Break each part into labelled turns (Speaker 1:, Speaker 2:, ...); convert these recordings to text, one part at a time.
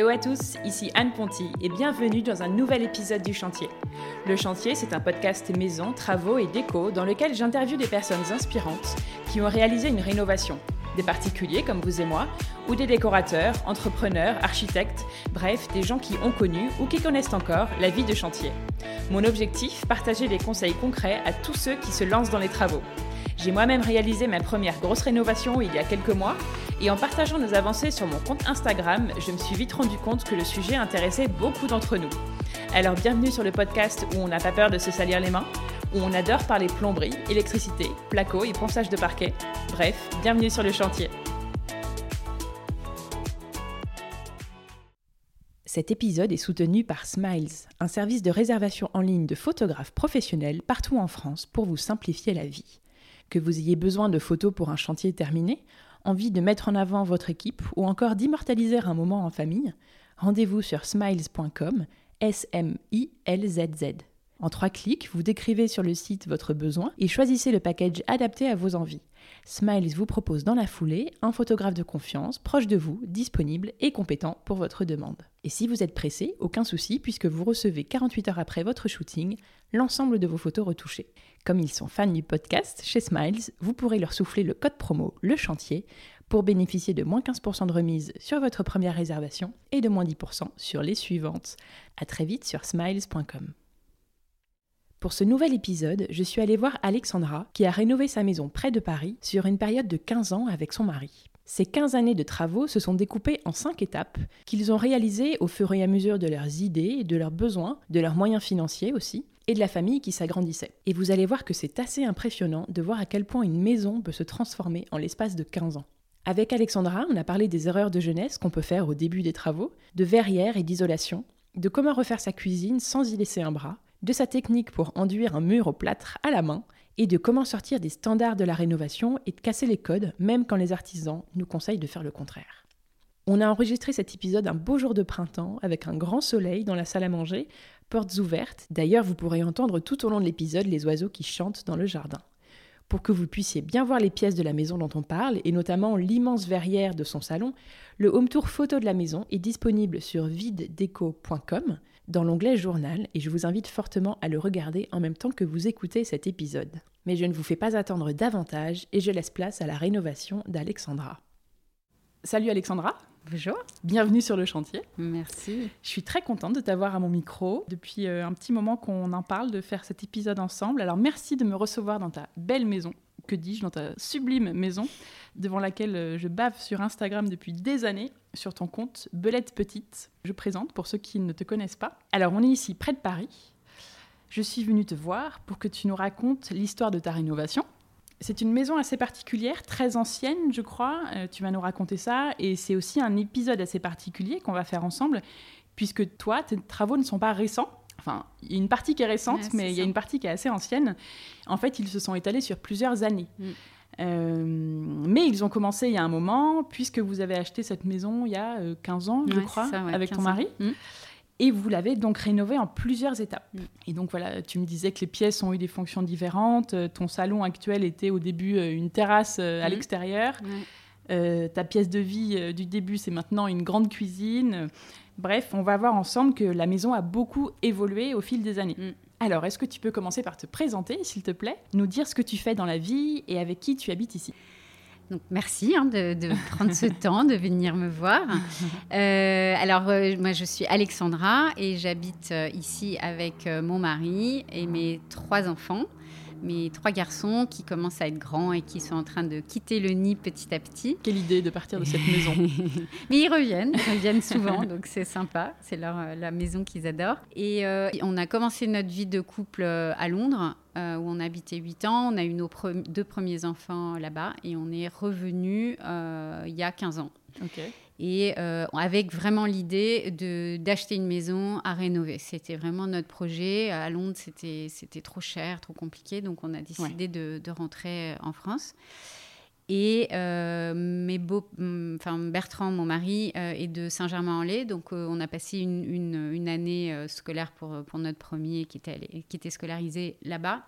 Speaker 1: Hello à tous, ici Anne Ponty et bienvenue dans un nouvel épisode du Chantier. Le Chantier, c'est un podcast maison, travaux et déco dans lequel j'interviewe des personnes inspirantes qui ont réalisé une rénovation. Des particuliers comme vous et moi, ou des décorateurs, entrepreneurs, architectes, bref, des gens qui ont connu ou qui connaissent encore la vie de chantier. Mon objectif, partager des conseils concrets à tous ceux qui se lancent dans les travaux. J'ai moi-même réalisé ma première grosse rénovation il y a quelques mois et en partageant nos avancées sur mon compte Instagram, je me suis vite rendu compte que le sujet intéressait beaucoup d'entre nous. Alors bienvenue sur le podcast où on n'a pas peur de se salir les mains, où on adore parler plomberie, électricité, placo et ponçage de parquet. Bref, bienvenue sur le chantier. Cet épisode est soutenu par Smiles, un service de réservation en ligne de photographes professionnels partout en France pour vous simplifier la vie. Que vous ayez besoin de photos pour un chantier terminé, envie de mettre en avant votre équipe ou encore d'immortaliser un moment en famille, rendez-vous sur smiles.com, S-M-I-L-Z-Z. En trois clics, vous décrivez sur le site votre besoin et choisissez le package adapté à vos envies. Smiles vous propose dans la foulée un photographe de confiance, proche de vous, disponible et compétent pour votre demande. Et si vous êtes pressé, aucun souci puisque vous recevez 48 heures après votre shooting l'ensemble de vos photos retouchées. Comme ils sont fans du podcast, chez Smiles, vous pourrez leur souffler le code promo Le Chantier pour bénéficier de moins 15% de remise sur votre première réservation et de moins 10% sur les suivantes. A très vite sur smiles.com. Pour ce nouvel épisode, je suis allée voir Alexandra, qui a rénové sa maison près de Paris sur une période de 15 ans avec son mari. Ces 15 années de travaux se sont découpées en 5 étapes qu'ils ont réalisées au fur et à mesure de leurs idées, de leurs besoins, de leurs moyens financiers aussi, et de la famille qui s'agrandissait. Et vous allez voir que c'est assez impressionnant de voir à quel point une maison peut se transformer en l'espace de 15 ans. Avec Alexandra, on a parlé des erreurs de jeunesse qu'on peut faire au début des travaux, de verrières et d'isolation, de comment refaire sa cuisine sans y laisser un bras, de sa technique pour enduire un mur au plâtre à la main et de comment sortir des standards de la rénovation et de casser les codes, même quand les artisans nous conseillent de faire le contraire. On a enregistré cet épisode un beau jour de printemps avec un grand soleil dans la salle à manger, portes ouvertes. D'ailleurs, vous pourrez entendre tout au long de l'épisode les oiseaux qui chantent dans le jardin. Pour que vous puissiez bien voir les pièces de la maison dont on parle, et notamment l'immense verrière de son salon, le home tour photo de la maison est disponible sur videdeco.com dans l'onglet Journal et je vous invite fortement à le regarder en même temps que vous écoutez cet épisode. Mais je ne vous fais pas attendre davantage et je laisse place à la rénovation d'Alexandra. Salut Alexandra
Speaker 2: Bonjour.
Speaker 1: Bienvenue sur le chantier.
Speaker 2: Merci.
Speaker 1: Je suis très contente de t'avoir à mon micro. Depuis euh, un petit moment qu'on en parle, de faire cet épisode ensemble. Alors merci de me recevoir dans ta belle maison. Que dis-je, dans ta sublime maison, devant laquelle euh, je bave sur Instagram depuis des années, sur ton compte Belette Petite. Je présente pour ceux qui ne te connaissent pas. Alors on est ici près de Paris. Je suis venue te voir pour que tu nous racontes l'histoire de ta rénovation c'est une maison assez particulière, très ancienne, je crois. Euh, tu vas nous raconter ça. Et c'est aussi un épisode assez particulier qu'on va faire ensemble, puisque toi, tes travaux ne sont pas récents. Enfin, il y a une partie qui est récente, mais il y a une partie qui est assez ancienne. En fait, ils se sont étalés sur plusieurs années. Mm. Euh, mais ils ont commencé il y a un moment, puisque vous avez acheté cette maison il y a 15 euh, ans, je crois, avec ton mari. Mm. Et vous l'avez donc rénové en plusieurs étapes. Mm. Et donc voilà, tu me disais que les pièces ont eu des fonctions différentes. Euh, ton salon actuel était au début euh, une terrasse euh, à mm. l'extérieur. ta pièce de vie du début, c'est maintenant une grande cuisine. Bref, on va voir ensemble que la maison a beaucoup évolué au fil des années. Mm. Alors, est-ce que tu peux commencer par te présenter, s'il te plaît, nous dire ce que tu fais dans la vie et avec qui tu habites ici
Speaker 2: donc merci hein, de, prendre ce temps de venir me voir. Euh, alors euh, moi je suis Alexandra et j'habite euh, ici avec mon mari et mes trois enfants mes trois garçons qui commencent à être grands et qui sont en train de quitter le nid petit à petit.
Speaker 1: Quelle idée de partir de cette maison
Speaker 2: Mais ils reviennent, ils reviennent souvent, donc c'est sympa. C'est leur euh, la maison qu'ils adorent. Et euh, on a commencé notre vie de couple euh, à Londres, où on habitait 8 ans. On a eu nos deux premiers enfants là-bas et on est revenu il y a 15 ans. Et euh, avec vraiment l'idée d'acheter une maison à rénover. C'était vraiment notre projet. À Londres, c'était trop cher, trop compliqué, donc on a décidé de, rentrer en France. Et euh, mes beaux, mm, enfin Bertrand, mon mari, euh, est de Saint-Germain-en-Laye, donc on a passé une, une, une année scolaire pour, pour notre premier qui était, qui était scolarisé là-bas.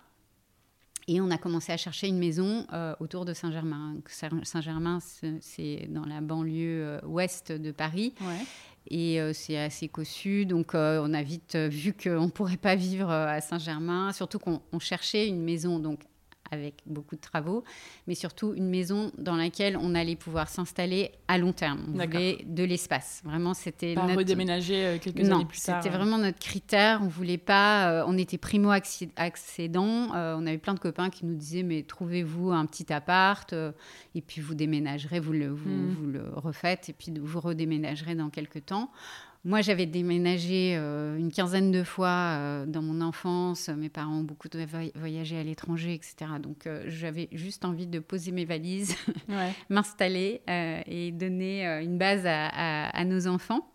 Speaker 2: Et on a commencé à chercher une maison euh, autour de Saint-Germain. Saint-Germain, c'est dans la banlieue euh, ouest de Paris. Et c'est assez cossu, donc on a vite vu qu'on ne pourrait pas vivre à Saint-Germain, surtout qu'on cherchait une maison donc avec beaucoup de travaux, mais surtout une maison dans laquelle on allait pouvoir s'installer à long terme. On voulait de l'espace. Vraiment, c'était
Speaker 1: pas redéménager euh, quelques années plus
Speaker 2: tard. C'était vraiment notre critère. On voulait pas. Euh, on était primo accédant. Euh, on avait plein de copains qui nous disaient mais trouvez-vous un petit appart et puis vous déménagerez, vous le, vous, hmm. vous le refaites et puis vous redéménagerez dans quelques temps. Moi, j'avais déménagé euh, une quinzaine de fois euh, dans mon enfance. Mes parents ont beaucoup voyagé à l'étranger, etc. Donc, euh, j'avais juste envie de poser mes valises, m'installer et donner une base à, nos enfants.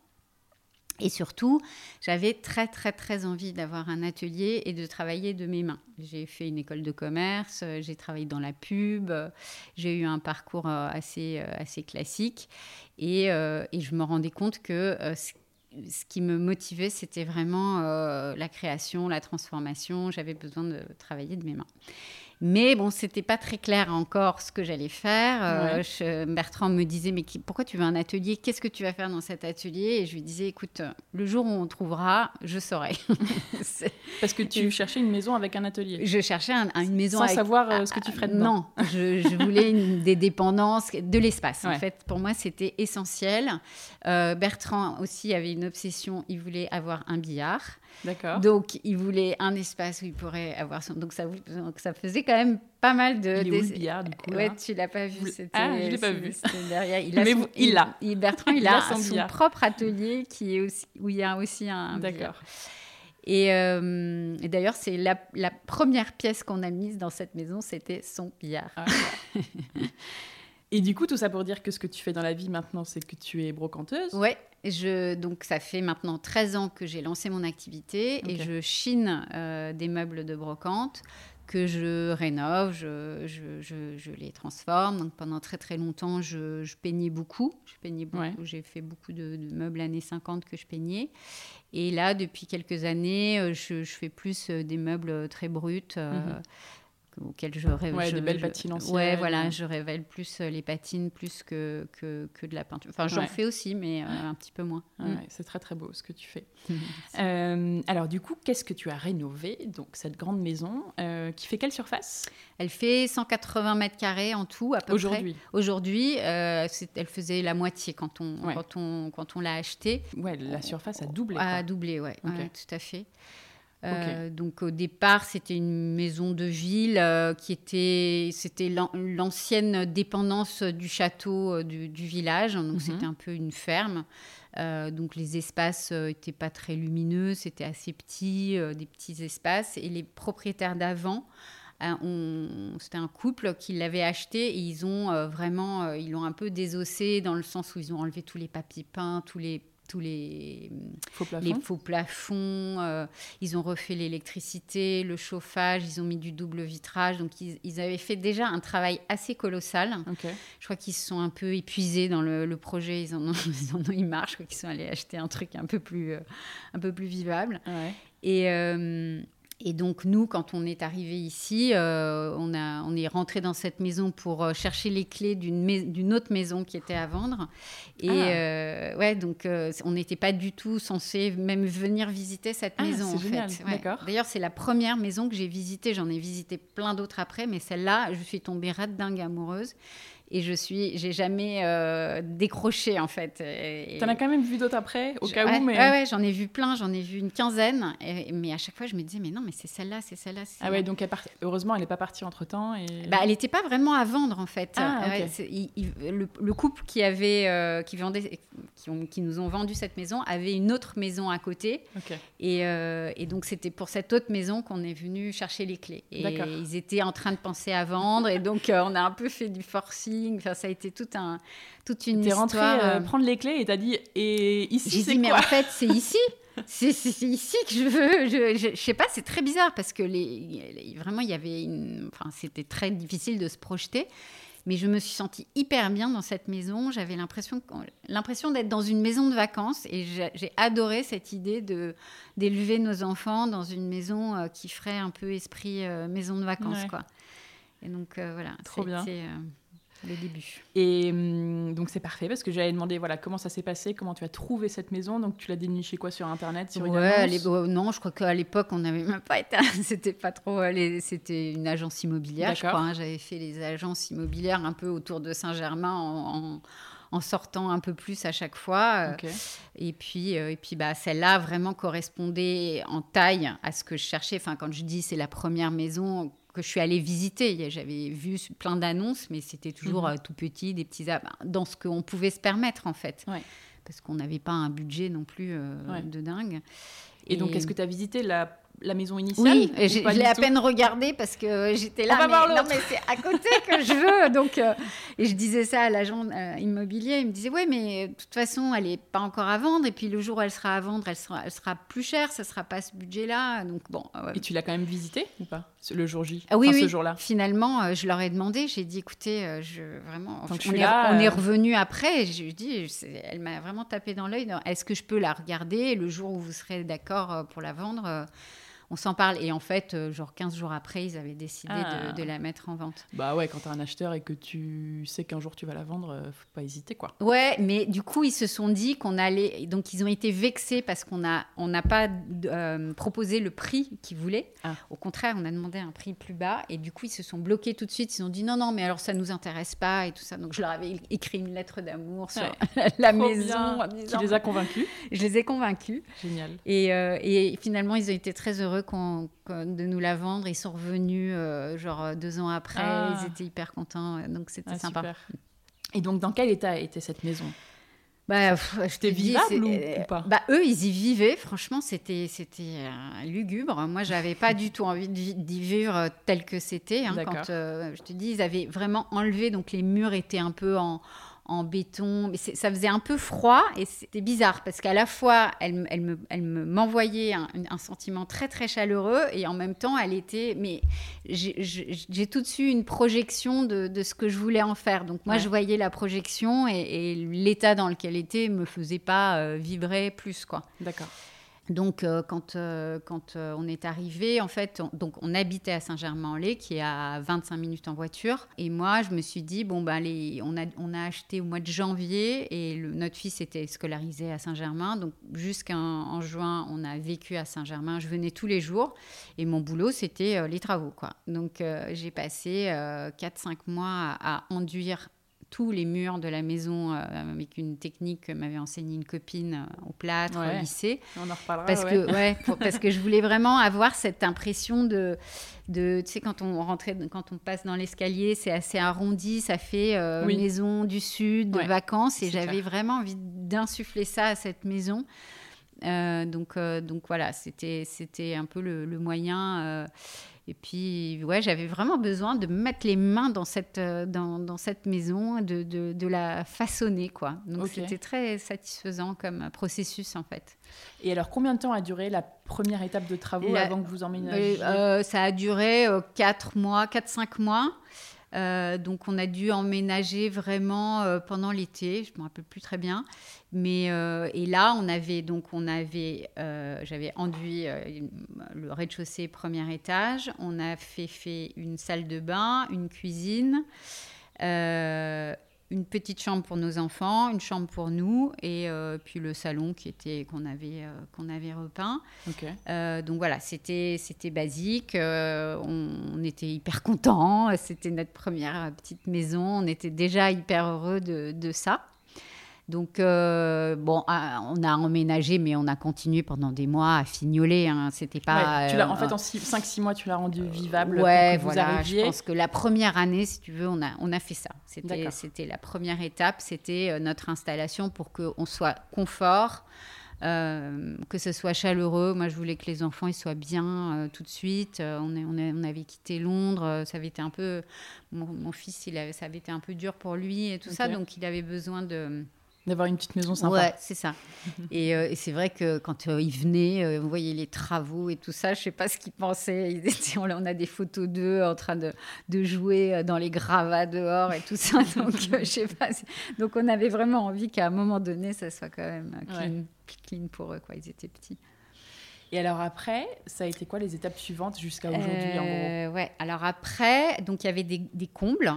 Speaker 2: Et surtout, j'avais très, très, très envie d'avoir un atelier et de travailler de mes mains. J'ai fait une école de commerce, j'ai travaillé dans la pub, j'ai eu un parcours assez, assez classique. Et, et, je me rendais compte que ce qui me motivait, c'était vraiment euh, la création, la transformation. J'avais besoin de travailler de mes mains. Mais bon, c'était pas très clair encore ce que j'allais faire. Euh, Bertrand me disait mais pourquoi tu veux un atelier? Qu'est-ce que tu vas faire dans cet atelier? Et je lui disais écoute, le jour où on trouvera, je saurai.
Speaker 1: Parce que tu cherchais une maison avec un atelier.
Speaker 2: Je cherchais une maison
Speaker 1: sans savoir euh, ce que tu ferais dedans.
Speaker 2: Non, je, voulais des dépendances, de l'espace. En fait, pour moi, c'était essentiel. Euh, Bertrand aussi avait une obsession. Il voulait avoir un billard.
Speaker 1: D'accord.
Speaker 2: Donc, il voulait un espace où il pourrait avoir son. Donc, ça, donc, ça faisait quand même pas mal de.
Speaker 1: Il est où, le billard, du coup
Speaker 2: Ouais, tu l'as pas vu.
Speaker 1: Ah, je l'ai pas vu.
Speaker 2: Derrière.
Speaker 1: Il a Mais il l'a.
Speaker 2: Bertrand, il, a, son, propre atelier qui est aussi, où il y a aussi un.
Speaker 1: D'accord.
Speaker 2: Et, euh, et d'ailleurs, c'est la, la, première pièce qu'on a mise dans cette maison, c'était son billard. Ah,
Speaker 1: et du coup, tout ça pour dire que ce que tu fais dans la vie maintenant, c'est que tu es brocanteuse.
Speaker 2: Ouais, je, donc ça fait maintenant 13 ans que j'ai lancé mon activité et je chine euh, des meubles de brocante que je rénove, je, je, je, les transforme. Donc pendant très très longtemps, je, peignais beaucoup. Je peignais beaucoup. J'ai fait beaucoup de, meubles années 50 que je peignais. Et là, depuis quelques années, euh, je, fais plus euh, des meubles très bruts. Mhm auquel je révèle.
Speaker 1: Ouais, des belles patines anciennes.
Speaker 2: Ouais, voilà, je révèle plus euh, les patines plus que, que, que de la peinture. Enfin, j'en fais aussi, mais euh, un petit peu moins.
Speaker 1: Mm. c'est très très beau ce que tu fais. Euh, alors, du coup, qu'est-ce que tu as rénové Donc, cette grande maison qui fait quelle surface?
Speaker 2: Elle fait 180 mètres carrés en tout, à peu
Speaker 1: Aujourd'hui?
Speaker 2: près. Aujourd'hui. elle faisait la moitié quand on, quand on, quand on l'a acheté.
Speaker 1: Ouais, la surface a doublé.
Speaker 2: A doublé, ouais, ouais tout à fait. Euh, donc au départ, c'était une maison de ville euh, qui était, c'était l'ancienne dépendance du château euh, du, village. Donc mhm. c'était un peu une ferme. donc les espaces n'étaient pas très lumineux, c'était assez petit, des petits espaces. Et les propriétaires d'avant, c'était un couple qui l'avait acheté et ils ont vraiment, ils l'ont un peu désossé dans le sens où ils ont enlevé tous les papiers peints, tous les tous les
Speaker 1: faux plafonds.
Speaker 2: Les faux plafonds euh, ils ont refait l'électricité, le chauffage, ils ont mis du double vitrage. Donc, ils, avaient fait déjà un travail assez colossal. Je crois qu'ils se sont un peu épuisés dans le, projet. Ils en, ont, ils en ont eu marre. Je crois qu'ils sont allés acheter un truc un peu plus, euh, un peu plus vivable. Et. Euh, et donc nous, quand on est arrivé ici, euh, on, a, on est rentré dans cette maison pour euh, chercher les clés d'une autre maison qui était à vendre. Et ah. euh, ouais, donc on n'était pas du tout censé même venir visiter cette ah, maison en génial. fait. D'ailleurs, c'est la première maison que j'ai visitée. J'en ai visité plein d'autres après, mais celle-là, je suis tombée rat dingue amoureuse et je suis, j'ai jamais euh, décroché en fait.
Speaker 1: T'en as quand même vu d'autres après, au cas où, mais.
Speaker 2: Ouais, ouais j'en ai vu plein, j'en ai vu une quinzaine, mais à chaque fois je me disais, mais non, mais c'est celle-là, c'est celle-là.
Speaker 1: ah ouais, donc heureusement, elle n'est pas partie entre temps. Et...
Speaker 2: Bah, elle n'était pas vraiment à vendre en fait. Ah, le, couple qui avait, euh, qui vendait, qui, ont, qui, nous ont vendu cette maison avait une autre maison à côté. Et, euh, et, donc c'était pour cette autre maison qu'on est venu chercher les clés. Et ils étaient en train de penser à vendre, et donc on a un peu fait du Enfin, ça a été tout un, toute une
Speaker 1: T'es
Speaker 2: rentré
Speaker 1: euh, euh, prendre les clés et t'as dit et ici c'est quoi
Speaker 2: mais en fait c'est ici. c'est ici que je veux. Je, je, sais pas, c'est très bizarre parce que les, vraiment il y avait une, enfin c'était très difficile de se projeter. Mais je me suis sentie hyper bien dans cette maison. J'avais l'impression, l'impression d'être dans une maison de vacances et j'ai adoré cette idée de d'élever nos enfants dans une maison euh, qui ferait un peu esprit maison de vacances, quoi. Et donc voilà.
Speaker 1: Trop bien.
Speaker 2: Le début.
Speaker 1: Et hum, donc c'est parfait parce que j'allais demander voilà comment ça s'est passé, comment tu as trouvé cette maison. Donc tu l'as dénichée quoi sur internet, sur une
Speaker 2: Ouais,
Speaker 1: annonce
Speaker 2: les- non, je crois qu'à l'époque, on n'avait même pas été. C'était pas trop. euh, les- C'était une agence immobilière, je crois. hein. J'avais fait les agences immobilières un peu autour de Saint-Germain en, en- en sortant un peu plus à chaque fois. euh. Et puis, euh, et puis bah, celle-là vraiment correspondait en taille à ce que je cherchais. Enfin, quand je dis c'est la première maison que je suis allée visiter, j'avais vu plein d'annonces, mais c'était toujours
Speaker 1: Mhm.
Speaker 2: euh, tout petit, des petits dans ce qu'on pouvait se permettre en fait.
Speaker 1: Ouais.
Speaker 2: Parce qu'on n'avait pas un budget non plus euh,
Speaker 1: Ouais.
Speaker 2: de dingue.
Speaker 1: Et, donc est-ce que tu as visité la, la maison initiale
Speaker 2: Oui,
Speaker 1: ou
Speaker 2: je l'ai à peine regardé parce que j'étais là.
Speaker 1: On
Speaker 2: mais, non, mais c'est à côté que je veux. Donc, euh, et je disais ça à l'agent euh, immobilier. Il me disait, ouais, mais de toute façon, elle n'est pas encore à vendre. Et puis le jour où elle sera à vendre, elle sera, elle sera plus chère. Ça sera pas ce budget-là. Donc bon. euh,
Speaker 1: Et tu l'as quand même visité ou pas le jour J?
Speaker 2: Ah oui,
Speaker 1: Enfin,
Speaker 2: oui.
Speaker 1: ce jour-là.
Speaker 2: Finalement, euh, je leur ai demandé. J'ai dit, écoutez, euh, je vraiment.
Speaker 1: Que je
Speaker 2: on est,
Speaker 1: là,
Speaker 2: on est
Speaker 1: euh,
Speaker 2: revenu après. Je lui ai dit, elle m'a vraiment tapé dans l'œil. Est-ce que je peux la regarder le jour où vous serez d'accord euh, pour la vendre euh, on s'en parle. Et en fait, euh, genre 15 jours après, ils avaient décidé
Speaker 1: Ah.
Speaker 2: de, de la mettre en vente.
Speaker 1: Bah ouais, quand t'as un acheteur et que tu sais qu'un jour tu vas la vendre, euh, faut pas hésiter quoi.
Speaker 2: Ouais, mais du coup, ils se sont dit qu'on allait. Donc, ils ont été vexés parce qu'on n'a on n'a pas euh, proposé le prix qu'ils voulaient.
Speaker 1: Ah.
Speaker 2: Au contraire, on a demandé un prix plus bas. Et du coup, ils se sont bloqués tout de suite. Ils ont dit non, non, mais alors ça nous intéresse pas et tout ça. Donc, je leur avais écrit une lettre d'amour sur la
Speaker 1: Trop
Speaker 2: maison.
Speaker 1: Qui les a convaincus
Speaker 2: Je les ai convaincus.
Speaker 1: Génial.
Speaker 2: Et, euh, et finalement, ils ont été très heureux de nous la vendre. Ils sont revenus, euh, genre deux ans après.
Speaker 1: Ah.
Speaker 2: Ils étaient hyper contents. Donc, c'était
Speaker 1: Ah,
Speaker 2: sympa.
Speaker 1: super. Et donc dans quel état était cette maison?
Speaker 2: Bah,
Speaker 1: C'était vivable ou-
Speaker 2: euh,
Speaker 1: ou pas?
Speaker 2: Bah, eux, ils y vivaient. Franchement, c'était c'était euh, lugubre. Moi, j'avais pas du tout envie d'y vivre euh, tel que c'était. hein, quand euh, je te dis, ils avaient vraiment enlevé. Donc, les murs étaient un peu en, en béton. Mais ça faisait un peu froid et c'était bizarre parce qu'à la fois, elle, elle me- elle me- m'envoyait un, un sentiment très, très chaleureux et en même temps, elle était. Mais j'ai- tout de suite une projection de, de ce que je voulais en faire. Donc, moi,
Speaker 1: Ouais.
Speaker 2: je voyais la projection et, et l'état dans lequel elle était me faisait pas euh, vibrer plus, quoi.
Speaker 1: D'accord.
Speaker 2: Donc, euh, quand, euh, quand euh, on est arrivé, en fait, on, donc on habitait à Saint-Germain-en-Laye, qui est à 25 minutes en voiture. Et moi, je me suis dit, bon, ben, on, a, on a acheté au mois de janvier et le- notre fils était scolarisé à Saint-Germain. Donc, jusqu'en en juin, on a vécu à Saint-Germain. Je venais tous les jours et mon boulot, c'était les travaux, quoi. Donc, j'ai passé 4-5 mois à enduire tous les murs de la maison euh, avec une technique que m'avait enseignée une copine euh, au plâtre
Speaker 1: Ouais.
Speaker 2: au lycée
Speaker 1: On en reparlera.
Speaker 2: parce
Speaker 1: ouais.
Speaker 2: que ouais pour- parce que je voulais vraiment avoir cette impression de de tu sais quand on rentrait quand on passe dans l'escalier c'est assez arrondi ça fait euh,
Speaker 1: Oui.
Speaker 2: maison du sud de vacances et j'avais vraiment envie d'insuffler ça à cette maison Euh, donc euh, donc voilà c'était c'était un peu le, le moyen et puis, ouais, j'avais vraiment besoin de mettre les mains dans cette, euh, dans, dans cette maison, de, de, de la façonner, quoi. Donc, c'était très satisfaisant comme processus, en fait.
Speaker 1: Et alors combien de temps a duré la première étape de travaux
Speaker 2: La-
Speaker 1: avant que vous emménagiez?
Speaker 2: Euh, ça a duré 4 mois, 4-5 mois. Euh, donc on a dû emménager vraiment euh, pendant l'été, je me rappelle plus très bien. Mais euh, et là on avait donc on avait j'avais enduit le rez-de-chaussée premier étage. On a fait fait une salle de bain, une cuisine. Une petite chambre pour nos enfants, une chambre pour nous, et euh, puis le salon qui était qu'on avait euh, qu'on avait repeint. Euh, donc voilà, c'était c'était basique. on, on était hyper contents. C'était notre première petite maison. On était déjà hyper heureux de, de ça. Donc euh, bon, ah, on a emménagé, mais on a continué pendant des mois à fignoler. Hein. C'était pas.
Speaker 1: Ouais, tu l'as-
Speaker 2: euh,
Speaker 1: en fait, en 5-6 mois, tu l'as rendu vivable
Speaker 2: Ouais,
Speaker 1: pour que vous
Speaker 2: voilà.
Speaker 1: arriviez.
Speaker 2: Je pense que la première année, si tu veux, on a, on a fait ça. C'était, la première étape, c'était euh, notre installation pour qu'on soit confort, euh, que ce soit chaleureux. Moi, je voulais que les enfants ils soient bien euh, tout de suite. Euh, on, est, on, est- on avait quitté Londres, euh, ça avait été un peu. Mon, mon fils, il avait, ça avait été un peu dur pour lui et tout ça, donc il avait besoin de.
Speaker 1: D'avoir une petite maison sympa.
Speaker 2: Ouais, c'est ça. et, euh, et c'est vrai que quand euh, ils venaient, euh, vous voyez les travaux et tout ça, je sais pas ce qu'ils pensaient. Ils étaient, on, a- on a des photos d'eux en train de, de jouer euh, dans les gravats dehors et tout ça. Donc, euh, je sais pas. Donc, on avait vraiment envie qu'à un moment donné, ça soit quand même euh, clean, clean pour eux. Quoi. Ils étaient petits.
Speaker 1: Et alors après, ça a été quoi les étapes suivantes jusqu'à aujourd'hui en gros?
Speaker 2: Euh, Ouais. Alors après, donc il y avait des, des combles.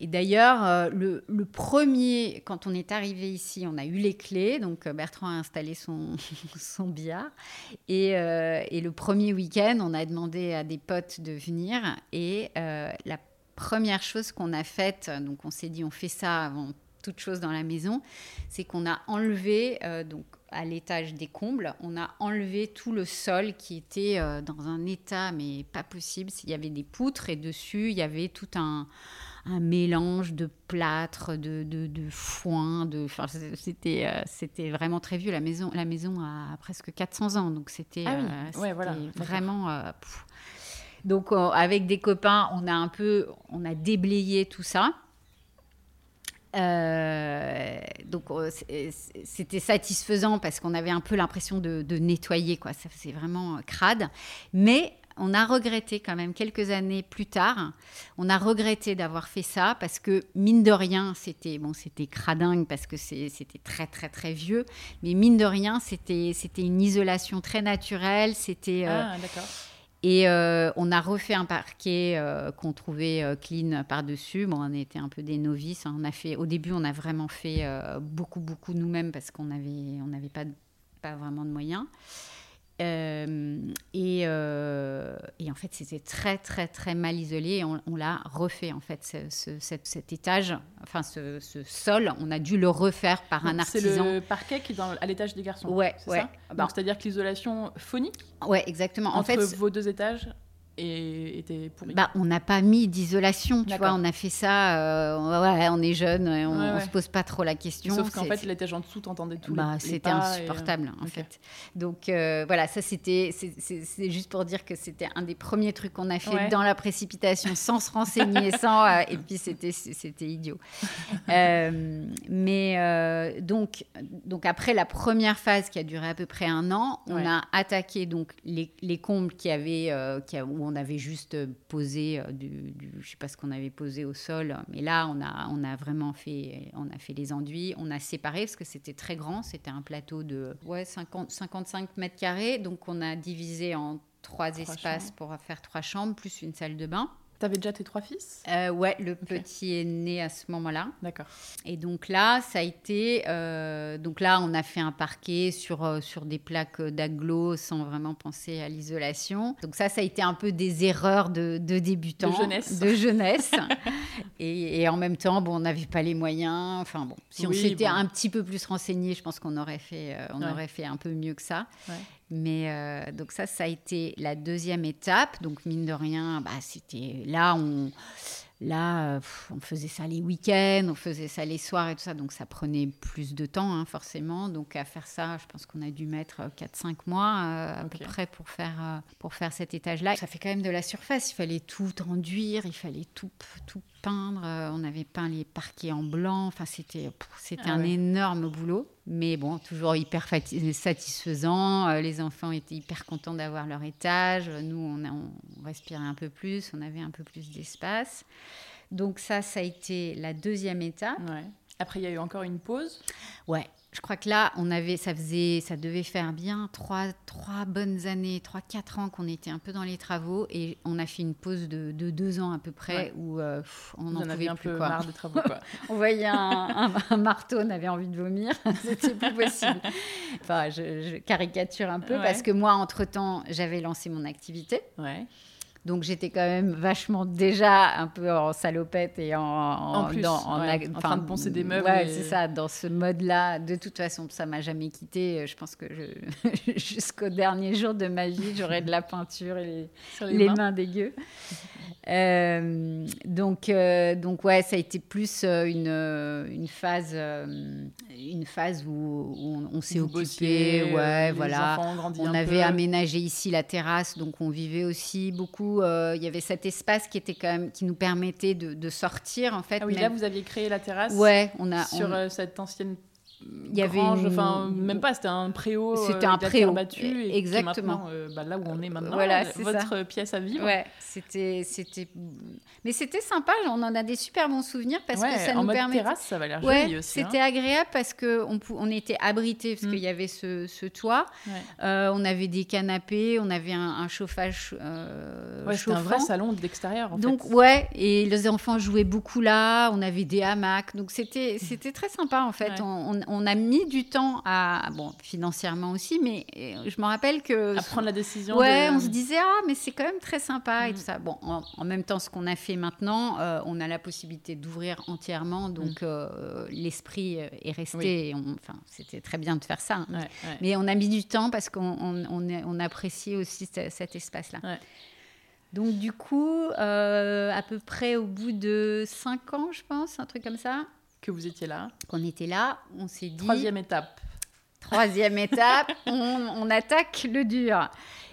Speaker 2: Et d'ailleurs, le, le, premier, quand on est arrivé ici, on a eu les clés. Donc Bertrand a installé son, billard. Et, et le premier week-end, on a demandé à des potes de venir. Et la première chose qu'on a faite, donc on s'est dit on fait ça avant toute chose dans la maison, c'est qu'on a enlevé, euh, donc à l'étage des combles, on a enlevé tout le sol qui était euh, dans un état mais pas possible. Il y avait des poutres et dessus il y avait tout un, un mélange de plâtre, de, de, de foin, de, enfin, c'était, euh, c'était vraiment très vieux. La maison, la maison a presque 400 ans, donc c'était,
Speaker 1: ah oui. voilà.
Speaker 2: vraiment. donc avec des copains, on a un peu, on a déblayé tout ça. Euh, donc euh, c'était satisfaisant parce qu'on avait un peu l'impression de, nettoyer, quoi. Ça faisait vraiment crade. Mais on a regretté quand même quelques années plus tard, on a regretté d'avoir fait ça parce que mine de rien, c'était bon, c'était cradingue parce que c'était très très très vieux, mais mine de rien, c'était c'était une isolation très naturelle, c'était
Speaker 1: euh, ah, d'accord
Speaker 2: et euh, on a refait un parquet euh, qu'on trouvait euh, clean par-dessus. Bon, on était un peu des novices. Hein. On a fait, au début, on a vraiment fait beaucoup, beaucoup nous-mêmes parce qu'on n'avait on avait pas, pas vraiment de moyens. Euh, euh, et, en fait, c'était très, très, très mal isolé. Et on, l'a refait, en fait, cet, étage, enfin, ce, sol. On a dû le refaire par un artisan.
Speaker 1: C'est le parquet qui est dans, à l'étage des garçons.
Speaker 2: Ouais, ouais.
Speaker 1: C'est-à-dire que l'isolation phonique
Speaker 2: Ouais, exactement.
Speaker 1: Entre en fait, vos deux étages et était pourri
Speaker 2: bah, On n'a pas mis d'isolation, tu vois, on a fait ça, euh, ouais, on est jeune, on, ne se pose pas trop la question.
Speaker 1: Sauf qu'en fait, l'étage en dessous, t'entendais tout.
Speaker 2: Bah, c'était insupportable, en fait. Donc euh, voilà, ça c'était, c'est juste pour dire que c'était un des premiers trucs qu'on a fait dans la précipitation, sans se renseigner, sans, euh, et puis c'était c'était idiot. mais donc, donc après la première phase qui a duré à peu près un an, on a attaqué donc les, les combles qui avaient, qui on avait juste posé euh, du, je sais pas ce qu'on avait posé au sol, mais là on a on a vraiment fait on a fait les enduits, on a séparé parce que c'était très grand, c'était un plateau de ouais 50 55 mètres carrés, donc on a divisé en trois, espaces pour faire trois chambres plus une salle de bain.
Speaker 1: T'avais déjà tes trois fils?
Speaker 2: Euh, Ouais, le petit est né à ce moment-là.
Speaker 1: D'accord.
Speaker 2: Et donc là, ça a été. Euh, donc là, on a fait un parquet sur, euh, sur des plaques d'agglo sans vraiment penser à l'isolation. Donc ça, ça a été un peu des erreurs de, de débutants.
Speaker 1: De jeunesse.
Speaker 2: De jeunesse. et, et, en même temps, bon, on n'avait pas les moyens. Enfin bon, si on s'était un petit peu plus renseigné, je pense qu'on aurait, fait, on aurait fait un peu mieux que ça. Ouais. Mais euh, donc ça, ça a été la deuxième étape. Donc mine de rien, bah, c'était là on là on faisait ça les week-ends, on faisait ça les soirs et tout ça. Donc ça prenait plus de temps hein, forcément. Donc à faire ça, je pense qu'on a dû mettre 4-5 mois euh, à peu près pour faire euh, pour faire cet étage-là. Ça fait quand même de la surface. Il fallait tout enduire, il fallait tout tout peindre. On avait peint les parquets en blanc. Enfin c'était c'était ah un énorme boulot. Mais bon, toujours hyper satisfaisant. Euh, les enfants étaient hyper contents d'avoir leur étage. Nous, on, respirait un peu plus, on avait un peu plus d'espace. Donc ça, ça a été la deuxième étape.
Speaker 1: Après, il y a eu encore une pause.
Speaker 2: Ouais, je crois que là, on avait, ça faisait, ça devait faire bien trois, trois bonnes années, trois, quatre ans qu'on était un peu dans les travaux et on a fait une pause de, deux ans à peu près où euh, on
Speaker 1: en,
Speaker 2: pouvait
Speaker 1: un
Speaker 2: plus.
Speaker 1: Peu marre de travaux, quoi.
Speaker 2: on voyait un, marteau, on avait envie de vomir, c'était plus possible. Enfin, je, caricature un peu parce que moi, entre temps, j'avais lancé mon activité.
Speaker 1: Ouais.
Speaker 2: Donc j'étais quand même vachement déjà un peu en salopette et en,
Speaker 1: en, plus, en, train de penser des meubles.
Speaker 2: Ouais, c'est ça, dans ce mode-là. De toute façon, ça m'a jamais quitté. Je pense que jusqu'au dernier jour de ma vie, j'aurais de la peinture et les, mains. dégueu. Euh, donc, euh, donc ouais, ça a été plus euh, une, une phase, une phase où, on, s'est occupé. ouais, voilà. On avait aménagé ici la terrasse, donc on vivait aussi beaucoup il y avait cet espace qui était quand même qui nous permettait de, sortir en fait.
Speaker 1: Ah oui, là vous aviez créé la terrasse.
Speaker 2: Ouais, on a
Speaker 1: sur cette ancienne
Speaker 2: il y avait une-
Speaker 1: enfin même pas, c'était un préau. euh,
Speaker 2: C'était un préau,
Speaker 1: est
Speaker 2: exactement.
Speaker 1: euh, bah, là où on est maintenant,
Speaker 2: Voilà,
Speaker 1: euh,
Speaker 2: c'est
Speaker 1: votre pièce à vivre.
Speaker 2: Ouais, c'était, c'était, mais c'était sympa. On en a des super bons souvenirs parce
Speaker 1: Ouais,
Speaker 2: que ça
Speaker 1: en
Speaker 2: nous
Speaker 1: mode
Speaker 2: permettait.
Speaker 1: terrasse, ça va l'air
Speaker 2: Ouais,
Speaker 1: hein.
Speaker 2: c'était agréable parce que on, on était abrités parce
Speaker 1: Mm.
Speaker 2: qu'il y avait ce, ce toit.
Speaker 1: Ouais.
Speaker 2: Euh, on avait des canapés, on avait un, un chauffage euh,
Speaker 1: Ouais, c'était un vrai salon d'extérieur.
Speaker 2: Donc
Speaker 1: fait.
Speaker 2: ouais, et les enfants jouaient beaucoup là. On avait des hamacs, donc c'était c'était très sympa en fait.
Speaker 1: Ouais.
Speaker 2: On, on- on a mis du temps à bon financièrement aussi, mais euh, je me rappelle que
Speaker 1: à prendre la décision.
Speaker 2: Ouais,
Speaker 1: de-
Speaker 2: on se disait ah mais c'est quand même très sympa et
Speaker 1: Mm.
Speaker 2: tout ça. Bon, en, en même temps, ce qu'on a fait maintenant, euh, on a la possibilité d'ouvrir entièrement, donc euh, l'esprit est resté.
Speaker 1: Mm. Oui.
Speaker 2: et on- Enfin, c'était très bien de faire ça. hein.
Speaker 1: Ouais, ouais.
Speaker 2: Mais on a mis du temps parce qu'on on, on, est- on appréciait aussi ce- cet espace-là.
Speaker 1: Ouais.
Speaker 2: Donc du coup, euh, à peu près au bout de cinq ans, je pense, un truc comme ça,
Speaker 1: Que vous étiez là.
Speaker 2: qu'on était là, on s'est dit
Speaker 1: Troisième étape.
Speaker 2: Troisième étape, on, on attaque le dur.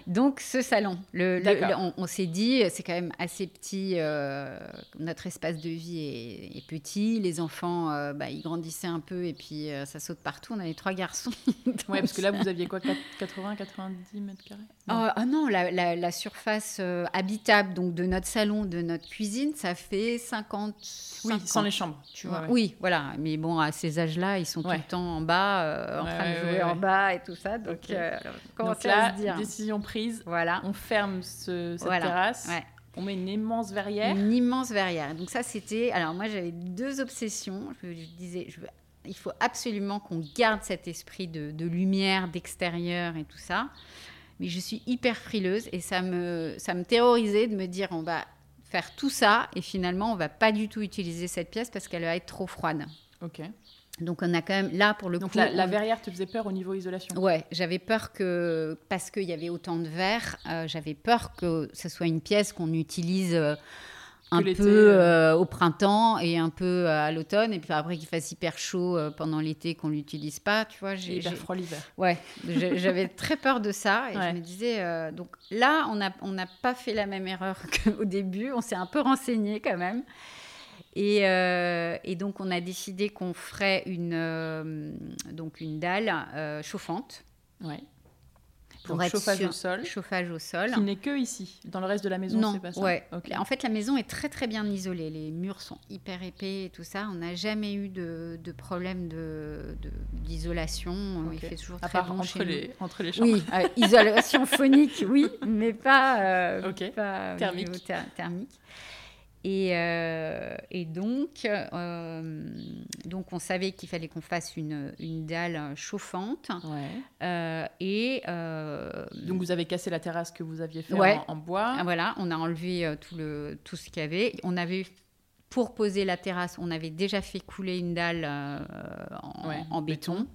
Speaker 2: Donc ce salon, le, le- on, on s'est dit, c'est quand même assez petit, euh, notre espace de vie est, est petit, les enfants, euh, bah, ils grandissaient un peu et puis euh, ça saute partout, on avait trois garçons.
Speaker 1: Ouais, parce que là, vous aviez quoi 80, 90 mètres carrés?
Speaker 2: Oh, ah non, la, la- la surface euh, habitable donc de notre salon, de notre cuisine, ça fait 50.
Speaker 1: Oui,
Speaker 2: 50,
Speaker 1: sans les chambres.
Speaker 2: Tu vois.
Speaker 1: ouais.
Speaker 2: Oui, voilà. Mais bon, à ces âges-là, ils sont
Speaker 1: Ouais.
Speaker 2: tout le temps en bas, euh, en train de jouer en bas et tout ça. Donc,
Speaker 1: Ok.
Speaker 2: euh, on commençait
Speaker 1: Donc là,
Speaker 2: à se dire.
Speaker 1: décision prise.
Speaker 2: Voilà.
Speaker 1: On ferme ce- cette
Speaker 2: Voilà.
Speaker 1: terrasse. On met une immense verrière.
Speaker 2: Une immense verrière. Donc ça, c'était... Alors moi, j'avais deux obsessions. Je, je disais, je veux- il faut absolument qu'on garde cet esprit de, de lumière, d'extérieur et tout ça. Mais je suis hyper frileuse et ça me, ça me terrorisait de me dire, on va faire tout ça et finalement, on va pas du tout utiliser cette pièce parce qu'elle va être trop froide.
Speaker 1: Ok.
Speaker 2: Donc on a quand même, là, pour le
Speaker 1: Donc
Speaker 2: coup...
Speaker 1: la, la verrière te faisait peur au niveau isolation.
Speaker 2: Ouais, j'avais peur que, parce qu'il y avait autant de verre, euh, j'avais peur que ce soit une pièce qu'on utilise euh, un peu
Speaker 1: euh.
Speaker 2: euh, au printemps et un peu à l'automne, et puis après qu'il fasse hyper chaud euh, pendant l'été, qu'on l'utilise pas, tu vois. J'ai,
Speaker 1: hyper froid l'hiver.
Speaker 2: Ouais, j'avais très peur de ça, et
Speaker 1: Ouais.
Speaker 2: je me disais, euh, donc là, on n'a on n'a pas fait la même erreur qu'au début, on s'est un peu renseigné quand même. Et, euh, et donc, on a décidé qu'on ferait une, euh, donc une dalle euh, chauffante.
Speaker 1: Ouais.
Speaker 2: Pour
Speaker 1: Donc,
Speaker 2: être
Speaker 1: chauffage au sol.
Speaker 2: Chauffage au sol.
Speaker 1: Qui n'est que ici. Dans le reste de la maison,
Speaker 2: non,
Speaker 1: c'est pas ça.
Speaker 2: ouais. En fait, la maison est très très bien isolée. Les murs sont hyper épais et tout ça. On n'a jamais eu de, de problème de, de- d'isolation. Il fait toujours
Speaker 1: À
Speaker 2: très
Speaker 1: part
Speaker 2: bon
Speaker 1: entre
Speaker 2: chez nous.
Speaker 1: les, entre les chambres.
Speaker 2: Oui, euh, isolation phonique, oui, mais pas, euh, pas
Speaker 1: thermique.
Speaker 2: Et, euh, et donc, euh, donc, on savait qu'il fallait qu'on fasse une, une dalle chauffante.
Speaker 1: Ouais.
Speaker 2: euh, et
Speaker 1: Donc vous avez cassé la terrasse que vous aviez fait
Speaker 2: Ouais.
Speaker 1: en, en bois.
Speaker 2: Ah, Voilà, on a enlevé tout, le, tout ce qu'il y avait. On avait, pour poser la terrasse, on avait déjà fait couler une dalle en,
Speaker 1: Ouais,
Speaker 2: en béton.
Speaker 1: béton.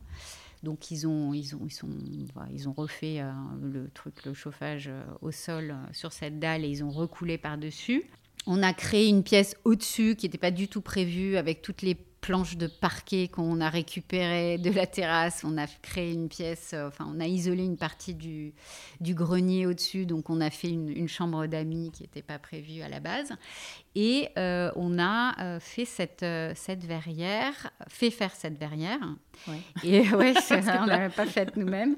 Speaker 2: Donc ils ont, ils ont, ils sont, ils ont refait euh, le truc, le chauffage euh, au sol euh, sur cette dalle et ils ont recoulé par-dessus. On a créé une pièce au-dessus qui n'était pas du tout prévue avec toutes les planches de parquet qu'on a récupérées de la terrasse. On a créé une pièce, euh, enfin on a isolé une partie du, du grenier au-dessus, donc on a fait une, une chambre d'amis qui n'était pas prévue à la base. Et euh, on a euh, fait cette, cette verrière, fait faire cette verrière.
Speaker 1: Ouais.
Speaker 2: Et ouais, c'est ça, on l'avait pas faite nous-mêmes.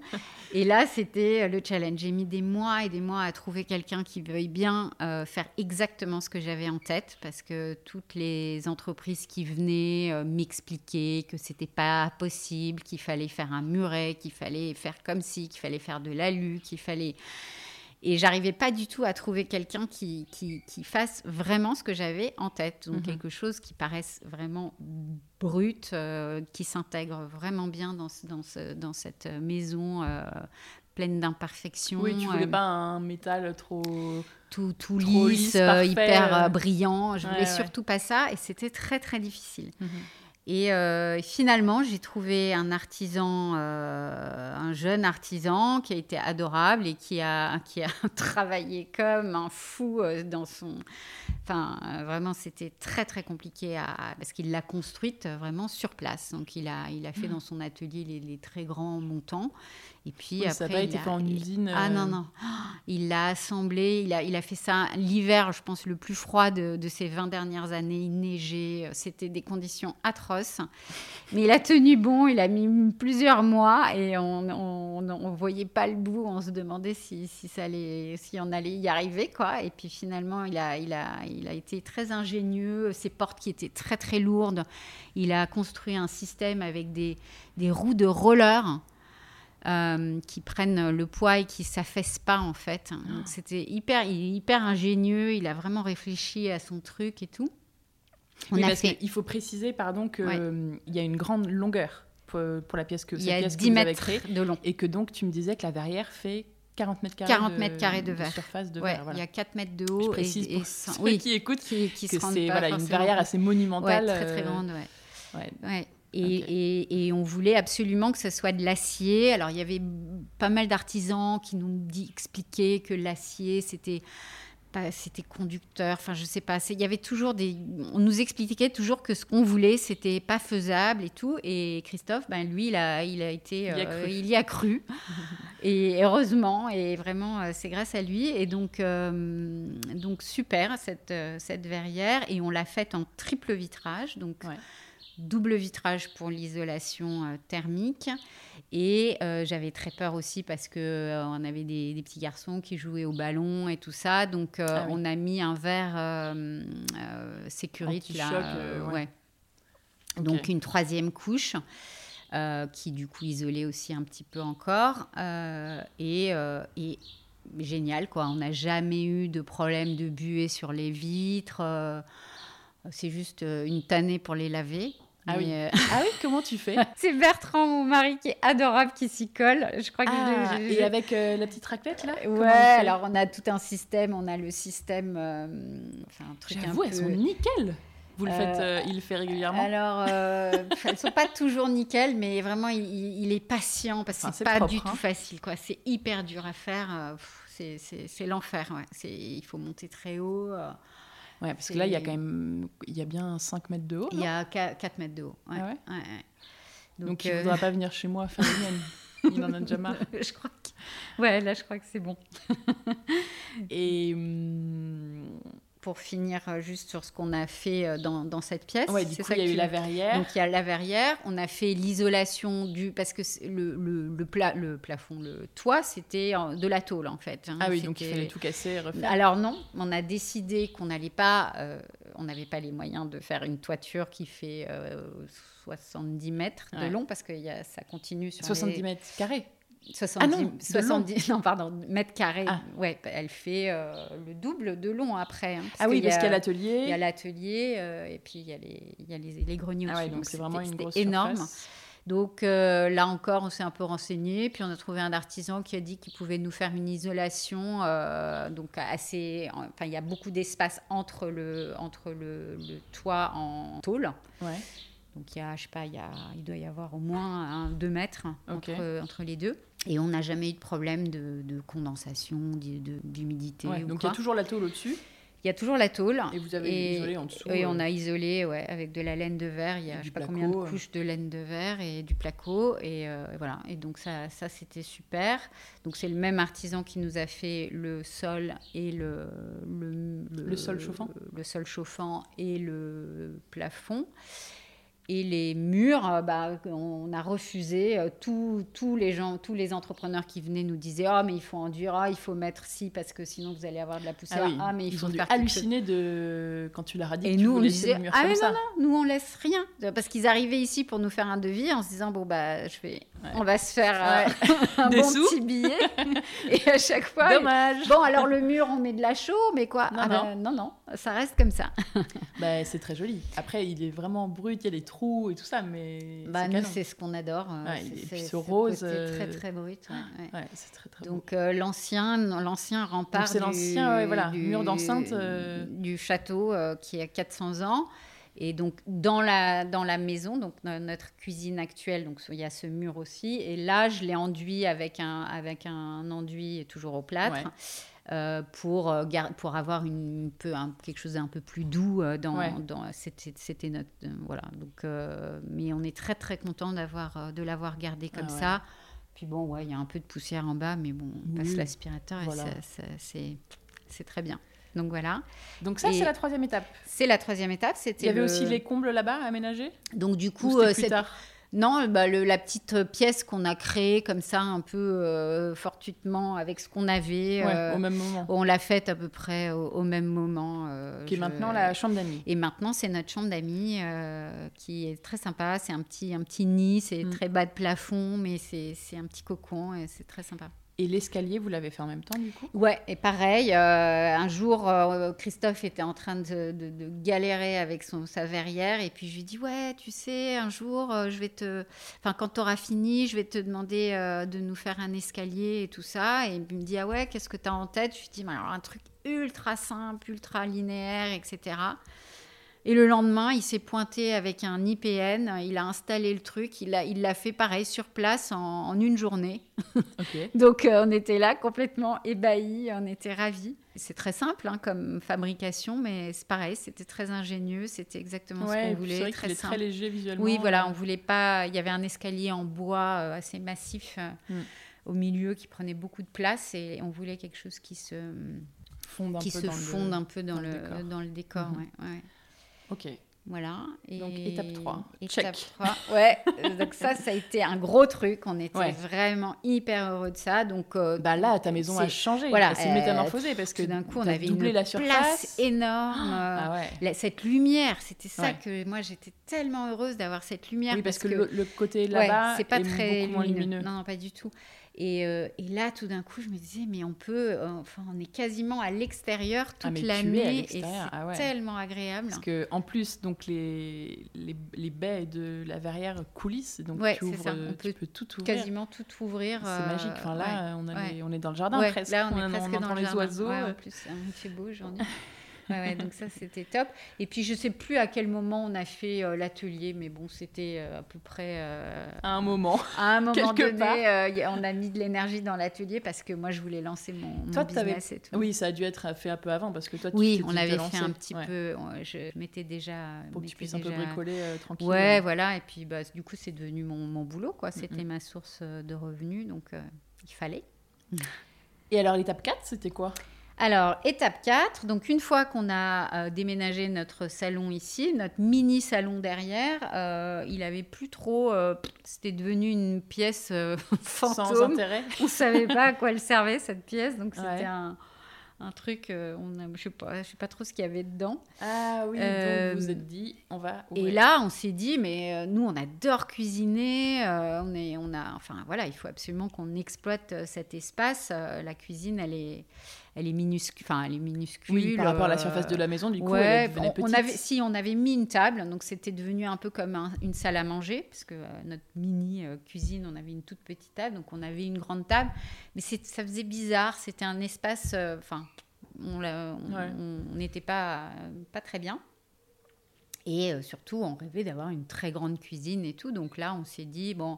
Speaker 2: Et là, c'était le challenge. J'ai mis des mois et des mois à trouver quelqu'un qui veuille bien euh, faire exactement ce que j'avais en tête, parce que toutes les entreprises qui venaient euh, m'expliquaient que c'était pas possible, qu'il fallait faire un muret, qu'il fallait faire comme ci, qu'il fallait faire de l'alu, qu'il fallait et j'arrivais pas du tout à trouver quelqu'un qui, qui, qui fasse vraiment ce que j'avais en tête. Donc
Speaker 1: Mhm.
Speaker 2: quelque chose qui paraisse vraiment brut, euh, qui s'intègre vraiment bien dans, ce- dans, ce- dans cette maison euh, pleine d'imperfections.
Speaker 1: Oui, tu voulais
Speaker 2: euh,
Speaker 1: pas un métal trop.
Speaker 2: Tout, lisse,
Speaker 1: lisse,
Speaker 2: euh, hyper
Speaker 1: euh.
Speaker 2: brillant. Je voulais surtout pas ça et c'était très très difficile.
Speaker 1: Mhm.
Speaker 2: Et euh, finalement, j'ai trouvé un artisan, euh, un jeune artisan qui a été adorable et qui a, qui a travaillé comme un fou dans son. Enfin, vraiment, c'était très très compliqué à, parce qu'il l'a construite vraiment sur place. Donc, il a, il a fait dans son atelier les, les très grands montants Et puis
Speaker 1: Oui,
Speaker 2: après,
Speaker 1: ça n'a pas
Speaker 2: il
Speaker 1: été fait en usine.
Speaker 2: Ah
Speaker 1: euh,
Speaker 2: non, non. Il l'a assemblé, il a, il a fait ça l'hiver, je pense, le plus froid de, de ces 20 dernières années. Il neigeait, c'était des conditions atroces. Mais il a tenu bon, il a mis plusieurs mois et on ne voyait pas le bout. On se demandait si, si, ça allait, si on allait y arriver. Quoi. Et puis finalement, il a, il, a, il a été très ingénieux. Ses portes qui étaient très très lourdes, il a construit un système avec des, des roues de roller. Euh, qui prennent le poids et qui s'affaissent pas en fait. Donc c'était hyper, il hyper ingénieux. Il a vraiment réfléchi à son truc et tout. On
Speaker 1: Oui,
Speaker 2: a
Speaker 1: parce
Speaker 2: fait.
Speaker 1: qu'il faut préciser, pardon, qu'il
Speaker 2: Ouais.
Speaker 1: y a une grande longueur pour, pour la pièce que,
Speaker 2: Il y a
Speaker 1: pièce
Speaker 2: 10
Speaker 1: que vous avez
Speaker 2: mètres
Speaker 1: créée.
Speaker 2: de long.
Speaker 1: Et que donc, tu me disais que la verrière fait 40 mètres carrés
Speaker 2: 40
Speaker 1: de,
Speaker 2: mètres carrés de verre.
Speaker 1: surface de
Speaker 2: Ouais,
Speaker 1: verre. Voilà.
Speaker 2: il y a 4 mètres de
Speaker 1: Je
Speaker 2: haut et,
Speaker 1: précise
Speaker 2: et
Speaker 1: pour ceux
Speaker 2: oui,
Speaker 1: qui écoutent
Speaker 2: qui, qui
Speaker 1: que c'est voilà, une verrière assez
Speaker 2: Ouais,
Speaker 1: monumentale.
Speaker 2: très très
Speaker 1: euh,
Speaker 2: grande, ouais.
Speaker 1: ouais.
Speaker 2: Et,
Speaker 1: Ok.
Speaker 2: et- et on voulait absolument que ce soit de l'acier. Alors, il y avait pas mal d'artisans qui nous dit, expliquaient que l'acier, c'était c'était conducteur. Enfin, je sais pas. Il y avait toujours des. On nous expliquait toujours que ce qu'on voulait, c'était pas faisable et tout. Et Christophe, ben, lui, il a, il a été.
Speaker 1: Il y a
Speaker 2: euh,
Speaker 1: cru.
Speaker 2: il y a cru. et heureusement. Et vraiment, euh, c'est grâce à lui. Et donc, euh, donc super, cette, cette verrière. Et on l'a faite en triple vitrage. Donc,
Speaker 1: Ouais.
Speaker 2: Double vitrage pour l'isolation euh, thermique. Et euh, j'avais très peur aussi parce que euh, on avait des, des petits garçons qui jouaient au ballon et tout ça. Donc euh,
Speaker 1: Ah oui.
Speaker 2: on a mis un verre sécurité là.
Speaker 1: Ouais.
Speaker 2: ouais. Donc une troisième couche. qui du coup isolait aussi un petit peu encore et, et génial quoi on n'a jamais eu de problème de buée sur les vitres c'est juste une tannée pour les laver
Speaker 1: Ah oui.
Speaker 2: Euh,
Speaker 1: Ah oui, comment tu fais
Speaker 2: c'est Bertrand, mon mari, qui est adorable, qui s'y colle. Je crois que
Speaker 1: Ah,
Speaker 2: je- je-
Speaker 1: Et avec euh, la petite raclette là?
Speaker 2: Ouais, alors on a tout un système. On a le système. euh, enfin, un truc
Speaker 1: J'avoue, elles
Speaker 2: peu-
Speaker 1: sont nickel. Vous le faites, euh, il le fait régulièrement?
Speaker 2: Alors, euh, elles sont pas toujours nickel, mais vraiment, il, est patient parce que
Speaker 1: Enfin,
Speaker 2: c'est pas
Speaker 1: propre,
Speaker 2: du
Speaker 1: hein.
Speaker 2: tout facile. quoi. C'est hyper dur à faire. c'est- l'enfer. Ouais. Il faut monter très haut.
Speaker 1: Ouais, parce que là, il y a quand même, il y a bien 5 mètres de haut.
Speaker 2: Il y a 4 mètres de haut. Ouais.
Speaker 1: Ah ouais?
Speaker 2: Ouais, ouais.
Speaker 1: Donc, il ne
Speaker 2: euh,
Speaker 1: voudra pas venir chez moi faire les miennes. Il en a déjà marre.
Speaker 2: je crois que... Ouais, là, je crois que c'est bon.
Speaker 1: Et hum,
Speaker 2: Pour finir euh, juste sur ce qu'on a fait euh, dans, dans cette pièce.
Speaker 1: ouais, du coup,
Speaker 2: ça
Speaker 1: il y a eu la verrière.
Speaker 2: Donc il y a la verrière, on a fait l'isolation du parce que le, le, le, pla- le plafond, le toit, c'était de la tôle en fait. hein.
Speaker 1: ah oui, donc il fallait tout casser et refaire.
Speaker 2: Alors non, on a décidé qu'on n'allait pas, euh, on n'avait pas les moyens de faire une toiture qui fait euh, 70 mètres de
Speaker 1: Ouais.
Speaker 2: long parce que il y a- ça continue sur
Speaker 1: 70
Speaker 2: les-
Speaker 1: mètres carrés.
Speaker 2: 70,
Speaker 1: Ah non, de
Speaker 2: 70 non pardon, mètres carrés.
Speaker 1: Ah.
Speaker 2: Ouais, elle fait euh, le double de long après. hein,
Speaker 1: Ah oui, parce qu'il y a
Speaker 2: il y a
Speaker 1: l'atelier.
Speaker 2: l'atelier euh, et puis il y a les, il y a les, les greniers
Speaker 1: Ah ouais,
Speaker 2: au-dessus.
Speaker 1: donc c'est vraiment une grosse
Speaker 2: énorme.
Speaker 1: surface.
Speaker 2: Donc euh, là encore, on s'est un peu renseigné, puis on a trouvé un artisan qui a dit qu'il pouvait nous faire une isolation. euh, donc assez, enfin il y a beaucoup d'espace entre le entre le, le toit en tôle.
Speaker 1: Ouais.
Speaker 2: Donc il y a, je sais pas, il, y a, il doit y avoir au moins un, deux mètres
Speaker 1: Ok.
Speaker 2: entre, entre les deux. Et on n'a jamais eu de problème de, de condensation, d'hu- de- d'humidité.
Speaker 1: Ouais,
Speaker 2: ou
Speaker 1: donc il y a toujours la tôle au-dessus.
Speaker 2: Il y a toujours la tôle.
Speaker 1: Et vous avez
Speaker 2: Et-
Speaker 1: isolé en dessous.
Speaker 2: Et
Speaker 1: euh,
Speaker 2: on a isolé ouais, avec de la laine de verre. Il y
Speaker 1: Et
Speaker 2: a je sais pas
Speaker 1: placo,
Speaker 2: combien de
Speaker 1: euh.
Speaker 2: couches de laine de verre et du placo. Et euh, voilà. Et donc ça, ça c'était super. Donc c'est le même artisan qui nous a fait le sol et le le,
Speaker 1: Le sol chauffant
Speaker 2: le sol chauffant et le plafond. Et les murs, euh, bah, on a refusé. euh, Tous, tous les gens, tous les entrepreneurs qui venaient nous disaient Ah, mais il faut enduire, ah, il faut mettre ci parce que sinon vous allez avoir de la poussière.
Speaker 1: Ah oui,
Speaker 2: Ah, mais il
Speaker 1: ils
Speaker 2: faut
Speaker 1: ont dû halluciner de quand tu leur as dit
Speaker 2: Et
Speaker 1: que tu
Speaker 2: nous, on disait, ah
Speaker 1: comme
Speaker 2: mais
Speaker 1: ça.
Speaker 2: non, non, nous, on laisse rien. Parce qu'ils arrivaient ici pour nous faire un devis en se disant, bon, bah, je vais,
Speaker 1: Ouais.
Speaker 2: on va se faire euh, un
Speaker 1: Des
Speaker 2: bon
Speaker 1: sous.
Speaker 2: petit billet. Et à chaque fois,
Speaker 1: Dommage.
Speaker 2: bon, alors le mur, on met de la chaux, mais quoi?
Speaker 1: Non,
Speaker 2: Ah bah, non, non, ça reste comme ça.
Speaker 1: Bah, c'est très joli. Après, il est vraiment brut, il y a trous et tout ça, mais
Speaker 2: Bah,
Speaker 1: c'est
Speaker 2: nous, c'est ce qu'on adore. euh,
Speaker 1: Ouais,
Speaker 2: c'est-
Speaker 1: et puis
Speaker 2: c'est-
Speaker 1: ce
Speaker 2: ce
Speaker 1: rose, euh,
Speaker 2: Très, très brut. ouais, ouais.
Speaker 1: Ouais, c'est très très beau.
Speaker 2: Donc euh, l'ancien, l'ancien rempart.
Speaker 1: Donc, c'est
Speaker 2: du-
Speaker 1: l'ancien, voilà,
Speaker 2: du-
Speaker 1: mur d'enceinte, euh.
Speaker 2: du château euh, qui a 400 ans. Et donc dans la dans la maison, donc no- notre cuisine actuelle, donc il y a ce mur aussi. Et là, je l'ai enduit avec un avec un enduit toujours au plâtre. Euh, pour, euh, pour avoir une, peu, un- quelque chose d'un peu plus doux euh, dans,
Speaker 1: Ouais.
Speaker 2: dans c'était notre voilà donc mais on est très très content d'avoir de l'avoir gardé comme
Speaker 1: Ah ouais.
Speaker 2: ça Puis bon, ouais, il y a un peu de poussière en bas, mais bon, on passe
Speaker 1: Oui.
Speaker 2: l'aspirateur
Speaker 1: Voilà.
Speaker 2: et ça- c'est c'est très bien. Donc voilà.
Speaker 1: Donc ça, c'est la troisième étape.
Speaker 2: C'est la troisième étape.
Speaker 1: Il y avait
Speaker 2: le-
Speaker 1: aussi les combles là-bas à aménager
Speaker 2: Donc du
Speaker 1: Ou
Speaker 2: coup,
Speaker 1: c'était plus tard?
Speaker 2: Non, bah, le- la petite pièce qu'on a créée comme ça, un peu euh, fortuitement avec ce qu'on avait.
Speaker 1: Ouais,
Speaker 2: euh,
Speaker 1: au même moment.
Speaker 2: on l'a faite à peu près au, au même moment. euh,
Speaker 1: Qui est
Speaker 2: je-
Speaker 1: maintenant la chambre d'amis.
Speaker 2: Et maintenant, c'est notre chambre d'amis qui est très sympa. C'est un petit, un petit nid, c'est
Speaker 1: Mm.
Speaker 2: très bas de plafond, mais c'est c'est un petit cocon et c'est très sympa.
Speaker 1: Et l'escalier, vous l'avez fait en même temps, du coup?
Speaker 2: Ouais, et pareil, euh, un jour, euh, Christophe était en train de, galérer avec son, sa verrière, et puis je lui dis Ouais, tu sais, un jour, euh, je vais te. Enfin, quand tu auras fini, je vais te demander de nous faire un escalier et tout ça. Et il me dit Ah ouais, qu'est-ce que tu as en tête? Je lui dis Alors, un truc ultra simple, ultra linéaire, etc. Et le lendemain, il s'est pointé avec un IPN, il a installé le truc, il l'a il l'a fait pareil sur place en, en une journée. Donc euh, on était là complètement ébahis, on était ravis. C'est très simple hein, comme fabrication, mais c'est pareil, c'était très ingénieux, c'était exactement
Speaker 1: Ouais,
Speaker 2: ce qu'on voulait,
Speaker 1: vrai
Speaker 2: très simple.
Speaker 1: léger visuellement.
Speaker 2: Oui, voilà, on voulait pas. Il y avait un escalier en bois euh, assez massif euh,
Speaker 1: Mm.
Speaker 2: au milieu qui prenait beaucoup de place et on voulait quelque chose qui se
Speaker 1: fonde un
Speaker 2: qui
Speaker 1: peu
Speaker 2: se
Speaker 1: dans le-
Speaker 2: fonde un peu dans,
Speaker 1: dans le
Speaker 2: le,
Speaker 1: décor.
Speaker 2: dans le décor. Ouais, ouais.
Speaker 1: Ok.
Speaker 2: Voilà. Et
Speaker 1: Donc, étape 3.
Speaker 2: Étape
Speaker 1: Check.
Speaker 2: 3. Ouais. donc ça, ça a été un gros truc. On était
Speaker 1: Ouais.
Speaker 2: vraiment hyper heureux de ça. Donc euh,
Speaker 1: Bah là, ta maison a
Speaker 2: c'est-
Speaker 1: changé.
Speaker 2: voilà,
Speaker 1: s'est
Speaker 2: euh,
Speaker 1: métamorphosée parce que
Speaker 2: d'un coup, on avait
Speaker 1: doublé
Speaker 2: une
Speaker 1: la surface.
Speaker 2: place énorme.
Speaker 1: Ah ouais.
Speaker 2: La- cette lumière, c'était ça
Speaker 1: Ouais.
Speaker 2: que moi j'étais tellement heureuse d'avoir cette lumière.
Speaker 1: Oui, parce que, le, le côté
Speaker 2: ouais,
Speaker 1: là-bas
Speaker 2: c'est pas
Speaker 1: est
Speaker 2: très
Speaker 1: beaucoup moins lumineux.
Speaker 2: Non, non, pas du tout. Et, euh, et là, tout d'un coup, je me disais, mais on peut, euh, enfin, on est quasiment à l'extérieur
Speaker 1: Ah,
Speaker 2: toute
Speaker 1: à
Speaker 2: l'année et c'est
Speaker 1: ah ouais.
Speaker 2: tellement agréable.
Speaker 1: Parce que en plus, donc les, les, les baies de la verrière coulissent, donc
Speaker 2: Ouais,
Speaker 1: tu, ouvres,
Speaker 2: ça. On
Speaker 1: tu
Speaker 2: peut
Speaker 1: peux tout ouvrir.
Speaker 2: Quasiment tout ouvrir.
Speaker 1: C'est
Speaker 2: euh,
Speaker 1: magique. Enfin là, on, a les- on est dans le jardin presque.
Speaker 2: Là, on est
Speaker 1: on,
Speaker 2: presque
Speaker 1: entend
Speaker 2: dans le
Speaker 1: les
Speaker 2: jardin.
Speaker 1: oiseaux. Euh.
Speaker 2: en plus, hein, il fait beau aujourd'hui. Ouais, ouais, donc ça, c'était top. Et puis, je sais plus à quel moment on a fait euh, l'atelier, mais bon, c'était euh, à peu près euh,
Speaker 1: à un moment.
Speaker 2: à un moment
Speaker 1: Quelque
Speaker 2: donné.
Speaker 1: part.
Speaker 2: euh, on a mis de l'énergie dans l'atelier parce que moi, je voulais lancer mon, mon
Speaker 1: Toi,
Speaker 2: business et tout.
Speaker 1: Oui, ça a dû être fait un peu avant parce que toi, tu
Speaker 2: Oui, on
Speaker 1: déjà
Speaker 2: avait
Speaker 1: lancé.
Speaker 2: fait un petit
Speaker 1: Ouais.
Speaker 2: peu. Je m'étais déjà.
Speaker 1: Pour que tu puisses un peu bricoler tranquille.
Speaker 2: Ouais, voilà. Et puis, bah, du coup, c'est devenu mon, mon boulot, quoi. C'était ma source de revenus, donc il fallait.
Speaker 1: Et alors, l'étape 4, c'était quoi?
Speaker 2: Alors, étape 4, donc une fois qu'on a euh, déménagé notre salon ici, notre mini salon derrière, euh, il avait plus trop, euh, c'était devenu une pièce euh,
Speaker 1: Sans
Speaker 2: fantôme.
Speaker 1: intérêt
Speaker 2: On savait pas à quoi elle servait cette pièce, donc c'était
Speaker 1: Ouais.
Speaker 2: un, un truc, euh, on a, je sais pas, je sais pas trop ce qu'il y avait dedans.
Speaker 1: Ah oui,
Speaker 2: Euh,
Speaker 1: donc vous vous êtes dit, on va
Speaker 2: Et
Speaker 1: ouvrir.
Speaker 2: là, on s'est dit, mais euh, nous, on adore cuisiner. on est, on a, enfin voilà, il faut absolument qu'on exploite cet espace. La cuisine, elle est, elle est minuscule. Enfin, elle est minuscule.
Speaker 1: Oui, par rapport à la
Speaker 2: euh,
Speaker 1: surface de la maison, du coup,
Speaker 2: ouais,
Speaker 1: elle devenait
Speaker 2: on, avait, si on avait mis une table, donc c'était devenu un peu comme un- une salle à manger, parce que euh, notre mini euh, cuisine, on avait une toute petite table, donc on avait une grande table, mais ça faisait bizarre. C'était un espace, enfin, on
Speaker 1: Ouais.
Speaker 2: n'était pas, pas très bien. Et surtout, on rêvait d'avoir une très grande cuisine et tout. Donc là, on s'est dit, bon,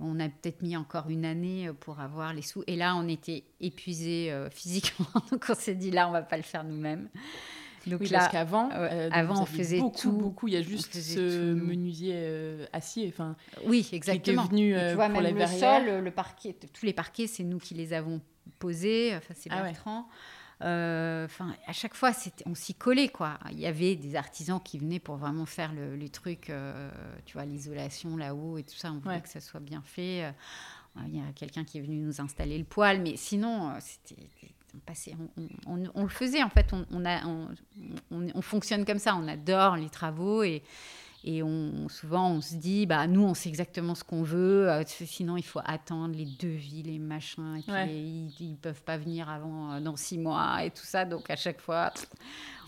Speaker 2: on a peut-être mis encore une année euh, pour avoir les sous. Et là, on était épuisés euh, physiquement. Donc on s'est dit, là, on va pas le faire nous-mêmes. Donc
Speaker 1: Oui,
Speaker 2: là,
Speaker 1: parce qu'avant, euh, donc
Speaker 2: avant, on faisait
Speaker 1: beaucoup,
Speaker 2: tout.
Speaker 1: beaucoup. Il y a juste ce
Speaker 2: tout.
Speaker 1: menuisier euh, acier, enfin,
Speaker 2: oui,
Speaker 1: qui était
Speaker 2: exactement.
Speaker 1: venu euh,
Speaker 2: tu vois,
Speaker 1: pour
Speaker 2: même le sol, le parquet, tous les parquets, c'est nous qui les avons posés. Enfin, c'est
Speaker 1: Ah ouais.
Speaker 2: Euh, Enfin, à chaque fois, on s'y collait, quoi. Il y avait des artisans qui venaient pour vraiment faire le, les trucs, euh, tu vois, l'isolation là-haut et tout ça. On voulait
Speaker 1: Ouais.
Speaker 2: que ça soit bien fait. Euh, Il y a quelqu'un qui est venu nous installer le poêle, mais sinon, c'était. On, on, on- on- on le faisait en fait, a, on- on fonctionne comme ça, on adore les travaux et, et on, souvent, on se dit, bah, nous, on sait exactement ce qu'on veut. euh, sinon, il faut attendre les devis, les machins. Et puis,
Speaker 1: Ouais.
Speaker 2: ils ne peuvent pas venir avant euh, dans six mois et tout ça. Donc, à chaque fois,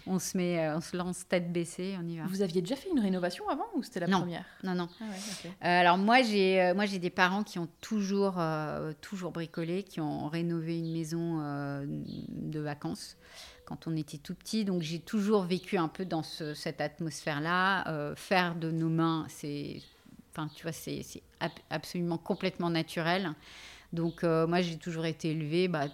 Speaker 2: on se, met, euh, on se lance tête baissée, on y va.
Speaker 1: Vous aviez déjà fait une rénovation avant ou c'était la
Speaker 2: Non.
Speaker 1: première?
Speaker 2: Non, non.
Speaker 1: Ah ouais,
Speaker 2: alors moi j'ai moi j'ai des parents qui ont toujours toujours bricolé, qui ont rénové une maison de vacances quand on était tout petit. Donc j'ai toujours vécu un peu dans ce- cette atmosphère-là. Euh, faire de nos mains, c'est enfin tu vois c'est c'est ab- absolument complètement naturel. Donc euh, moi j'ai toujours été élevée bah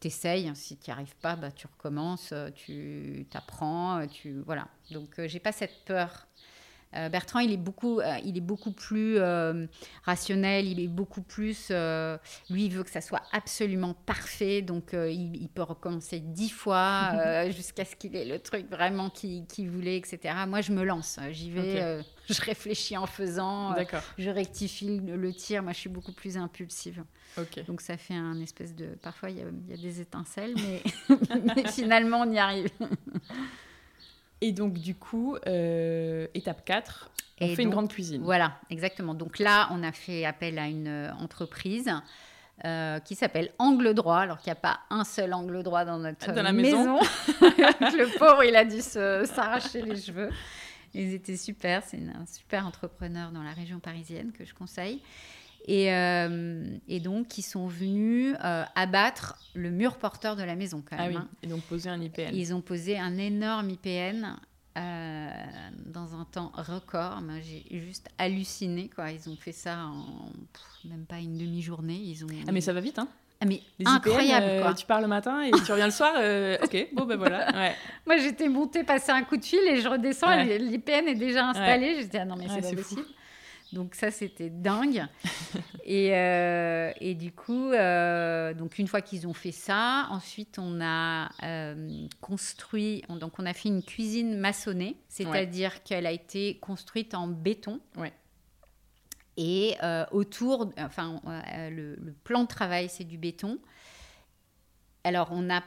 Speaker 2: T'essayes, si tu n'y arrives pas, bah, tu recommences, euh, tu t'apprends, tu voilà. Donc j'ai pas cette peur Euh, Bertrand, il est beaucoup, euh, il est beaucoup plus euh, rationnel, il est beaucoup plus. lui, il veut que ça soit absolument parfait, donc il, peut recommencer dix fois jusqu'à ce qu'il ait le truc vraiment qu'il voulait, etc. Moi, je me lance, j'y vais, je réfléchis en faisant, je rectifie le, tir. Moi, je suis beaucoup plus impulsive. Donc, ça fait un espèce de. Parfois, il y, y, a des étincelles, mais, mais finalement, on y arrive.
Speaker 1: Et donc, du coup, euh, étape 4, on fait une grande cuisine.
Speaker 2: Voilà, exactement. Donc là, on a fait appel à une euh, entreprise euh, qui s'appelle Angle Droit, alors qu'il n'y a pas un seul angle droit dans notre
Speaker 1: dans la maison.
Speaker 2: le pauvre, il a dû s'arracher les cheveux. Ils étaient super. C'est un super entrepreneur dans la région parisienne que je conseille. Et, euh, et, donc qui sont venus euh, abattre le mur porteur de la maison quand
Speaker 1: ah
Speaker 2: même. Ah oui,
Speaker 1: et donc poser un IPN.
Speaker 2: Ils ont posé un énorme IPN euh, dans un temps record. J'ai juste halluciné quoi. Ils ont fait ça en même pas une demi-journée. Ils ont.
Speaker 1: Ah mais ça va vite hein.
Speaker 2: Ah mais incroyable
Speaker 1: IPN,
Speaker 2: quoi.
Speaker 1: Tu pars le matin et tu reviens le soir. ok, bon ben voilà. Ouais.
Speaker 2: Moi j'étais montée passer un coup de fil et je redescends. L'IPN est déjà installé. J'étais ah non mais c'est pas possible. Donc ça, c'était dingue. et, euh, et, du coup, euh, donc une fois qu'ils ont fait ça, ensuite on a euh, construit, donc on a fait une cuisine maçonnée, c'est-à-dire qu'elle a été construite en béton.
Speaker 1: Ouais.
Speaker 2: Et autour, enfin, le, le, plan de travail, c'est du béton. Alors, on n'a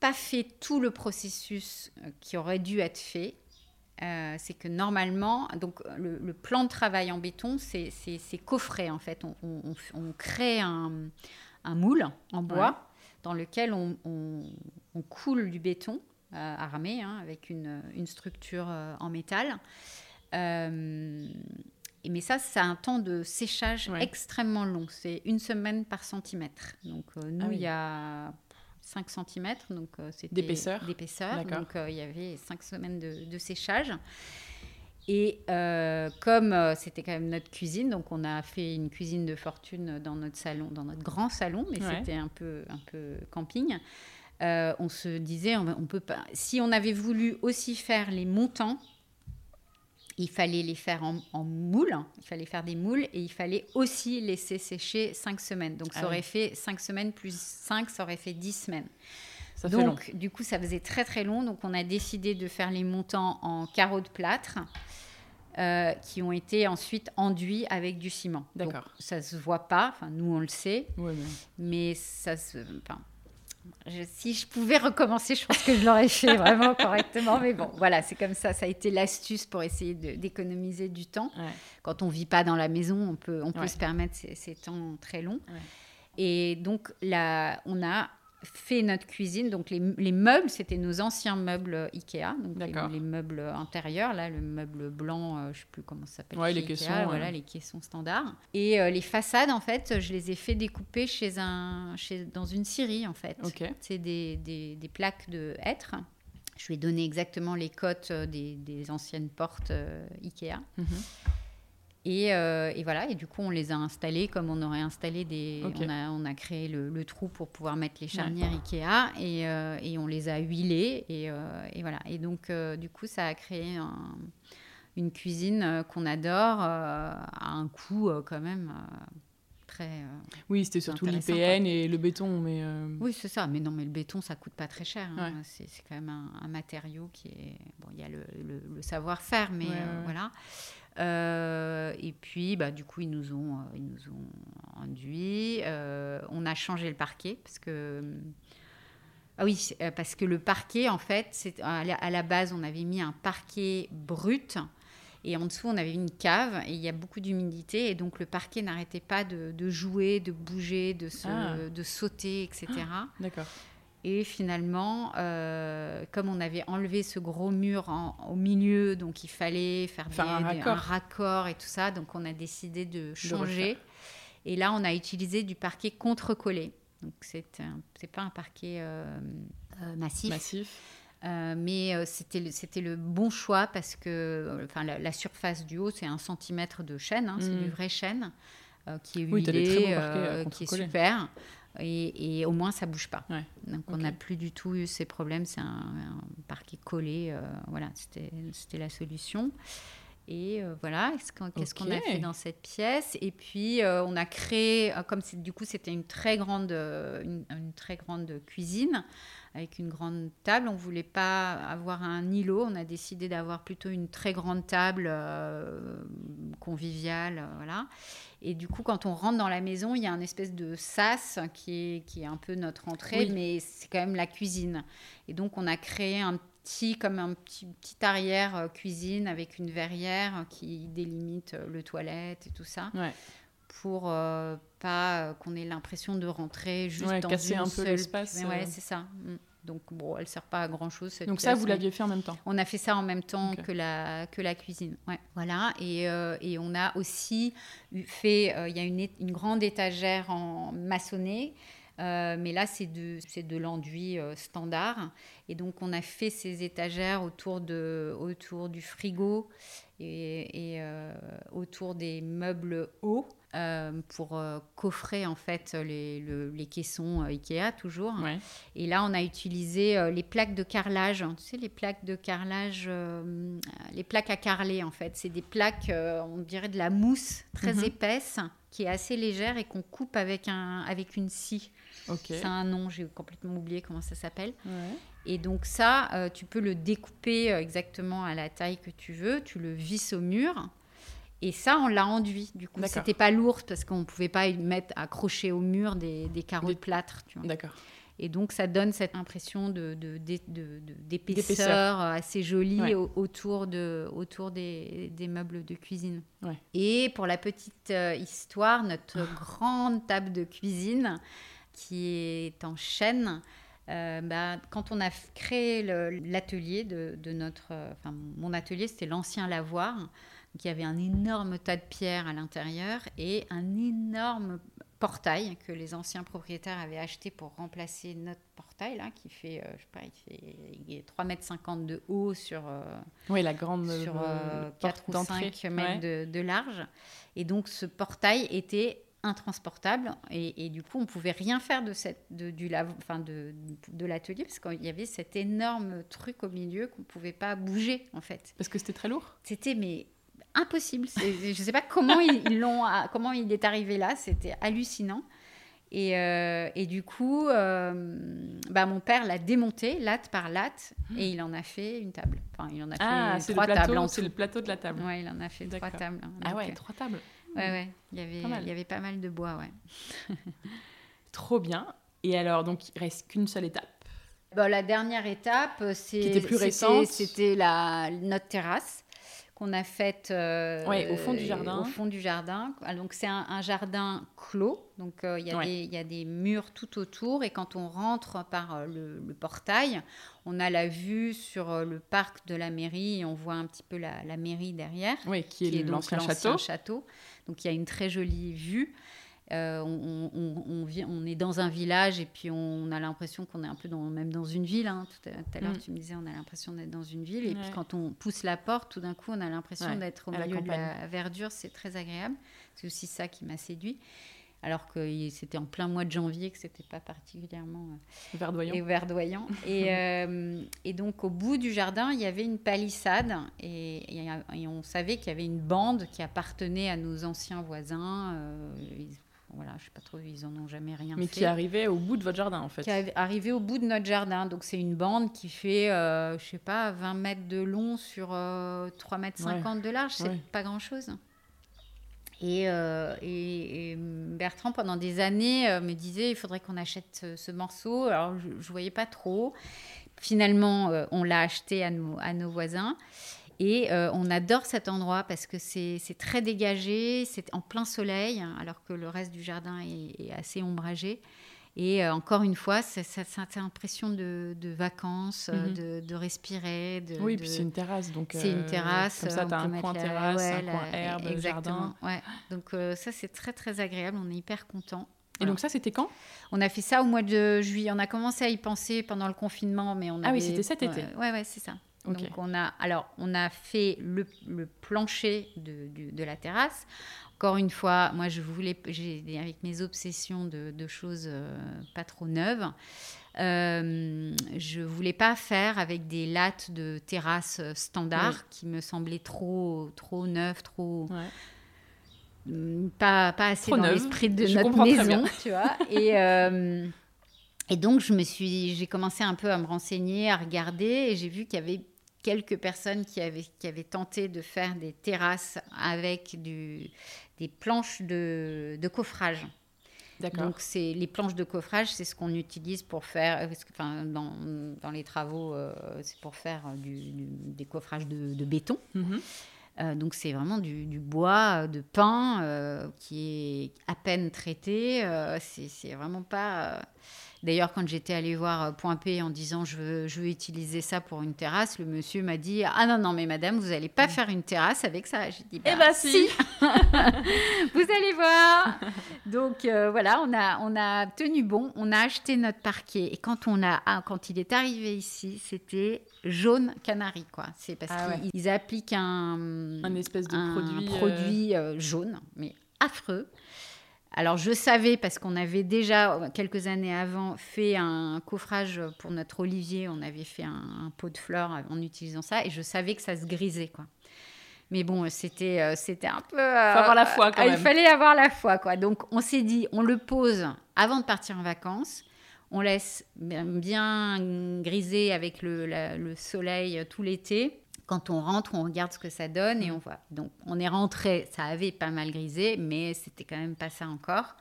Speaker 2: pas fait tout le processus qui aurait dû être fait. Euh, c'est que normalement, donc le, plan de travail en béton, c'est coffret en fait. On, crée un, moule en bois dans lequel on, coule du béton euh, armé hein, avec une, structure euh, en métal. mais ça, ça a un temps de séchage extrêmement long. C'est une semaine par centimètre. Donc nous, ah il y a 5 cm, donc euh, c'était
Speaker 1: d'épaisseur.
Speaker 2: d'épaisseur. Donc euh, il y avait 5 semaines de, séchage. Et euh, comme c'était quand même notre cuisine, donc on a fait une cuisine de fortune dans notre salon, dans notre grand salon, mais c'était un peu, un peu camping. on se disait, on, peut pas. Si on avait voulu aussi faire les montants, il fallait les faire en, moule, il fallait faire des moules et il fallait aussi laisser sécher 5 semaines. Donc ça ah aurait fait 5 semaines plus 5, ça aurait fait 10 semaines. Ça donc du coup ça faisait très très long. Donc on a décidé de faire les montants en carreaux de plâtre. Euh, qui ont été ensuite enduits avec du ciment.
Speaker 1: D'accord.
Speaker 2: Ça se voit pas, enfin nous on le sait,
Speaker 1: mais...
Speaker 2: mais ça se, enfin, si je pouvais recommencer, je pense que je l'aurais fait vraiment correctement. Mais bon, voilà, c'est comme ça. Ça a été l'astuce pour essayer d'économiser du temps. Quand on vit pas dans la maison, on peut, on peut se permettre ces, ces, temps très longs. Et donc, là, on a fait notre cuisine. Donc les, les meubles, c'était nos anciens meubles Ikea, donc les, meubles intérieurs, là, le meuble blanc, euh, je sais plus comment ça s'appelle.
Speaker 1: Ouais, les caissons.
Speaker 2: Voilà, les caissons standards. Et euh, les façades, en fait, je les ai fait découper chez un, chez, dans une scierie, en fait. C'est des, des, des, plaques de hêtre. Je lui ai donné exactement les cotes euh, des, des anciennes portes Ikea. Euh, et, voilà, et du coup, on les a installés comme on aurait installé des. On, a, on, a, créé le, trou pour pouvoir mettre les charnières Ikea et, euh, et, on les a huilés. Et, euh, et voilà. Et donc, du coup, ça a créé une cuisine qu'on adore à un coût quand même. Très,
Speaker 1: oui, c'était surtout l'IPN et le béton, mais
Speaker 2: oui, c'est ça. Mais non, mais le béton, ça coûte pas très cher. Hein. C'est quand même un, matériau qui est bon. Il y a le, le, savoir-faire, mais voilà. Euh, et puis, bah, du coup, ils nous ont, euh, ils nous ont enduit. Euh, on a changé le parquet parce que. Ah oui, parce que le parquet, en fait, c'est, à la base, on avait mis un parquet brut. Et en dessous, on avait une cave et il y a beaucoup d'humidité. Et donc, le parquet n'arrêtait pas de, jouer, de bouger, de, se, ah. de sauter, etc.
Speaker 1: D'accord.
Speaker 2: Et finalement, euh, comme on avait enlevé ce gros mur au milieu, donc il fallait faire,
Speaker 1: un,
Speaker 2: raccord. et tout ça, donc on a décidé de changer. et là, on a utilisé du parquet contre-collé. Donc c'est c'est pas un parquet euh, euh, massif.
Speaker 1: Massif.
Speaker 2: mais c'était c'était le bon choix parce que enfin la, surface du haut c'est un centimètre de chêne, hein, c'est du mm. vrai chêne qui est huilé, qui est super. Et, au moins ça bouge pas. Donc on n'a plus du tout eu ces problèmes. C'est un, parquet collé. Euh, voilà, c'était la solution. Et voilà, qu'est-ce qu'on a fait dans cette pièce? Et puis on a créé, comme du coup c'était une très grande, une, très grande cuisine avec une grande table. On voulait pas avoir un îlot. On a décidé d'avoir plutôt une très grande table conviviale, voilà. Et du coup, quand on rentre dans la maison, il y a un espèce de sas qui est, qui est un peu notre entrée, mais c'est quand même la cuisine. Et donc, on a créé un petit, comme un petit, petit arrière euh, cuisine avec une verrière qui délimite euh, le toilette et tout ça. Pour euh, pas qu'on ait l'impression de rentrer juste dans
Speaker 1: casser
Speaker 2: une
Speaker 1: un peu l'espace.
Speaker 2: Ouais, c'est ça. Mm. Donc, bon, elle ne sert pas à grand chose.
Speaker 1: Donc, ça, vous l'aviez fait en même temps
Speaker 2: On a fait ça en même temps que, la, que la cuisine. Ouais. Voilà. Et, euh, et, on a aussi fait. Euh, il y a une, une, grande étagère en maçonné. Euh, mais là, c'est de, de l'enduit standard. Et donc, on a fait ces étagères autour, de, autour du frigo et, et autour des meubles hauts. Euh, pour euh, coffrer en fait les, les caissons euh, Ikea toujours. Et là, on a utilisé les plaques de carrelage. Hein. Tu sais, les plaques de carrelage, les plaques à carreler en fait. C'est des plaques, on dirait de la mousse très mhm. épaisse qui est assez légère et qu'on coupe avec, un, avec une scie. C'est un nom, j'ai complètement oublié comment ça s'appelle. Et donc ça, tu peux le découper exactement à la taille que tu veux, tu le visses au mur et ça, on l'a enduit. Du coup, c'était pas lourd parce qu'on pouvait pas mettre accrocher au mur des, des carreaux de plâtre.
Speaker 1: D'accord.
Speaker 2: Et donc, ça donne cette impression de, d'épaisseur assez jolie autour, de, autour des, des, meubles de cuisine. Et pour la petite euh, histoire, notre ah. grande table de cuisine qui est en chêne, euh, bah, quand on a créé l'atelier de, de, notre... Euh, enfin, mon atelier, c'était l'ancien lavoir. Y avait un énorme tas de pierres à l'intérieur et un énorme portail que les anciens propriétaires avaient acheté pour remplacer notre portail là qui fait euh, je sais pas il fait 3 mètres 50 de haut sur euh,
Speaker 1: oui la grande
Speaker 2: sur 4 euh, ou 5 mètres de, large. Et donc ce portail était intransportable et, du coup on pouvait rien faire de cette de, du enfin de, de l'atelier parce qu'il y avait cet énorme truc au milieu qu'on pouvait pas bouger en fait.
Speaker 1: Parce que c'était très lourd?
Speaker 2: C'était mais impossible. Je ne sais pas comment ils, l'ont, comment il est arrivé là. C'était hallucinant. Et, euh, et, du coup, euh, bah, mon père l'a démonté latte par latte et il en a fait une table. Enfin, il en a
Speaker 1: ah,
Speaker 2: fait trois tables.
Speaker 1: C'est le plateau de la table.
Speaker 2: Ouais, il en a fait trois tables.
Speaker 1: ah ouais, trois tables.
Speaker 2: Ouais, ouais. Il y avait, il y avait pas mal de bois, ouais.
Speaker 1: Trop bien. Et alors, donc, il reste qu'une seule étape.
Speaker 2: Bon, la dernière étape, c'est,
Speaker 1: qui était plus récente.
Speaker 2: C'était la notre terrasse qu'on a faite
Speaker 1: euh, au fond du jardin.
Speaker 2: Au fond du jardin. Ah, donc c'est un, jardin clos, donc euh, il y, a des murs tout autour et quand on rentre par euh, le, portail, on a la vue sur le parc de la mairie et on voit un petit peu la, mairie derrière.
Speaker 1: Oui, qui, est, l'ancien château.
Speaker 2: château. Donc il y a une très jolie vue. Euh, on, on, est dans un village et puis on a l'impression qu'on est un peu dans, même dans une ville. Hein. Tout à, l'heure, mm. tu me disais, on a l'impression d'être dans une ville. Et puis quand on pousse la porte, tout d'un coup, on a l'impression d'être au milieu de la verdure. C'est très agréable. C'est aussi ça qui m'a séduit. Alors que c'était en plein mois de janvier, que c'était pas particulièrement
Speaker 1: euh, verdoyant.
Speaker 2: Et, verdoyant. Euh, et, donc, au bout du jardin, il y avait une palissade. Et, et on savait qu'il y avait une bande qui appartenait à nos anciens voisins. Voilà, je sais pas trop, ils en ont jamais rien
Speaker 1: Mais
Speaker 2: fait.
Speaker 1: qui arrivait au bout de votre jardin, en fait.
Speaker 2: Qui arrivait au bout de notre jardin. Donc, c'est une bande qui fait, euh, je sais pas, 20 mètres de long sur 3 euh, mètres 50 de large. C'est pas grand-chose. Euh, et, et, Bertrand, pendant des années, euh, me disait il faudrait qu'on achète ce, morceau. Alors, je ne voyais pas trop. Finalement, on l'a acheté à nos, à nos voisins. Et euh, on adore cet endroit parce que c'est très dégagé, c'est en plein soleil, alors que le reste du jardin est, assez ombragé. Et euh, encore une fois, c'est cette impression de, vacances, euh, mhm. de, respirer. De,
Speaker 1: oui, puis c'est une terrasse. donc
Speaker 2: C'est une terrasse.
Speaker 1: Comme ça, tu as un coin terrasse, un coin herbe,
Speaker 2: exactement, jardin. Ouais. Donc ça, c'est très, très agréable. On est hyper content.
Speaker 1: Et donc ça, c'était quand?
Speaker 2: On a fait ça au mois de juillet. On a commencé à y penser pendant le confinement, mais on
Speaker 1: Ah oui, c'était cet été.
Speaker 2: Ouais, ouais, c'est ça. Donc on a, alors on a fait le, plancher de, de, la terrasse. Encore une fois, moi je voulais, avec mes obsessions de, choses euh, pas trop neuves, euh, je voulais pas faire avec des lattes de terrasse standard qui me semblaient trop trop neuves, trop mm, pas, pas assez dans l'esprit de notre maison, tu vois. Et euh, et donc je me suis, j'ai commencé un peu à me renseigner, à regarder, et j'ai vu qu'il y avait quelques personnes qui avaient, qui avaient tenté de faire des terrasses avec du, des planches de, de coffrage. Donc, c'est les planches de coffrage, c'est ce qu'on utilise pour faire, enfin, dans, dans les travaux, euh, c'est pour faire du, des coffrages de, de béton. Mhm. Euh, donc, c'est vraiment du, du, bois de pin euh, qui est à peine traité. c'est vraiment pas. D'ailleurs, quand j'étais allée voir euh, Point P en disant je veux, je veux utiliser ça pour une terrasse, le monsieur m'a dit Ah non, non, mais madame, vous n'allez pas mm. faire une terrasse avec ça. J'ai dit
Speaker 1: Eh bah, bah si,
Speaker 2: Vous allez voir Donc euh, voilà, on a, on a tenu bon, on a acheté notre parquet. Et quand, on a, ah, quand il est arrivé ici, c'était jaune canari, quoi. C'est parce ah qu'ils appliquent un,
Speaker 1: un espèce de produit,
Speaker 2: produit euh, jaune, mais affreux. Alors je savais parce qu'on avait déjà quelques années avant fait un coffrage pour notre olivier, on avait fait un, pot de fleurs en utilisant ça et je savais que ça se grisait quoi. Mais bon, c'était euh, c'était un peu.
Speaker 1: Euh, faut avoir la foi quand même.
Speaker 2: Il fallait avoir la foi quoi. Donc on s'est dit, on le pose avant de partir en vacances. On laisse bien griser avec le soleil tout l'été quand on rentre, on regarde ce que ça donne et mm. on voit. Donc, on est rentré, ça avait pas mal grisé, mais c'était quand même pas ça encore.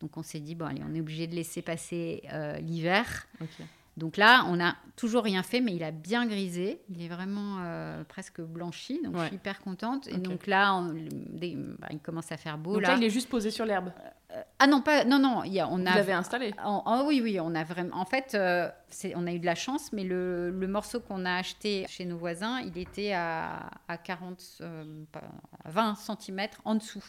Speaker 2: Donc, on s'est dit, bon, allez, on est obligé de laisser passer euh, l'hiver. Donc là, on n'a toujours rien fait, mais il a bien grisé. Il est vraiment euh, presque blanchi, donc je suis hyper contente. Et donc là, bah, il commence à faire beau.
Speaker 1: Donc là, il est juste posé sur l'herbe.
Speaker 2: Euh, ah non, pas, non, non. Y a, on
Speaker 1: Vous l'avez installé
Speaker 2: Ah oui, oui, on a vraiment. En fait, euh, on a eu de la chance, mais le, le morceau qu'on a acheté chez nos voisins, il était à, à 40, 20 cm en dessous.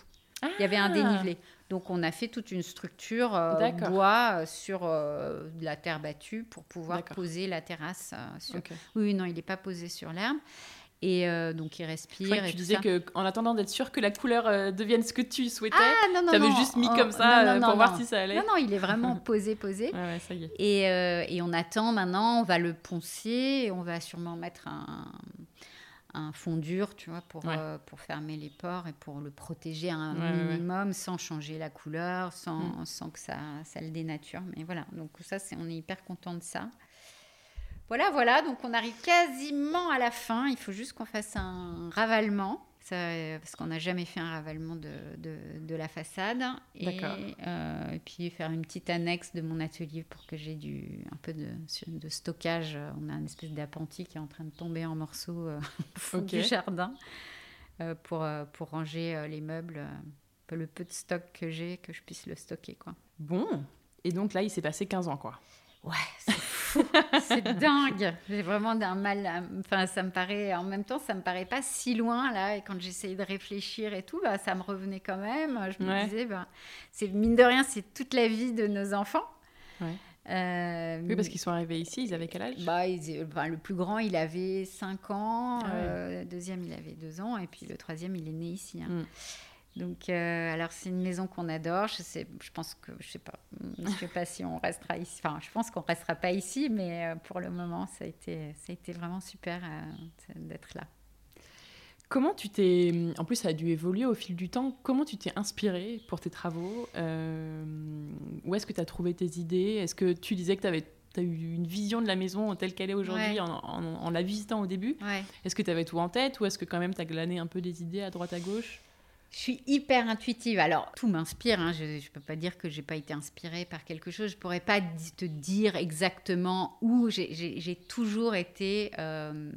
Speaker 2: Il y avait un ah. dénivelé. Donc on a fait toute une structure euh, bois euh, sur euh, de la terre battue pour pouvoir poser la terrasse. Sur... Oui, non, il n'est pas posé sur l'herbe. Et donc il respire.
Speaker 1: tu disais qu'en attendant d'être sûr que la couleur devienne ce que tu souhaitais, ah, tu avais juste mis oh, comme ça pour voir si ça allait.
Speaker 2: Non, non, il est vraiment posé, posé.
Speaker 1: ouais, ça y est.
Speaker 2: Et, et, on attend maintenant, on va le poncer on va sûrement mettre un, un fond dur, tu vois, pour, euh, pour fermer les pores et pour le protéger un minimum sans changer la couleur, sans, mm. sans que ça, ça le dénature. Mais voilà, donc ça, c'est, on est hyper content de ça. Voilà, voilà, donc on arrive quasiment à la fin. Il faut juste qu'on fasse un ravalement parce qu'on n'a jamais fait un ravalement de, de, la façade. Et, euh, et, puis faire une petite annexe de mon atelier pour que j'ai du, un peu de, de, stockage. On a une espèce d'appentis qui est en train de tomber en morceaux euh, au du jardin euh, pour, pour ranger les meubles. le peu de stock que j'ai, que je puisse le stocker. Quoi.
Speaker 1: Bon, et donc là, il s'est passé 15 ans, quoi.
Speaker 2: Ouais, c'est c'est dingue. J'ai vraiment d'un mal. Enfin, ça me paraît. En même temps, ça me paraît pas si loin là. Et quand j'essayais de réfléchir et tout, bah, ça me revenait quand même. Je me disais, bah, c'est mine de rien, c'est toute la vie de nos enfants.
Speaker 1: Euh, oui, parce qu'ils sont arrivés ici, ils avaient quel âge?
Speaker 2: Bah, Le plus grand, il avait 5 ans, ah euh, le deuxième, il avait 2 ans, et puis le troisième, il est né ici. Hein. Mm. Donc, euh, alors c'est une maison qu'on adore. Je sais, je pense que je sais pas, je sais pas si on restera ici. Enfin, je pense qu'on restera pas ici, mais euh, pour le moment, ça a été, ça a été vraiment super euh, d'être là.
Speaker 1: Comment tu t'es, en plus ça a dû évoluer au fil du temps, comment tu t'es inspiré pour tes travaux Où est-ce que tu as trouvé tes idées? Est-ce que tu disais que tu avais as eu une vision de la maison telle qu'elle est aujourd'hui en, en, la visitant au début? Est-ce que tu avais tout en tête ou est-ce que quand même tu as glané un peu des idées à droite à gauche?
Speaker 2: Je suis hyper intuitive. Alors, tout m'inspire. Hein. Je ne peux pas dire que j'ai pas été inspirée par quelque chose. Je pourrais pas te dire exactement où. J'ai toujours été euh,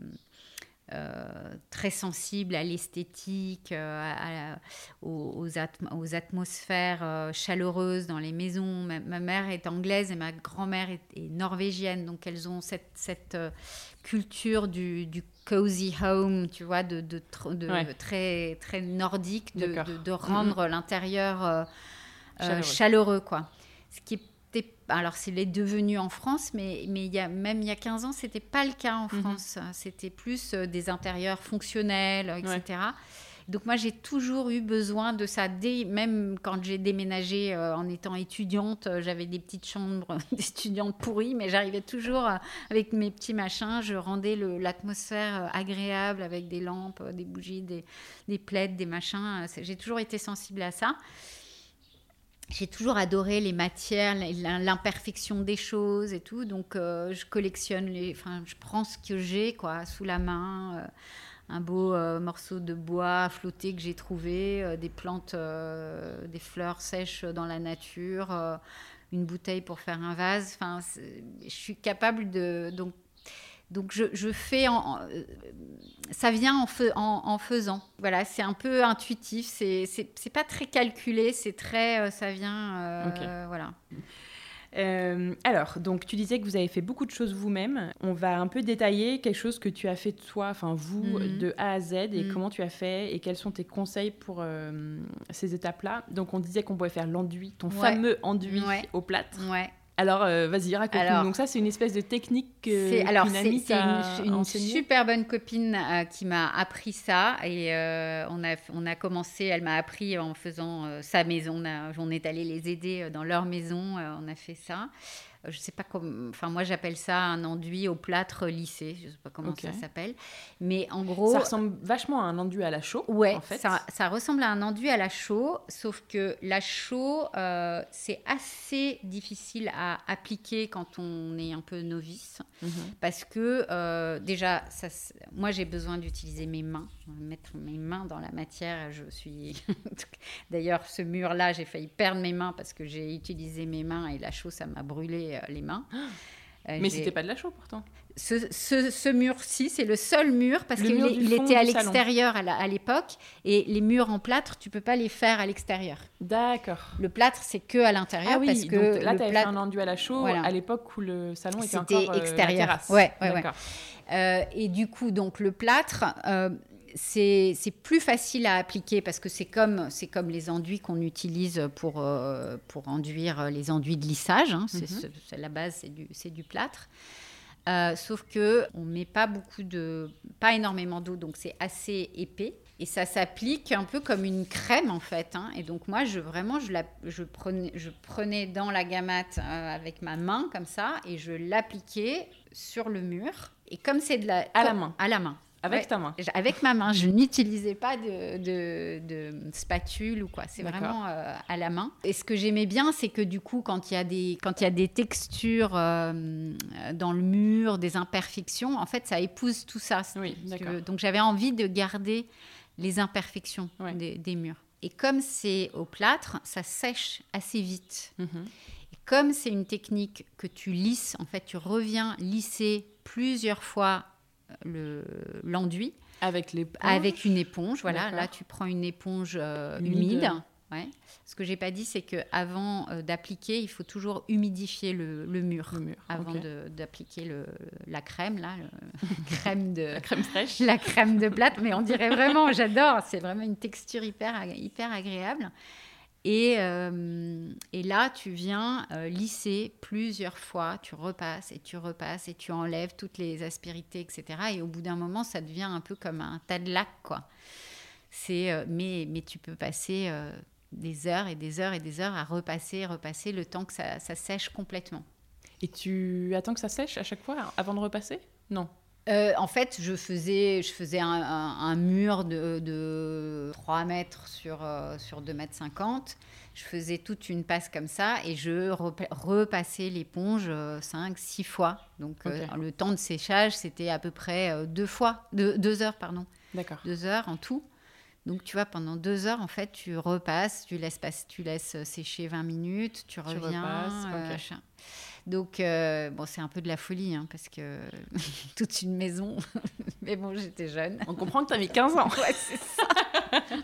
Speaker 2: très sensible à l'esthétique, euh, aux, aux, atmosphères chaleureuses dans les maisons. Ma, mère est anglaise et ma grand-mère est, norvégienne. Donc, elles ont cette, cette culture du, du cozy home, tu vois, de, de, très, très nordique, de, de rendre l'intérieur euh, euh, chaleureux. quoi. Ce qui est alors c'est devenu en France, mais, mais il y a, même il y a 15 ans, c'était pas le cas en mhm. France. C'était plus euh, des intérieurs fonctionnels, etc. Donc moi, j'ai toujours eu besoin de ça. Dès, même quand j'ai déménagé euh, en étant étudiante, euh, j'avais des petites chambres d'étudiante pourries, mais j'arrivais toujours avec mes petits machins. Je rendais l'atmosphère agréable avec des lampes, des bougies, des, des plaides, des machins. J'ai toujours été sensible à ça j'ai toujours adoré les matières, l'imperfection des choses et tout. Donc, euh, je collectionne les. Enfin, je prends ce que j'ai, quoi, sous la main. Euh, un beau euh, morceau de bois flotté que j'ai trouvé, des plantes, des fleurs sèches dans la nature, une bouteille pour faire un vase. Enfin, je suis capable de. Donc, donc je, fais en, euh, ça vient en, faisant. Voilà, c'est un peu intuitif, c'est pas très calculé, c'est très euh, ça vient euh, voilà.
Speaker 1: alors, donc tu disais que vous avez fait beaucoup de choses vous-même. On va un peu détailler quelque chose que tu as fait toi, enfin vous, mhm. de A à Z, et mhm. comment tu as fait, et quels sont tes conseils pour ces étapes-là. Donc on disait qu'on pouvait faire l'enduit, ton fameux enduit au plâtre.
Speaker 2: Ouais.
Speaker 1: Alors, euh, vas-y, raconte-nous. Donc ça, c'est une espèce de technique que
Speaker 2: alors, c'est une, une super bonne copine euh, qui m'a appris ça. Et euh, on, a, on a commencé, elle m'a appris en faisant sa maison. On, on, est allé les aider dans leur maison. on a fait ça je sais pas comment, enfin moi j'appelle ça un enduit au plâtre lissé, je sais pas comment ça s'appelle, mais en gros
Speaker 1: ça ressemble vachement à un enduit à la chaux.
Speaker 2: Ouais,
Speaker 1: en fait.
Speaker 2: ça, ça, ressemble à un enduit à la chaux, sauf que la chaux euh, c'est assez difficile à appliquer quand on est un peu novice, mhm. parce que euh, déjà ça, moi j'ai besoin d'utiliser mes mains, mettre mes mains dans la matière. Je suis d'ailleurs ce mur là j'ai failli perdre mes mains parce que j'ai utilisé mes mains et la chaux ça m'a brûlé euh, les mains.
Speaker 1: Euh, mais c'était pas de la chaux pourtant.
Speaker 2: Ce, ce, mur-ci, c'est le seul mur parce qu'il il était à l'extérieur à l'époque et les murs en plâtre, tu peux pas les faire à l'extérieur.
Speaker 1: D'accord.
Speaker 2: Le plâtre, c'est que à l'intérieur ah oui, parce que
Speaker 1: donc là, tu avais fait un enduit à la chaux à l'époque où le salon était encore
Speaker 2: C'était euh, extérieur. ouais, ouais, ouais. et du coup, donc le plâtre c'est plus facile à appliquer parce que c'est comme, comme les enduits qu'on utilise pour, euh, pour enduire les enduits de lissage. Hein. Mhm. C'est la base, c'est du, du, plâtre. Euh, sauf que on met pas beaucoup de, pas énormément d'eau, donc c'est assez épais et ça s'applique un peu comme une crème en fait. Hein. Et donc moi, je vraiment, je, la, je, prenais, je prenais dans la gamate euh, avec ma main comme ça et je l'appliquais sur le mur. Et comme c'est de la
Speaker 1: à la main,
Speaker 2: à la main.
Speaker 1: Avec ta main
Speaker 2: Avec ma main. Je n'utilisais pas de, de, spatule ou quoi. C'est vraiment euh, à la main. Et ce que j'aimais bien, c'est que du coup, quand il y a des, quand il y a des textures euh, dans le mur, des imperfections, en fait, ça épouse tout ça.
Speaker 1: Oui,
Speaker 2: Donc j'avais envie de garder les imperfections des, murs. Et comme c'est au plâtre, ça sèche assez vite. Mhm. Et comme c'est une technique que tu lisses, en fait, tu reviens lisser plusieurs fois l'enduit.
Speaker 1: avec,
Speaker 2: avec une éponge, voilà. Là, tu prends une éponge euh, humide. Ouais. Ce que j'ai pas dit, c'est que avant euh, d'appliquer, il faut toujours humidifier le, mur, avant d'appliquer la crème là, crème de
Speaker 1: la crème fraîche,
Speaker 2: la crème de plate. Mais on dirait vraiment, j'adore. C'est vraiment une texture hyper hyper agréable. Euh, et, là, tu viens euh, lisser plusieurs fois, tu repasses et tu repasses et tu enlèves toutes les aspérités, etc. Et au bout d'un moment, ça devient un peu comme un tas de lac, quoi. C'est, euh, mais, mais tu peux passer des heures et des heures et des heures à repasser, repasser le temps que ça, sèche complètement.
Speaker 1: Et tu attends que ça sèche à chaque fois avant de repasser? Non.
Speaker 2: En fait, je faisais, je faisais un, mur de, de, 3 mètres sur, sur 2 mètres 50 je faisais toute une passe comme ça et je repassais l'éponge 5, euh, 6 fois. Donc euh, le temps de séchage, c'était à peu près euh, deux fois, deux, heures, pardon.
Speaker 1: D'accord.
Speaker 2: Deux heures en tout. Donc tu vois, pendant deux heures, en fait, tu repasses, tu laisses, tu laisses sécher 20 minutes, tu reviens. Donc, bon, c'est un peu de la folie, hein, parce que toute une maison. Mais bon, j'étais jeune.
Speaker 1: On comprend que tu as mis 15 ans.
Speaker 2: ouais, c'est ça.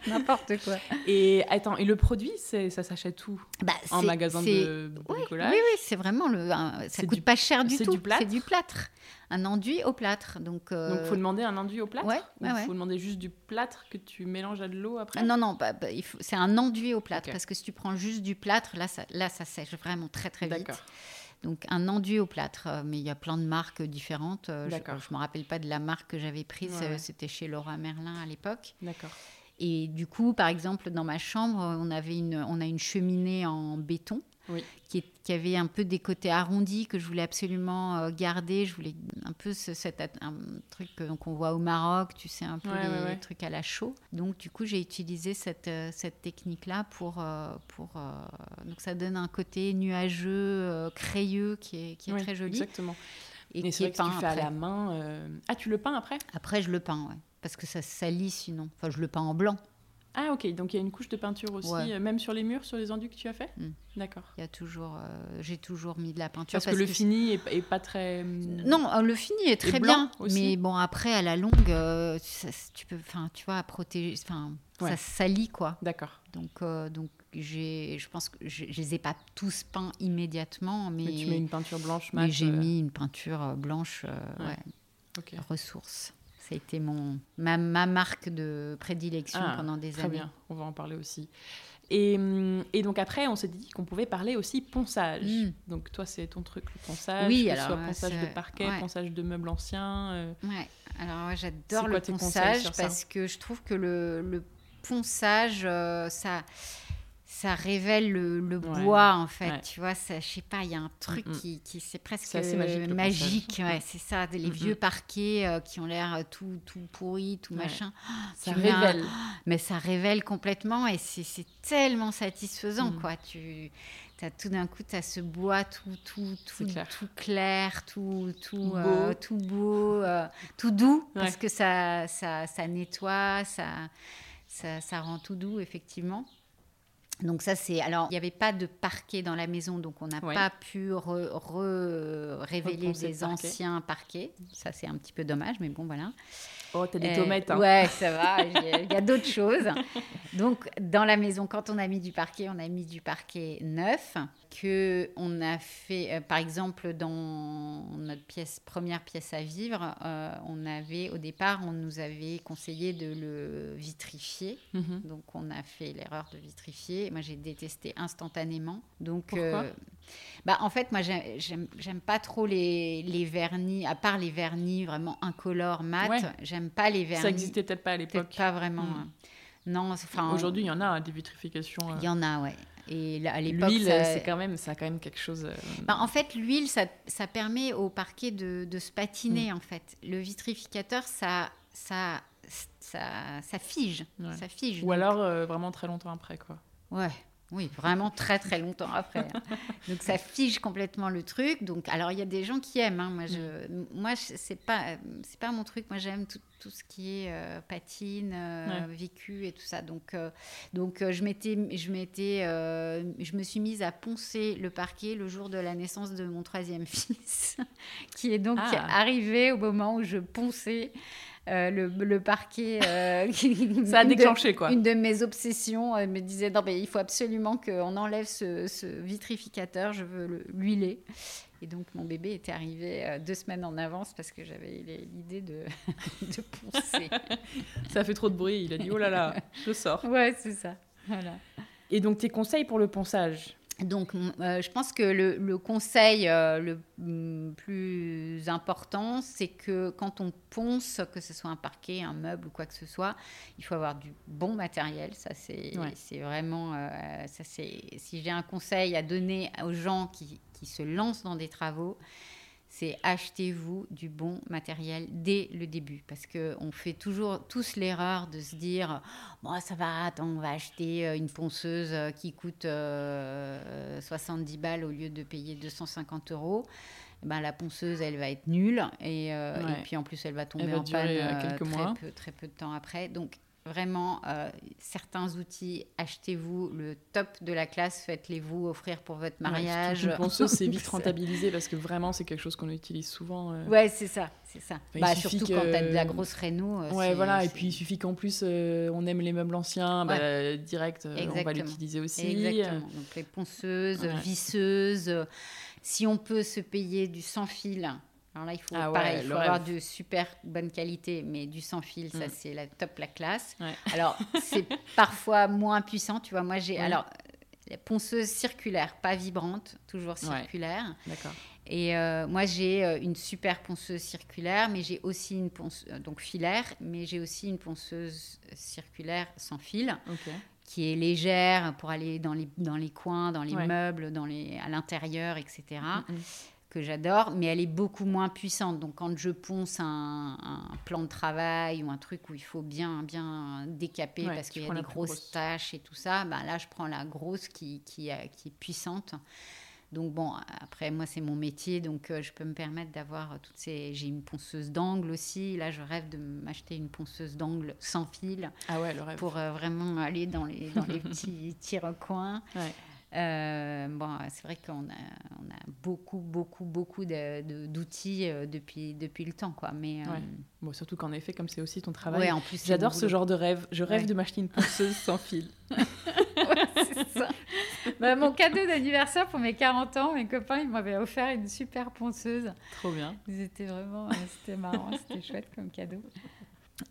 Speaker 2: n'importe quoi.
Speaker 1: Et attends, et le produit, ça s'achète où?
Speaker 2: Bah,
Speaker 1: En magasin de bricolage?
Speaker 2: Oui, oui, c'est vraiment le. Ça coûte pas cher du tout. C'est du plâtre. Un enduit au plâtre. Donc, il
Speaker 1: euh... faut demander un enduit au plâtre? Ouais. Il faut demander juste du plâtre que tu mélanges à de l'eau après?
Speaker 2: Non, non, bah, bah, c'est un enduit au plâtre. Parce que si tu prends juste du plâtre, là, ça, là, ça sèche vraiment très, très vite. D'accord. Donc un enduit au plâtre, euh, mais il y a plein de marques différentes. Euh, je ne me rappelle pas de la marque que j'avais prise, euh, c'était chez Laura Merlin à l'époque.
Speaker 1: D'accord.
Speaker 2: Et du coup, par exemple, dans ma chambre, on, avait une, on a une cheminée en béton qui, qui, avait un peu des côtés arrondis que je voulais absolument euh, garder. Je voulais un peu ce, cet un truc qu'on voit au Maroc, tu sais, un peu les, trucs à la chaux. Donc, du coup, j'ai utilisé cette, euh, cette technique-là pour. Euh, pour donc, ça donne un côté nuageux, crayeux qui est, qui est très joli.
Speaker 1: Exactement. Et, qui est peint tu fais à la main. Ah, tu le peins après?
Speaker 2: Après, je le peins, ouais. Parce que ça salit sinon. Enfin, je le peins en blanc.
Speaker 1: Ah ok, donc il y a une couche de peinture aussi, euh, même sur les murs, sur les enduits que tu as fait mm. D'accord.
Speaker 2: Il y a toujours, euh, j'ai toujours mis de la peinture.
Speaker 1: Parce, que le fini est, pas très.
Speaker 2: Non, euh, le fini est très bien, mais bon après à la longue, tu peux, enfin tu vois, à protéger, enfin ça salit quoi.
Speaker 1: D'accord.
Speaker 2: Donc donc j'ai, je pense que je, je, les ai pas tous peints immédiatement, mais,
Speaker 1: mais tu mets une peinture blanche.
Speaker 2: Mais j'ai mis une peinture blanche, ouais. Ressource ça a été mon, ma, ma marque de prédilection ah, pendant des
Speaker 1: très
Speaker 2: années.
Speaker 1: bien, on va en parler aussi. Et, hum, et donc après, on s'est dit qu'on pouvait parler aussi ponçage. Hmm. Donc toi, c'est ton truc, le ponçage,
Speaker 2: oui,
Speaker 1: que ce soit ponçage de parquet, ponçage de meubles anciens.
Speaker 2: Euh. Ouais, alors j'adore le ponçage parce que je trouve que le, le ponçage, euh, ça ça révèle le, bois en fait tu vois ça je sais pas il y a un truc qui, qui c'est presque magique, ouais, c'est ça les vieux parquets euh, qui ont l'air euh, tout tout pourris tout machin.
Speaker 1: Ça révèle.
Speaker 2: mais ça révèle complètement et c'est tellement satisfaisant mm. quoi. Tu as tout d'un coup tu as ce bois tout tout tout clair. tout clair tout tout euh, tout beau, tout, doux parce que ça, ça ça nettoie ça ça, ça rend tout doux effectivement donc ça c'est alors il n'y avait pas de parquet dans la maison donc on n'a pas pu révéler les anciens parquets. Ça c'est un petit peu dommage mais bon voilà
Speaker 1: Oh, t'as des euh, tomates. Hein.
Speaker 2: Ouais, ça va. Il y a d'autres choses. Donc, dans la maison, quand on a mis du parquet, on a mis du parquet neuf que on a fait, euh, par exemple, dans notre pièce, première pièce à vivre, euh, on avait, au départ, on nous avait conseillé de le vitrifier. Mhm. Donc, on a fait l'erreur de vitrifier. Moi, j'ai détesté instantanément. Donc,
Speaker 1: Pourquoi?
Speaker 2: Bah, en fait, moi, j'aime pas trop les, les, vernis, à part les vernis vraiment incolores, mat. J'aime pas les vernis.
Speaker 1: Ça n'existait peut-être pas à l'époque.
Speaker 2: Pas vraiment. Hein. Non, enfin.
Speaker 1: Aujourd'hui, il y en a hein, des vitrifications.
Speaker 2: Il y en a, ouais. Et à l'époque,
Speaker 1: l'huile, c'est quand même, ça a quand même quelque chose. Euh,
Speaker 2: bah, en fait, l'huile, ça, ça, permet au parquet de, de se patiner. Hmm. En fait, le vitrificateur, ça, ça, ça, ça fige, ça fige.
Speaker 1: Ou alors euh, vraiment très longtemps après, quoi.
Speaker 2: Ouais. Oui, vraiment très très longtemps après. Hein. Donc ça fige complètement le truc. Donc alors il y a des gens qui aiment. Hein. Moi je, mm. moi c'est pas c'est pas mon truc. Moi j'aime tout, tout, ce qui est euh, patine, euh, vécu et tout ça. Donc euh, donc je m'étais je m'étais je me suis mise à poncer le parquet le jour de la naissance de mon troisième fils, qui est donc ah. arrivé au moment où je ponçais. Euh, le, parquet. Euh,
Speaker 1: ça a déclenché quoi.
Speaker 2: Une de mes obsessions me disait non mais il faut absolument qu'on enlève ce, vitrificateur, je veux l'huiler. Et donc mon bébé était arrivé euh, deux semaines en avance parce que j'avais l'idée de, de poncer.
Speaker 1: ça fait trop de bruit. Il a dit oh là là, je sors.
Speaker 2: Ouais c'est ça. Voilà.
Speaker 1: Et donc tes conseils pour le ponçage?
Speaker 2: Donc, euh, je pense que le, conseil euh, le mm, plus important, c'est que quand on ponce, que ce soit un parquet, un meuble ou quoi que ce soit, il faut avoir du bon matériel. Ça, c'est vraiment. Euh, ça, si j'ai un conseil à donner aux gens qui, qui se lancent dans des travaux, c'est achetez-vous du bon matériel dès le début. Parce qu'on fait toujours tous l'erreur de se dire bon, ça va, attends, on va acheter euh, une ponceuse euh, qui coûte 70 euh, balles au lieu de payer 250 euros. Eh ben, la ponceuse, elle va être nulle. Et, et puis en plus, elle va tomber en panne
Speaker 1: quelques
Speaker 2: très,
Speaker 1: mois.
Speaker 2: Peu, très peu de temps après. Donc, Vraiment, euh, certains outils, achetez-vous le top de la classe, faites-les-vous offrir pour votre mariage.
Speaker 1: Ouais, une ponceuse, c'est vite rentabilisé parce que vraiment, c'est quelque chose qu'on utilise souvent. Euh...
Speaker 2: Ouais, c'est ça, c'est ça. bah, surtout que... quand tu as de la grosse réno.
Speaker 1: Euh, ouais, voilà. Et puis, il suffit qu'en plus, euh, on aime les meubles anciens, ouais. bah, direct, on va l'utiliser aussi.
Speaker 2: Exactement. Donc, les ponceuses, ouais. visseuses. Si on peut se payer du sans fil, alors là, il faut, ah ouais, pareil, il faut avoir de super bonne qualité, mais du sans fil, ça, mm. c'est la top, la classe. Ouais. Alors, c'est parfois moins puissant, tu vois. Moi, j'ai. Alors, la ponceuse circulaire, pas vibrante, toujours circulaire.
Speaker 1: Ouais. D'accord.
Speaker 2: Et euh, moi, j'ai euh, une super ponceuse circulaire, mais j'ai aussi une ponceuse, donc filaire, mais j'ai aussi une ponceuse circulaire sans fil.
Speaker 1: Okay.
Speaker 2: qui est légère pour aller dans les, dans les coins, dans les meubles, dans les, à l'intérieur, etc. Mm que j'adore, mais elle est beaucoup moins puissante. Donc quand je ponce un, un, plan de travail ou un truc où il faut bien bien décaper ouais, parce qu'il y a des grosses grosse. tâches et tout ça, ben là je prends la grosse qui, qui, qui est puissante. Donc bon, après moi c'est mon métier, donc euh, je peux me permettre d'avoir toutes ces. J'ai une ponceuse d'angle aussi. Là je rêve de m'acheter une ponceuse d'angle sans fil.
Speaker 1: Ah ouais, le rêve.
Speaker 2: Pour euh, vraiment aller dans les dans les petits tirs-coins.
Speaker 1: Ouais.
Speaker 2: Euh, bon, c'est vrai qu'on a, on a beaucoup, beaucoup, beaucoup d'outils de, de, euh, depuis, depuis le temps, quoi. Mais
Speaker 1: ouais. euh... bon, surtout qu'en effet, comme c'est aussi ton travail,
Speaker 2: ouais, en plus,
Speaker 1: j'adore ce genre de rêve. Je rêve ouais. de m'acheter une ponceuse sans fil.
Speaker 2: ça. bah, mon cadeau d'anniversaire pour mes 40 ans, mes copains, ils m'avaient offert une super ponceuse.
Speaker 1: Trop bien.
Speaker 2: Ils étaient vraiment, c'était marrant, c'était chouette comme cadeau.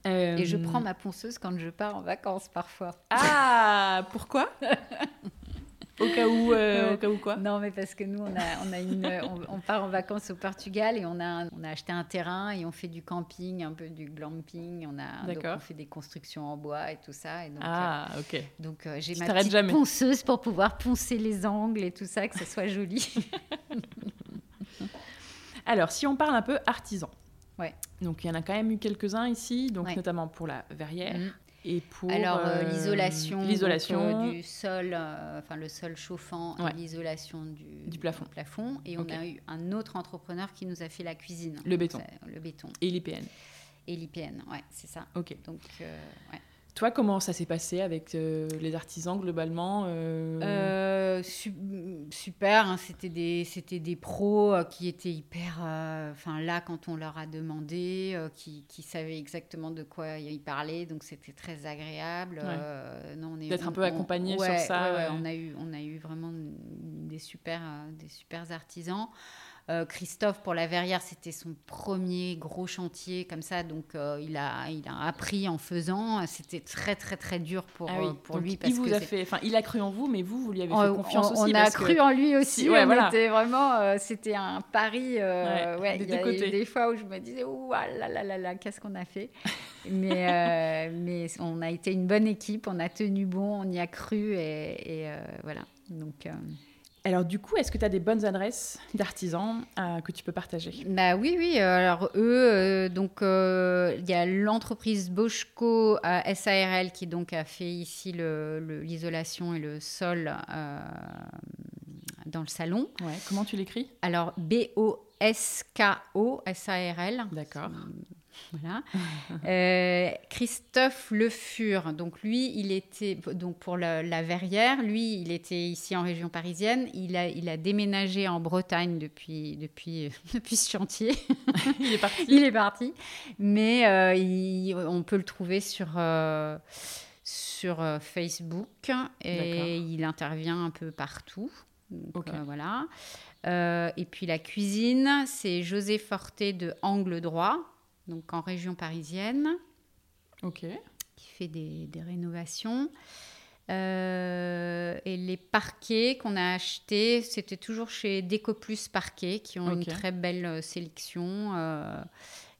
Speaker 2: Euh... Et je prends ma ponceuse quand je pars en vacances parfois.
Speaker 1: Ah, pourquoi? au cas où, euh, au cas où quoi
Speaker 2: Non, mais parce que nous, on, a, on, a une, on, on, part en vacances au Portugal et on a, on a acheté un terrain et on fait du camping, un peu du glamping. On, a, donc on fait des constructions en bois et tout ça. Et donc,
Speaker 1: ah, ok.
Speaker 2: Donc euh, j'ai ma petite jamais. ponceuse pour pouvoir poncer les angles et tout ça, que ce soit joli.
Speaker 1: Alors, si on parle un peu artisan.
Speaker 2: Ouais.
Speaker 1: Donc il y en a quand même eu quelques-uns ici, donc ouais. notamment pour la verrière. Mmh. Et pour
Speaker 2: alors euh, l'isolation, l'isolation du sol, euh, enfin le sol chauffant
Speaker 1: ouais.
Speaker 2: l'isolation du,
Speaker 1: du, plafond.
Speaker 2: plafond. Et okay. on a eu un autre entrepreneur qui nous a fait la cuisine.
Speaker 1: Le béton.
Speaker 2: Le béton.
Speaker 1: Et l'IPN.
Speaker 2: Et l'IPN, ouais, c'est ça.
Speaker 1: Ok.
Speaker 2: Donc, euh, ouais.
Speaker 1: Toi, comment ça s'est passé avec euh, les artisans globalement
Speaker 2: euh... Euh, su Super, hein, c'était des, des pros qui étaient hyper... Enfin là, quand on leur a demandé, qui, qui, savaient exactement de quoi ils parlaient, donc c'était très agréable.
Speaker 1: Ouais. D'être un peu accompagné
Speaker 2: ouais,
Speaker 1: sur ça.
Speaker 2: Ouais, on, a eu, on a eu vraiment des super, des super artisans. Euh, Christophe, pour la Verrière, c'était son premier gros chantier comme ça, donc euh, il, a, il a appris en faisant. C'était très, très, très dur pour,
Speaker 1: ah oui.
Speaker 2: euh, pour
Speaker 1: donc
Speaker 2: lui.
Speaker 1: Parce il, vous a fait, enfin, il a cru en vous, mais vous, vous lui avez fait
Speaker 2: on,
Speaker 1: confiance
Speaker 2: on,
Speaker 1: aussi.
Speaker 2: On a cru en lui aussi.
Speaker 1: Si, ouais,
Speaker 2: on
Speaker 1: voilà.
Speaker 2: était vraiment, c'était un pari.
Speaker 1: ouais,
Speaker 2: ouais, il y a eu des fois où je me disais, ouh ah là là là là, qu'est-ce qu'on a fait? Mais, mais on a été une bonne équipe, on a tenu bon, on y a cru et, et voilà. Donc.
Speaker 1: Alors du coup, est-ce que tu as des bonnes adresses d'artisans euh, que tu peux partager?
Speaker 2: Bah oui, oui. Alors eux, euh, donc il euh, y a l'entreprise Boschko SARL qui donc a fait ici l'isolation et le sol dans le salon.
Speaker 1: Ouais. Comment tu l'écris?
Speaker 2: Alors B O S K O S A R L.
Speaker 1: D'accord.
Speaker 2: Voilà. euh, Christophe Le Fur, donc lui, il était donc pour la, la, Verrière, lui, il était ici en région parisienne. Il a, il a déménagé en Bretagne depuis, depuis, depuis ce chantier.
Speaker 1: il est parti.
Speaker 2: il est parti. Mais euh, il, on peut le trouver sur. Euh, sur Facebook et il intervient un peu partout. Donc,
Speaker 1: okay.
Speaker 2: voilà. Et puis la cuisine, c'est José Forté de Angle Droit, donc en région parisienne.
Speaker 1: Ok.
Speaker 2: Qui fait des, des rénovations. Euh, et les parquets qu'on a achetés, c'était toujours chez Décoplus Parquet, qui ont okay. une très belle sélection. Euh,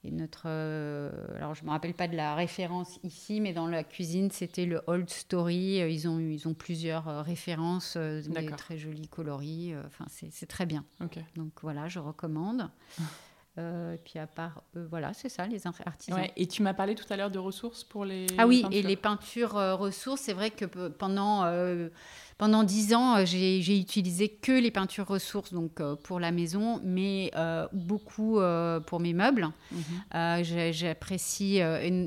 Speaker 2: et notre, euh, alors je me rappelle pas de la référence ici, mais dans la cuisine, c'était le Old Story. Ils ont, ils ont plusieurs euh, références, euh, des très jolis coloris. Enfin, c'est très bien.
Speaker 1: Okay.
Speaker 2: Donc voilà, je recommande. et puis à part, voilà, c'est ça, les artisans.
Speaker 1: et tu m'as parlé tout à l'heure de ressources pour les.
Speaker 2: Ah oui, et les peintures ressources, c'est vrai que pendant pendant dix ans, euh, j'ai utilisé que les peintures ressources donc euh, pour la maison, mais euh, beaucoup pour mes meubles. Mhm. J'apprécie,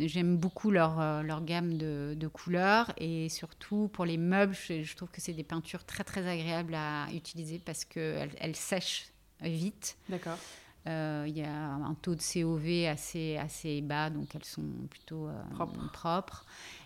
Speaker 2: j'aime beaucoup leur, leur gamme de, de, couleurs et surtout pour les meubles, je, trouve que c'est des peintures très très agréables à utiliser parce qu'elles elles sèchent vite.
Speaker 1: D'accord.
Speaker 2: Il y a un taux de COV assez, assez bas, donc elles sont plutôt propres.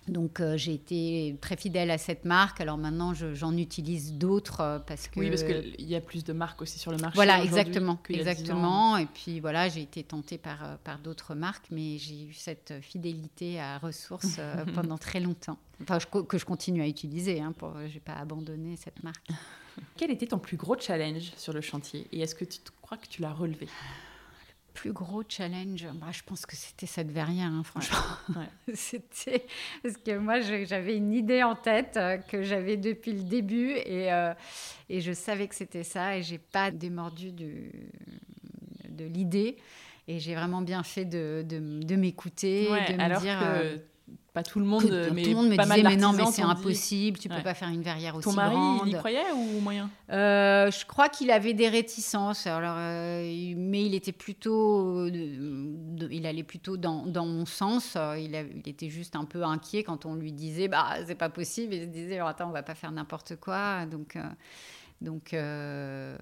Speaker 2: Donc euh, j'ai été très fidèle à cette marque. Alors maintenant, j'en utilise d'autres euh, parce que
Speaker 1: oui, parce qu'il y a plus de marques aussi sur le marché.
Speaker 2: Voilà, exactement, exactement. Et puis voilà, j'ai été tentée par euh, par d'autres marques, mais j'ai eu cette fidélité à ressources pendant très longtemps. Enfin, que je continue à utiliser. Hein, pour, j'ai pas abandonné cette marque.
Speaker 1: Quel était ton plus gros challenge sur le chantier? Et est-ce que tu crois que tu l'as relevé?
Speaker 2: Plus gros challenge, bah, je pense que c'était ça devait rien, hein, franchement. c'était parce que moi j'avais une idée en tête euh, que j'avais depuis le début et, euh, et je savais que c'était ça et j'ai pas démordu du, de l'idée et j'ai vraiment bien fait de, de, m'écouter, de me dire.
Speaker 1: Euh, pas tout le monde, mais
Speaker 2: tout le monde me disait mais non mais c'est impossible, tu peux pas faire une verrière aussi grande. Ton
Speaker 1: mari, il y croyait ou moyen?
Speaker 2: Euh, Je crois qu'il avait des réticences, alors euh, mais il était plutôt, il allait plutôt dans, dans mon sens. Il, il, était juste un peu inquiet quand on lui disait bah c'est pas possible. Il se disait attends on va pas faire n'importe quoi donc. Euh,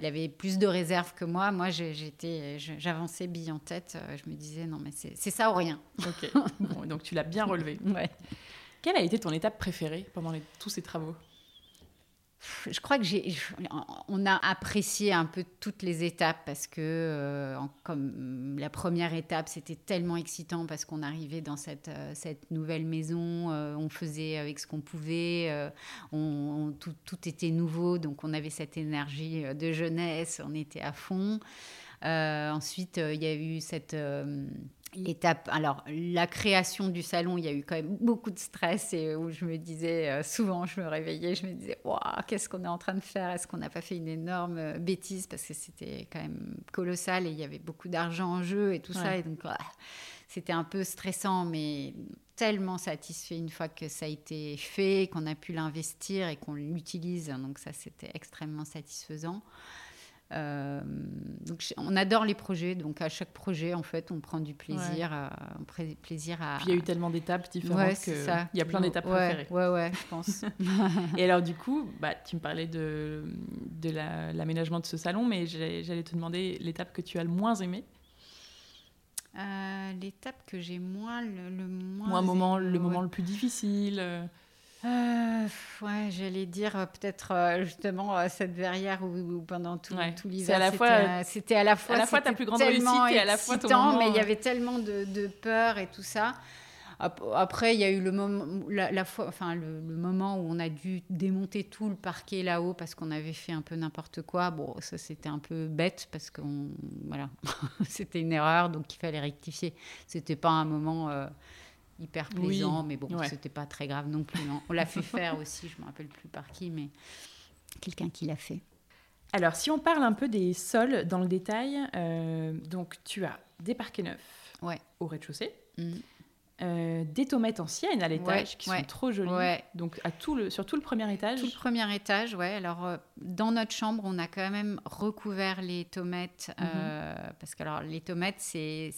Speaker 2: il avait plus de réserve que moi. Moi, j'étais, j'avançais bille en tête. Euh, je me disais, non, mais c'est ça ou rien.
Speaker 1: Ok. donc, tu l'as bien relevé.
Speaker 2: ouais.
Speaker 1: Quelle a été ton étape préférée pendant tous ces travaux?
Speaker 2: Je crois que j'ai, on a apprécié un peu toutes les étapes parce que, euh, comme la première étape, c'était tellement excitant parce qu'on arrivait dans cette, euh, cette nouvelle maison, euh, on faisait avec ce qu'on pouvait, on, tout, tout, était nouveau, donc on avait cette énergie de jeunesse, on était à fond. ensuite, il y a eu cette l'étape, alors la création du salon, il y a eu quand même beaucoup de stress et où je me disais, euh, souvent je me réveillais, je me disais, waouh, qu'est-ce qu'on est en train de faire? Est-ce qu'on n'a pas fait une énorme euh, bêtise Parce que c'était quand même colossal et il y avait beaucoup d'argent en jeu et tout ça. Et donc, c'était un peu stressant, mais tellement satisfait une fois que ça a été fait, qu'on a pu l'investir et qu'on l'utilise. Donc ça, c'était extrêmement satisfaisant. Euh, donc on adore les projets, donc à chaque projet, en fait, on prend du plaisir, à, on prend plaisir à.
Speaker 1: Puis il y a eu tellement d'étapes différentes qu'il y a plein d'étapes
Speaker 2: ouais,
Speaker 1: préférées.
Speaker 2: Ouais, ouais, je pense.
Speaker 1: Et alors du coup, bah, tu me parlais de, de l'aménagement de ce salon, mais j'allais te demander l'étape que tu as le moins aimée.
Speaker 2: Euh, l'étape que j'ai moins le, moins.
Speaker 1: Ou un moment, le moment le plus difficile. Euh.
Speaker 2: Ouais, j'allais dire euh, peut-être euh, justement cette verrière où, pendant tout, tout l'hiver, c'était à la fois,
Speaker 1: à la fois ta plus grande réussite et à la fois ton moment,
Speaker 2: mais il y avait tellement de, de, peur et tout ça. Après, il y a eu le moment, la, fois, enfin le, moment où on a dû démonter tout le parquet là-haut parce qu'on avait fait un peu n'importe quoi. Bon, ça c'était un peu bête parce que voilà, c'était une erreur, donc il fallait rectifier. C'était pas un moment hyper plaisant, mais bon, c'était pas très grave non plus. On l'a fait faire aussi, je me rappelle plus par qui, mais quelqu'un qui l'a fait.
Speaker 1: Alors, si on parle un peu des sols dans le détail, euh, donc tu as des parquets neufs
Speaker 2: ouais.
Speaker 1: au rez-de-chaussée. Mmh. Euh, des tomates anciennes à l'étage qui sont trop jolies. Donc à tout le, sur tout le premier étage.
Speaker 2: Tout le premier étage, ouais. Alors euh, dans notre chambre, on a quand même recouvert les tomates mhm. euh, parce que alors les tomates, c'est,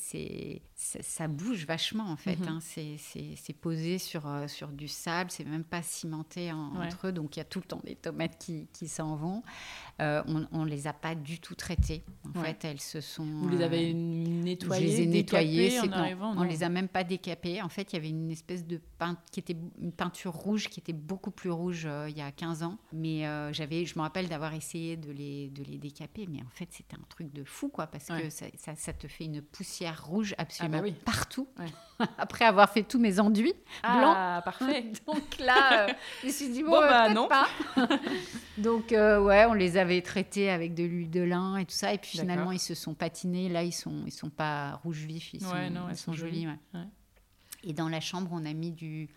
Speaker 2: ça bouge vachement en fait. Mhm. Hein. C'est, posé sur, sur du sable, c'est même pas cimenté entre eux, donc il y a tout le temps des tomates qui, qui s'en vont. on, ne les a pas du tout traitées. En fait, elles se sont.
Speaker 1: Vous les avez nettoyées,
Speaker 2: je les ai nettoyées. on les a même pas décapées en fait, il y avait une espèce de peinture qui était une peinture rouge qui était beaucoup plus rouge euh, il y a 15 ans. Mais euh, j'avais, je me rappelle d'avoir essayé de les, de les décaper, mais en fait, c'était un truc de fou, quoi, parce que ça, ça, te fait une poussière rouge absolument ah bah partout. Après avoir fait tous mes enduits
Speaker 1: ah,
Speaker 2: blancs.
Speaker 1: parfait.
Speaker 2: Donc là, euh, je me suis dit, bon,
Speaker 1: bah, non.
Speaker 2: pas. Donc, ouais, on les avait traités avec de l'huile de lin et tout ça. Et puis finalement, ils se sont patinés. Là, ils sont, ils sont pas rouge vif, ils sont, non, ils sont, jolis. Et dans la chambre, on a mis du,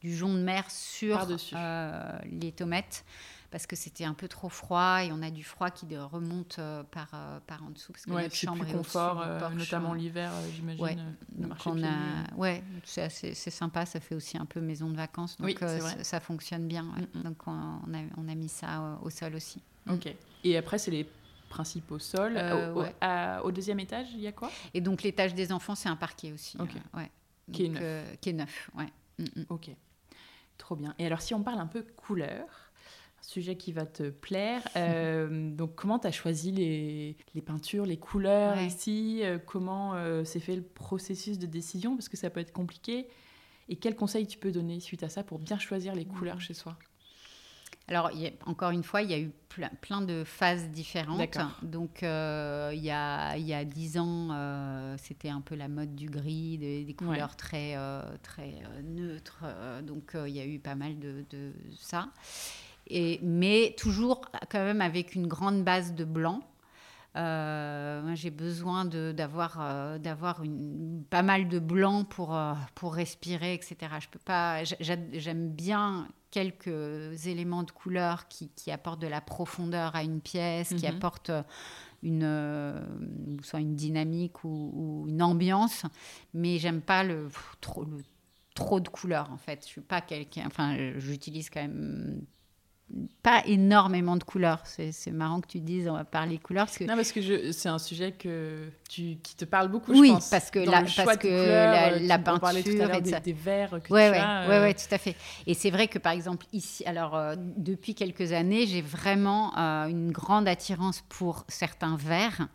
Speaker 2: du jonc de mer sur euh, les tomates parce que c'était un peu trop froid et on a du froid qui remonte par, par en dessous parce que
Speaker 1: ouais,
Speaker 2: notre chambre
Speaker 1: plus confort, notamment l'hiver, j'imagine.
Speaker 2: Ouais, donc on a, ouais, c'est sympa, ça fait aussi un peu maison de vacances, donc ça, fonctionne bien. Mm, mm. Donc on a, on a mis ça au sol aussi.
Speaker 1: Ok. Et après, c'est les principaux sols. Euh, au, deuxième étage, il y a quoi?
Speaker 2: Et donc l'étage des enfants, c'est un parquet aussi.
Speaker 1: Ok.
Speaker 2: Euh, ouais.
Speaker 1: Qui, est neuf.
Speaker 2: Euh, qui est neuf. Ouais.
Speaker 1: Mm, mm. Ok. Trop bien. Et alors, si on parle un peu couleur, un sujet qui va te plaire, donc comment tu as choisi les, les, peintures, les couleurs ici Comment s'est fait le processus de décision Parce que ça peut être compliqué. Et quels conseils tu peux donner suite à ça pour bien choisir les couleurs mmh. chez soi?
Speaker 2: Alors, encore une fois, il y a eu plein, de phases différentes. Donc, euh, il, y a, dix ans, euh, c'était un peu la mode du gris, des, couleurs très, euh, très neutres. donc, il y a eu pas mal de, ça. Et, mais toujours quand même avec une grande base de blanc. Moi, j'ai besoin d'avoir d'avoir pas mal de blanc pour, pour respirer, etc. Je peux pas. J'aime bien quelques éléments de couleur qui, qui, apportent de la profondeur à une pièce, qui mhm. apportent une, euh, soit une dynamique ou, une ambiance, mais j'aime pas le trop, le trop de couleurs en fait. Je suis pas quelqu'un, enfin j'utilise quand même pas énormément de couleurs. C'est marrant que tu dises on va parler couleurs. Parce que...
Speaker 1: Non, parce que c'est un sujet que tu, qui te parle beaucoup,
Speaker 2: oui,
Speaker 1: je pense.
Speaker 2: parce que, la, parce que la, la peinture...
Speaker 1: et des, des verres que
Speaker 2: ouais,
Speaker 1: tu
Speaker 2: ouais,
Speaker 1: as.
Speaker 2: Ouais, ouais, tout à fait. Et c'est vrai que, par exemple, ici, alors, euh, depuis quelques années, j'ai vraiment euh, une grande attirance pour certains verres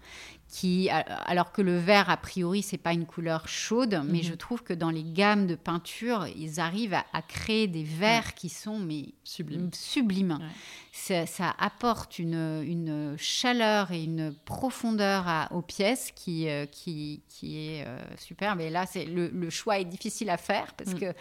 Speaker 2: qui, alors que le vert, a priori, c'est pas une couleur chaude, mais mhm. je trouve que dans les gammes de peinture, ils arrivent à, créer des verts qui sont mais
Speaker 1: sublimes.
Speaker 2: sublimes. Ça, apporte une, une, chaleur et une profondeur à, aux pièces qui, euh, qui, qui est euh, superbe. Et là, c'est le, le, choix est difficile à faire parce mm. que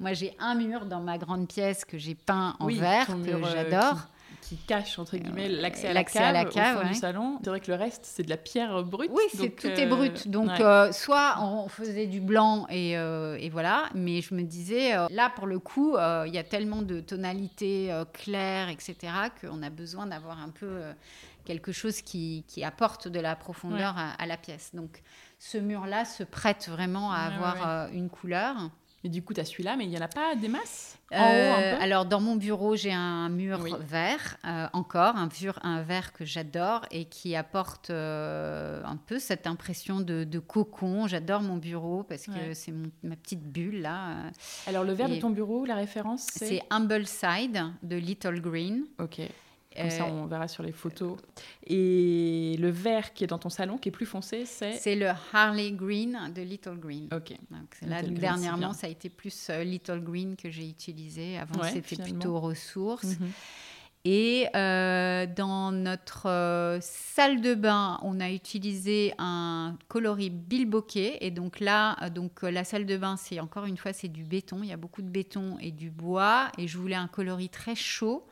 Speaker 2: moi, j'ai un mur dans ma grande pièce que j'ai peint en vert que euh, j'adore
Speaker 1: qui cache entre guillemets l'accès à, la cave, à la cave au fond du salon. C'est vrai que le reste c'est de la pierre brute.
Speaker 2: Oui, c'est tout est brut. Euh, donc euh, soit on faisait du blanc et, euh, et, voilà, mais je me disais là pour le coup il y a tellement de tonalités claires etc qu'on a besoin d'avoir un peu quelque chose qui, qui, apporte de la profondeur à, la pièce. Donc ce mur là se prête vraiment à avoir une couleur.
Speaker 1: Mais du coup, tu as celui-là, mais il n'y en a pas des masses
Speaker 2: en haut, un peu Alors, dans mon bureau, j'ai un mur vert, euh, encore, un, mur, un vert que j'adore et qui apporte euh, un peu cette impression de, cocon. J'adore mon bureau parce que c'est ma petite bulle, là.
Speaker 1: Alors, le vert de ton bureau, la référence, c'est
Speaker 2: C'est Humbleside de Little Green.
Speaker 1: Ok. Comme ça, euh, on verra sur les photos. Et le vert qui est dans ton salon, qui est plus foncé, c'est
Speaker 2: C'est le Harley Green de Little Green.
Speaker 1: Ok.
Speaker 2: Donc, dernièrement, ça a été plus euh, Little Green que j'ai utilisé. Avant, c'était plutôt ressources. Mhm. Et euh, dans notre salle de bain, on a utilisé un coloris bilboquet. Et donc là, donc la salle de bain, c'est encore une fois, c'est du béton. Il y a beaucoup de béton et du bois. Et je voulais un coloris très chaud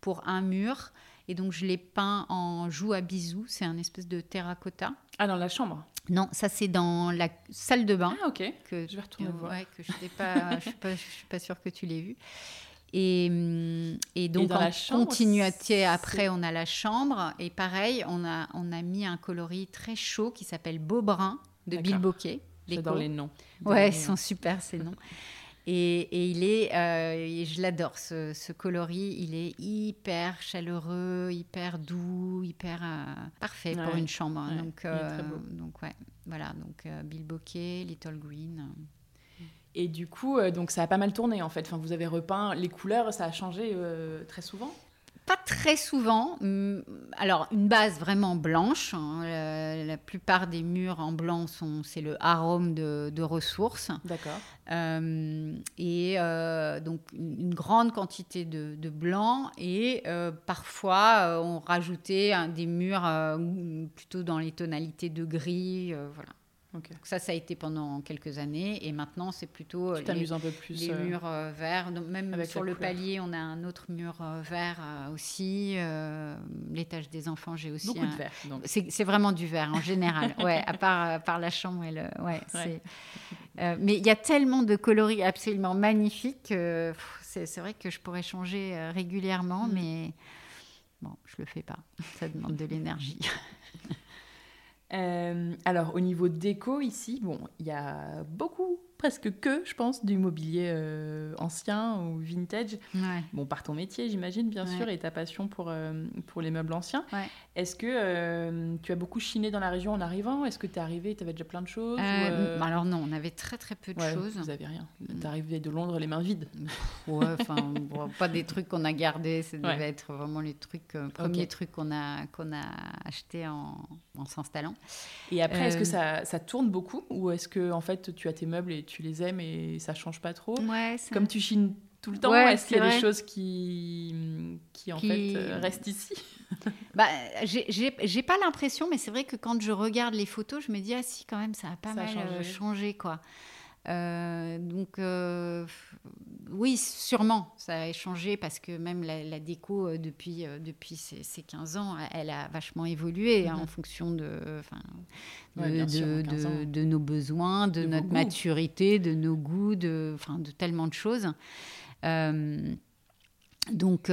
Speaker 2: pour un mur. Et donc, je l'ai peint en joue à bisous. C'est un espèce de terracotta.
Speaker 1: Ah, dans la chambre?
Speaker 2: Non, ça, c'est dans la salle de bain.
Speaker 1: Ah, ok. Que, je vais retourner voir.
Speaker 2: que je ne pas, je suis, pas, suis pas sûre que tu l'aies vu. Et, hum, et donc, en continuité, après, on a la chambre. Et pareil, on a, on a mis un coloris très chaud qui s'appelle Beau Brun de Bill Bokeh.
Speaker 1: J'adore les noms.
Speaker 2: Ouais, ils sont super ces noms. Et, il est, euh, je l'adore, ce, coloris, il est hyper chaleureux, hyper doux, hyper euh, parfait pour une chambre. donc, euh, donc ouais, voilà, donc Bill Bokeh, Little Green.
Speaker 1: Et du coup, donc ça a pas mal tourné en fait. Enfin, vous avez repeint les couleurs, ça a changé très souvent
Speaker 2: pas très souvent. Hum, alors, une base vraiment blanche. Hein. La, plupart des murs en blanc, sont, c'est le arôme de, ressources.
Speaker 1: D'accord.
Speaker 2: Euh, et euh, donc, une grande quantité de, blanc. Et euh, parfois, on rajoutait des murs plutôt dans les tonalités de gris. voilà. Ça, ça a été pendant quelques années. Et maintenant, c'est plutôt
Speaker 1: les, un peu plus,
Speaker 2: les murs euh, verts. même sur le palier, on a un autre mur euh, vert euh, aussi. L'étage des enfants, j'ai aussi.
Speaker 1: Beaucoup de vert.
Speaker 2: C'est vraiment du vert en général. ouais, à part, par la chambre. Et le... ouais, mais il y a tellement de coloris absolument magnifiques. c'est vrai que je pourrais changer régulièrement, mm. mais bon, je le fais pas. Ça demande de l'énergie.
Speaker 1: alors, au niveau déco, ici, bon, il y a beaucoup presque que, je pense, du mobilier euh, ancien ou vintage. Bon, par ton métier, j'imagine, bien sûr, et ta passion pour, euh, pour les meubles anciens. Est-ce que euh, tu as beaucoup chiné dans la région en arrivant? Est-ce que tu es arrivé, tu avais déjà plein de choses
Speaker 2: Alors non, on avait très très peu de choses.
Speaker 1: Vous n'avez rien. Tu es arrivé de Londres les mains vides.
Speaker 2: Ouais, enfin, pas des trucs qu'on a gardés. Ça devait être vraiment les trucs, premiers trucs qu'on a, qu'on a achetés en, en s'installant.
Speaker 1: Et après, est-ce que ça, ça tourne beaucoup Ou est-ce que, en fait, tu as tes meubles et tu les aimes et ça change pas trop. Comme tu chines tout le temps, est-ce qu'il y a des choses qui, qui en fait, euh, restent ici
Speaker 2: bah, J'ai pas l'impression, mais c'est vrai que quand je regarde les photos, je me dis, ah si, quand même, ça a pas mal euh, changé. quoi. Euh, donc, oui, sûrement, ça a changé parce que même la, déco, euh, depuis, euh, depuis ces, 15 ans, elle a vachement évolué hein, en mhm. fonction de, de, de, nos besoins, de, notre maturité, de nos goûts, de, de tellement de choses. Euh, donc,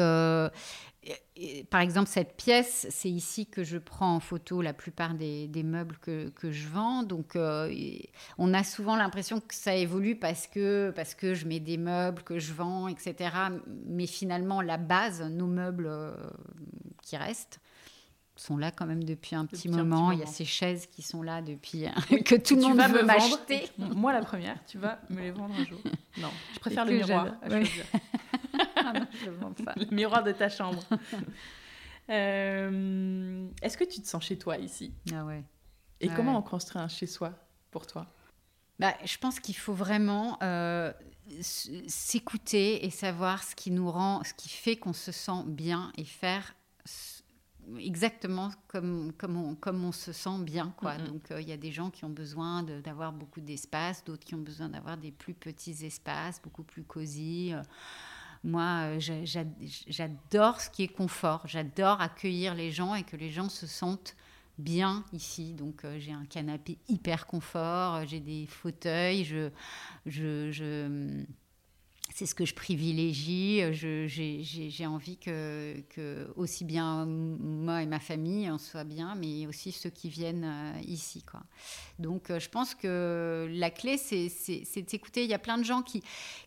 Speaker 2: par exemple, cette pièce, c'est ici que je prends en photo la plupart des, meubles que, je vends. Donc, euh, on a souvent l'impression que ça évolue parce que, parce que je mets des meubles que je vends, etc. Mais finalement, la base, nos meubles euh, qui restent, sont là quand même depuis un, petit, moment. Il y a ces chaises qui sont là depuis que tout le monde veut m'acheter.
Speaker 1: Moi, la première, tu vas me les vendre un jour. Non, je préfère le miroir. Ah le miroir de ta chambre. Euh, est-ce que tu te sens chez toi ici?
Speaker 2: Ah ouais.
Speaker 1: Et comment on construit un chez soi pour toi?
Speaker 2: Bah, je pense qu'il faut vraiment euh, s'écouter et savoir ce qui nous rend, ce qui fait qu'on se sent bien et faire exactement comme, comme, on, comme on se sent bien. Quoi. Donc, euh, il y a des gens qui ont besoin d'avoir beaucoup d'espace, d'autres qui ont besoin d'avoir des plus petits espaces, beaucoup plus cosy. Moi, euh, j'adore ce qui est confort. J'adore accueillir les gens et que les gens se sentent bien ici. Donc, euh, j'ai un canapé hyper confort, euh, j'ai des fauteuils, je, je, je c'est ce que je privilégie. J'ai envie que, que, aussi bien moi et ma famille on soit bien, mais aussi ceux qui viennent euh, ici. Quoi. Donc euh, je pense que la clé, c'est de s'écouter. Il y a plein de gens qui,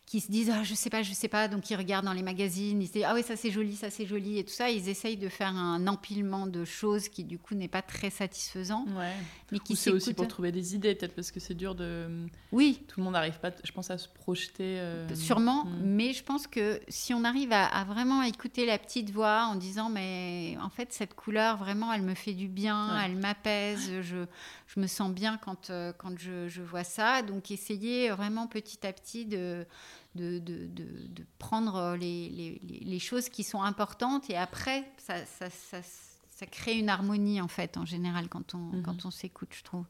Speaker 2: qui se disent ah, je sais pas, je sais pas, donc ils regardent dans les magazines, ils se disent ah oui, ça c'est joli, ça c'est joli, et tout ça. Ils essayent de faire un empilement de choses qui du coup n'est pas très satisfaisant.
Speaker 1: Ouais. Mais qui c'est aussi pour trouver des idées, peut-être parce que c'est dur de.
Speaker 2: Oui.
Speaker 1: Tout le monde n'arrive pas, je pense, à se projeter.
Speaker 2: Euh, Sûrement Mm. mais je pense que si on arrive à, vraiment écouter la petite voix en disant mais en fait cette couleur vraiment elle me fait du bien, elle m'apaise, je, je, me sens bien quand, euh, quand je, je, vois ça. Donc essayer vraiment petit à petit de, de, de, de, prendre les, les, les, choses qui sont importantes et après ça, ça, ça, ça, crée une harmonie en fait en général quand on, mm-hmm. quand on s'écoute je trouve.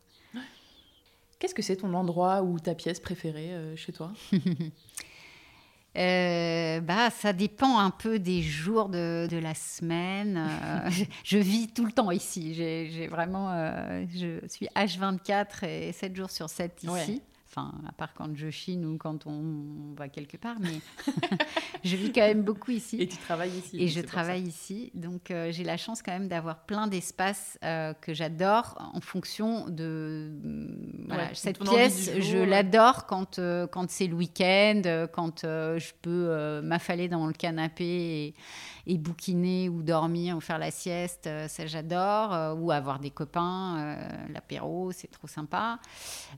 Speaker 1: Qu'est-ce que c'est ton endroit ou ta pièce préférée euh, chez toi?
Speaker 2: Euh, bah, ça dépend un peu des jours de, de la semaine. Euh, je, vis tout le temps ici. J'ai vraiment, euh, je suis H24 et 7 jours sur 7 ici. Enfin, à part quand je chine ou quand on va quelque part, mais je vis quand même beaucoup ici.
Speaker 1: Et tu travailles ici.
Speaker 2: Et je travaille ici. Donc, euh, j'ai la chance quand même d'avoir plein d'espaces euh, que j'adore en fonction de. Mm, voilà, cette pièce, je l'adore quand, euh, quand c'est le week-end, quand je peux m'affaler dans le canapé et et bouquiner ou dormir ou faire la sieste, euh, ça j'adore. Euh, ou avoir des copains, euh, l'apéro, c'est trop sympa.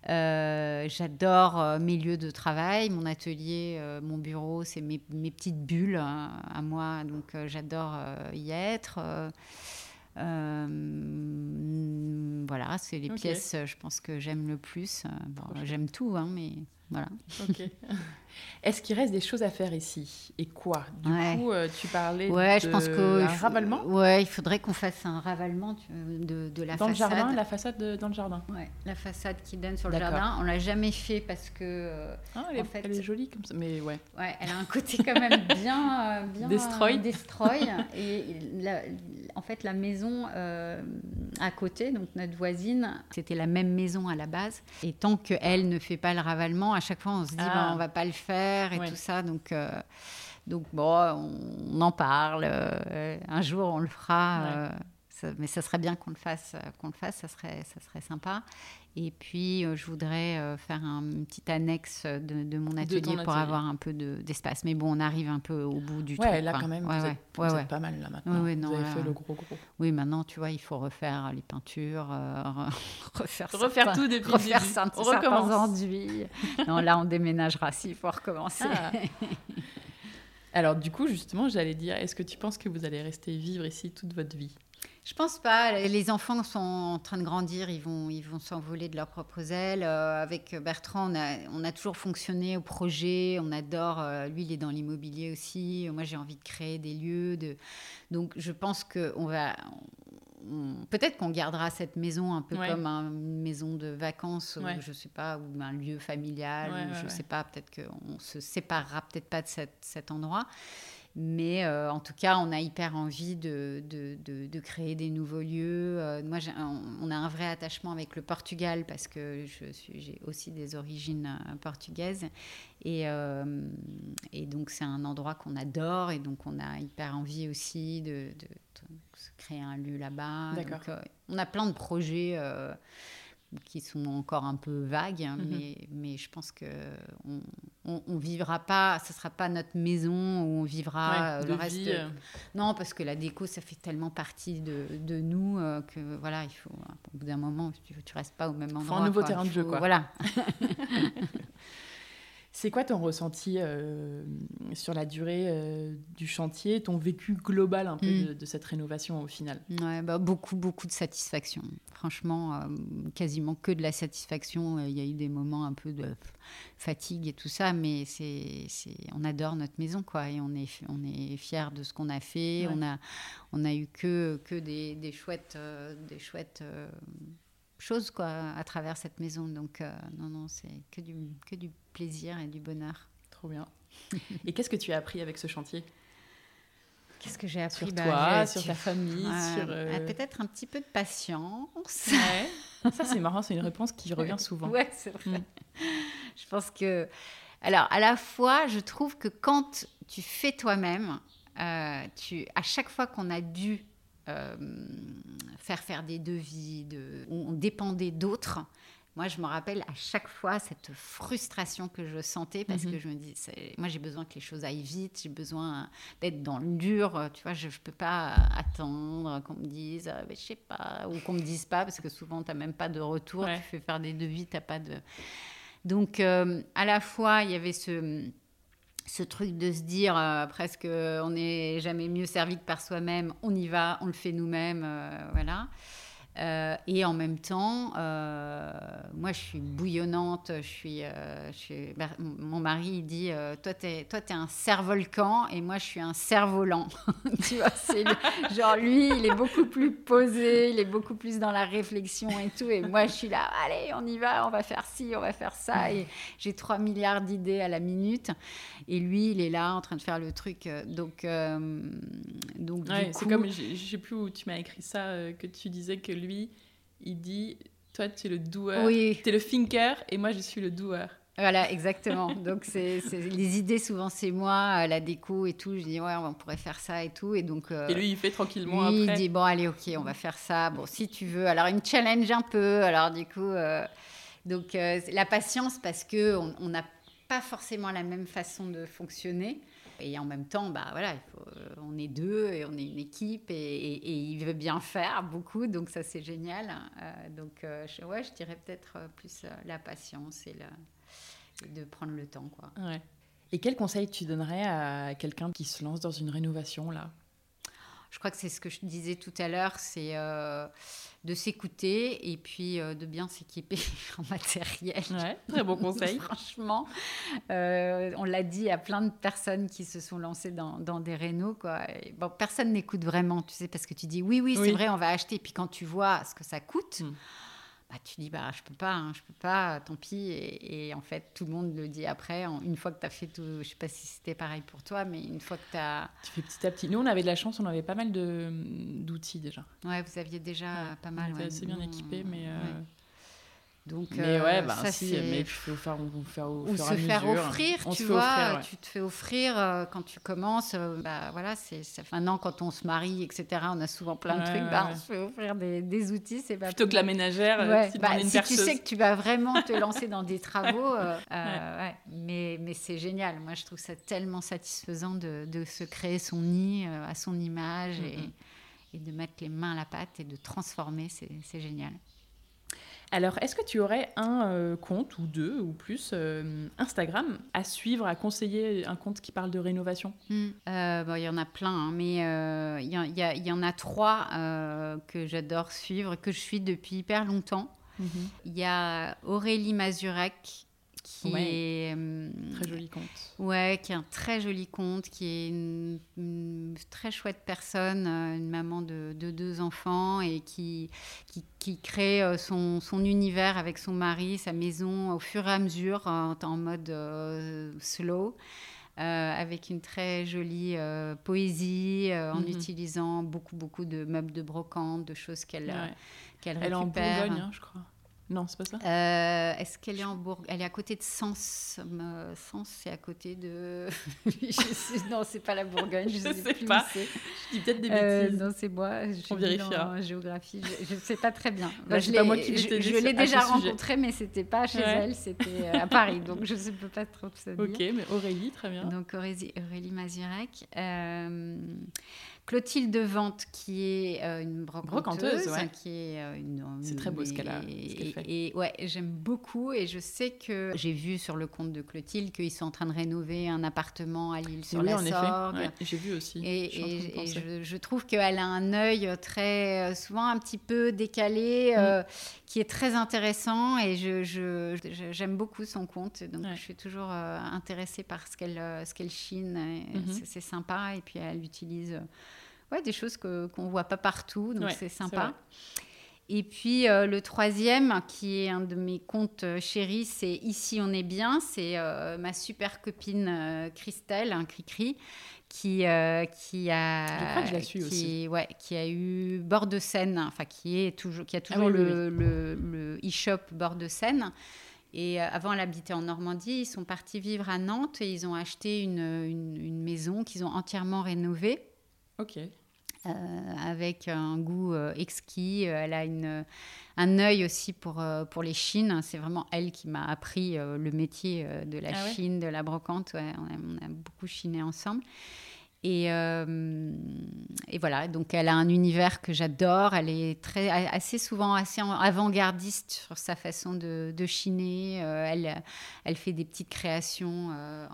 Speaker 2: j'adore mes lieux de travail, mon atelier, mon bureau, c'est mes, mes, petites bulles hein, à moi, donc j'adore y être. voilà, c'est les pièces, je pense que j'aime le plus. j'aime tout, hein, mais voilà.
Speaker 1: Est-ce qu'il reste des choses à faire ici Et quoi? Du
Speaker 2: Ouais.
Speaker 1: coup, euh, tu parlais
Speaker 2: Ouais,
Speaker 1: de
Speaker 2: je pense que
Speaker 1: un ravalement
Speaker 2: Ouais, il faudrait qu'on fasse un ravalement de, de la
Speaker 1: dans le
Speaker 2: façade.
Speaker 1: jardin, la façade de- dans le jardin.
Speaker 2: Ouais, la façade qui donne sur le jardin. On l'a jamais fait parce que euh,
Speaker 1: Ah, elle, est,
Speaker 2: En fait-
Speaker 1: elle est jolie comme ça, mais ouais.
Speaker 2: ouais, elle a un côté quand même bien, euh, bien
Speaker 1: Destroy.
Speaker 2: destroy. Et la- en fait, la maison euh, à côté, donc notre voisine, c'était la même maison à la base. Et tant qu'elle ne fait pas le ravalement, à chaque fois on se dit
Speaker 1: Ah.
Speaker 2: ben, on va pas le faire et
Speaker 1: Ouais.
Speaker 2: tout ça. Donc euh, donc bon, on, en parle. euh, un jour on le fera.
Speaker 1: Ouais.
Speaker 2: euh, ça- mais ça serait bien qu'on le fasse, qu'on le fasse, ça serait, ça serait sympa. Et puis, euh, je voudrais euh, faire un petit annexe de, de mon atelier pour avoir un peu de- d'espace. mais bon, on arrive un peu au bout du
Speaker 1: Ouais,
Speaker 2: truc.
Speaker 1: là
Speaker 2: quoi.
Speaker 1: quand même,
Speaker 2: Ouais,
Speaker 1: vous,
Speaker 2: ouais.
Speaker 1: êtes,
Speaker 2: Ouais,
Speaker 1: vous
Speaker 2: ouais.
Speaker 1: êtes pas mal là maintenant.
Speaker 2: Ouais, ouais, non,
Speaker 1: vous avez
Speaker 2: là-
Speaker 1: fait le gros gros.
Speaker 2: Oui, maintenant, tu vois, il faut refaire les peintures, euh, refaire,
Speaker 1: Refaire
Speaker 2: certains-
Speaker 1: tout depuis
Speaker 2: refaire
Speaker 1: début.
Speaker 2: certains
Speaker 1: On recommence.
Speaker 2: enduits. non, là, on déménagera s'il faut recommencer.
Speaker 1: Ah. Alors du coup, justement, j'allais dire, est-ce que tu penses que vous allez rester vivre ici toute votre vie?
Speaker 2: Je pense pas. Les enfants sont en train de grandir, ils vont, ils vont s'envoler de leurs propres ailes. Euh, avec Bertrand, on a, on a toujours fonctionné au projet. On adore. euh, lui, il est dans l'immobilier aussi. Moi, j'ai envie de créer des lieux. De... Donc, je pense que on va. on- Peut-être qu'on gardera cette maison un peu
Speaker 1: Ouais.
Speaker 2: comme un- une maison de vacances,
Speaker 1: Ouais.
Speaker 2: ou je sais pas, ou un lieu familial,
Speaker 1: Ouais,
Speaker 2: ou je sais pas. Peut-être qu'on se séparera peut-être pas de cet endroit. Mais euh, en tout cas, on a hyper envie de, de, de- de créer des nouveaux lieux. Euh, moi, un- on a un vrai attachement avec le Portugal parce que j'ai aussi des origines euh, portugaises. Et, euh, et donc, c'est un endroit qu'on adore. Et donc, on a hyper envie aussi de, créer un lieu là-bas. On a plein de projets. Qui sont encore un peu vagues, hein,
Speaker 1: Mhm.
Speaker 2: mais, mais je pense que on, on, on vivra pas, ce sera pas notre maison où on vivra
Speaker 1: Ouais,
Speaker 2: euh, le reste.
Speaker 1: vie, euh,
Speaker 2: Non, parce que la déco, ça fait tellement partie de, de nous euh, que voilà, il faut au bout d'un moment, tu, tu restes pas au même endroit.
Speaker 1: un nouveau
Speaker 2: quoi.
Speaker 1: terrain de jeu,
Speaker 2: faut-
Speaker 1: quoi.
Speaker 2: Voilà.
Speaker 1: C'est quoi ton ressenti euh, sur la durée euh, du chantier, ton vécu global un peu
Speaker 2: Mm.
Speaker 1: de, de cette rénovation au final?
Speaker 2: Ouais, bah, beaucoup, beaucoup de satisfaction. Franchement, euh, quasiment que de la satisfaction. Il y a eu des moments un peu de fatigue et tout ça, mais c'est, c'est, on adore notre maison, quoi. Et on est, on est fiers de ce qu'on a fait.
Speaker 1: Ouais.
Speaker 2: On a, on a eu que, que des, des chouettes, des chouettes choses, quoi, à travers cette maison. Donc, euh, non, non, c'est que du, que du plaisir et du bonheur.
Speaker 1: Trop bien. Et qu'est-ce que tu as appris avec ce chantier?
Speaker 2: Qu'est-ce que j'ai appris
Speaker 1: Sur
Speaker 2: Bah,
Speaker 1: toi, sur ta famille, sur... euh,
Speaker 2: ah, Peut-être un petit peu de patience.
Speaker 1: Ouais. Ça, c'est marrant, c'est une réponse qui revient souvent.
Speaker 2: Ouais, c'est vrai.
Speaker 1: Mm.
Speaker 2: Je pense que. Alors, à la fois, je trouve que quand tu fais toi-même, euh, tu, à chaque fois qu'on a dû euh, faire faire des devis, de, on dépendait d'autres, moi, je me rappelle à chaque fois cette frustration que je sentais parce
Speaker 1: Mhm.
Speaker 2: que je me dis, moi, j'ai besoin que les choses aillent vite, j'ai besoin d'être dans le dur, tu vois, je ne peux pas attendre qu'on me dise, euh, ben, je sais pas, ou qu'on me dise pas, parce que souvent, tu n'as même pas de retour,
Speaker 1: Ouais.
Speaker 2: tu fais faire des devis, tu n'as pas de... Donc, euh, à la fois, il y avait ce, ce truc de se dire euh, presque on n'est jamais mieux servi que par soi-même, on y va, on le fait nous-mêmes, euh, voilà. Euh, et en même temps, euh, moi je suis bouillonnante, je suis, euh, je suis- Ber- mon mari il dit toi t'es toi t'es un cerf-volcan et moi je suis un cerf-volant. tu vois, c'est le- genre lui il est beaucoup plus posé, il est beaucoup plus dans la réflexion et tout, et moi je suis là allez on y va, on va faire ci, on va faire ça, et j'ai 3 milliards d'idées à la minute, et lui il est là en train de faire le truc, donc donc
Speaker 1: Ouais, c'est
Speaker 2: coup-
Speaker 1: comme, je sais plus où tu m'as écrit ça, que tu disais que lui, il dit, toi tu es le doueur,
Speaker 2: oui
Speaker 1: tu es le thinker et moi je suis le doueur.
Speaker 2: Voilà, exactement. Donc, c'est les idées, souvent, c'est moi, euh, la déco et tout. Je dis, ouais, on pourrait faire ça et tout. Et donc, euh,
Speaker 1: Et lui il fait tranquillement
Speaker 2: lui, il
Speaker 1: après.
Speaker 2: dit, bon, allez, ok, on va faire ça. Bon, si tu veux. Alors, il me challenge un peu. Alors, du coup, euh, donc, euh, la patience, parce que on on n'a pas forcément la même façon de fonctionner. Et en même temps, bah voilà, euh, on est deux et on est une équipe et, il veut bien faire beaucoup, donc ça c'est génial. Euh, donc euh, je, je dirais peut-être plus la patience et, de prendre le temps, quoi.
Speaker 1: Et quel conseil tu donnerais à quelqu'un qui se lance dans une rénovation là?
Speaker 2: Je crois que c'est ce que je disais tout à l'heure, c'est de s'écouter et puis de bien s'équiper en matériel.
Speaker 1: Ouais, très bon conseil.
Speaker 2: Franchement, on l'a dit à plein de personnes qui se sont lancées dans, dans des rénaux. Quoi. bon, personne n'écoute vraiment, tu sais, parce que tu dis oui, oui, c'est vrai, on va acheter. Puis quand tu vois ce que ça coûte, mm. Bah, tu dis bah, je peux pas, hein, je peux pas, tant pis. Et, en fait, tout le monde le dit après, une fois que tu as fait tout. Je sais pas si c'était pareil pour toi, mais une fois que tu as.
Speaker 1: Tu fais petit à petit. Nous, on avait de la chance, on avait pas mal d'outils déjà.
Speaker 2: Ouais, vous aviez déjà pas mal.
Speaker 1: On était assez bien équipés, mais. Euh,
Speaker 2: donc,
Speaker 1: mais ouais, bah, ça, si, mais il faut faire, faire au
Speaker 2: Ou se faire offrir, tu vois, tu te fais offrir euh, quand tu commences. Euh, bah, voilà, c'est maintenant quand on se marie, etc. On a souvent plein de trucs, bah, on se fait offrir des, des outils, c'est pas
Speaker 1: plutôt que la ménagère.
Speaker 2: Euh, si, bah, si tu sais que tu vas vraiment te lancer dans des travaux, mais mais c'est génial. Moi, je trouve ça tellement satisfaisant de, de se créer son nid à son image et, et de mettre les mains à la pâte et de transformer, c'est génial.
Speaker 1: Alors, est-ce que tu aurais un euh, compte ou deux ou plus euh, Instagram à suivre, à conseiller un compte qui parle de rénovation?
Speaker 2: Hmm. euh, Il y en a plein, hein, mais il y, en a trois que j'adore suivre, que je suis depuis hyper longtemps. Mhm. Il y a Aurélie Mazurek qui est
Speaker 1: euh, très joli conte.
Speaker 2: Ouais, qui est un très joli conte, qui est une, très chouette personne, euh, une maman de, deux enfants et qui qui, qui crée euh, son, son, univers avec son mari, sa maison au fur et à mesure en, mode slow. avec une très jolie poésie, en mhm. utilisant beaucoup, beaucoup de meubles de brocante, de choses qu'elle qu'elle récupère. Elle est en
Speaker 1: Bourgogne, hein, je crois. Non, c'est pas ça.
Speaker 2: Euh, est-ce qu'elle est en Bourgogne Elle est à côté de Sens. Euh, Sens, c'est à côté de. non, c'est pas la Bourgogne. Je, ne sais, pas.
Speaker 1: Je dis peut-être des euh, bêtises.
Speaker 2: non, c'est moi. Je
Speaker 1: On vérifiera.
Speaker 2: En géographie, je ne sais pas très bien. Bah, je l'ai déjà rencontrée, mais c'était pas chez elle, c'était à Paris. Donc je ne peux pas trop.
Speaker 1: Ok, mais Aurélie, très bien.
Speaker 2: Donc Aurélie, Aurélie Mazurek. Clotilde Vente, qui est euh, une brocanteuse, qui est euh, une,
Speaker 1: c'est très beau ce qu'elle a.
Speaker 2: Et, ouais, j'aime beaucoup et je sais que j'ai vu sur le compte de Clotilde qu'ils sont en train de rénover un appartement à Lille sur la Sorgue.
Speaker 1: j'ai vu aussi.
Speaker 2: Et, je, trouve qu'elle a un œil très euh, souvent un petit peu décalé, mm. qui est très intéressant et je, j'aime beaucoup son compte. Donc je suis toujours intéressée par ce qu'elle ce qu'elle chine. Mm-hmm. C'est sympa et puis elle utilise des choses qu'on ne voit pas partout, donc c'est sympa. Et puis euh, le troisième, qui est un de mes comptes euh, chéris, c'est Ici on est bien. C'est euh, ma super copine Christelle, un cri-cri, qui, qui a,
Speaker 1: qui,
Speaker 2: aussi. Ouais, qui a eu bord de Seine, enfin qui est toujours, qui a toujours ah le, le, e-shop bord de Seine. Et avant, elle habitait en Normandie. Ils sont partis vivre à Nantes et ils ont acheté une, une, une maison qu'ils ont entièrement rénovée.
Speaker 1: Ok.
Speaker 2: Euh, avec un goût euh, exquis. Euh, elle a une, un œil aussi pour, pour les chines. C'est vraiment elle qui m'a appris le métier de la ah chine, de la brocante. on, a, beaucoup chiné ensemble. Et, euh, et, voilà, donc elle a un univers que j'adore. Elle est très, assez souvent assez avant-gardiste sur sa façon de, de chiner. Euh, elle, elle fait des petites créations euh,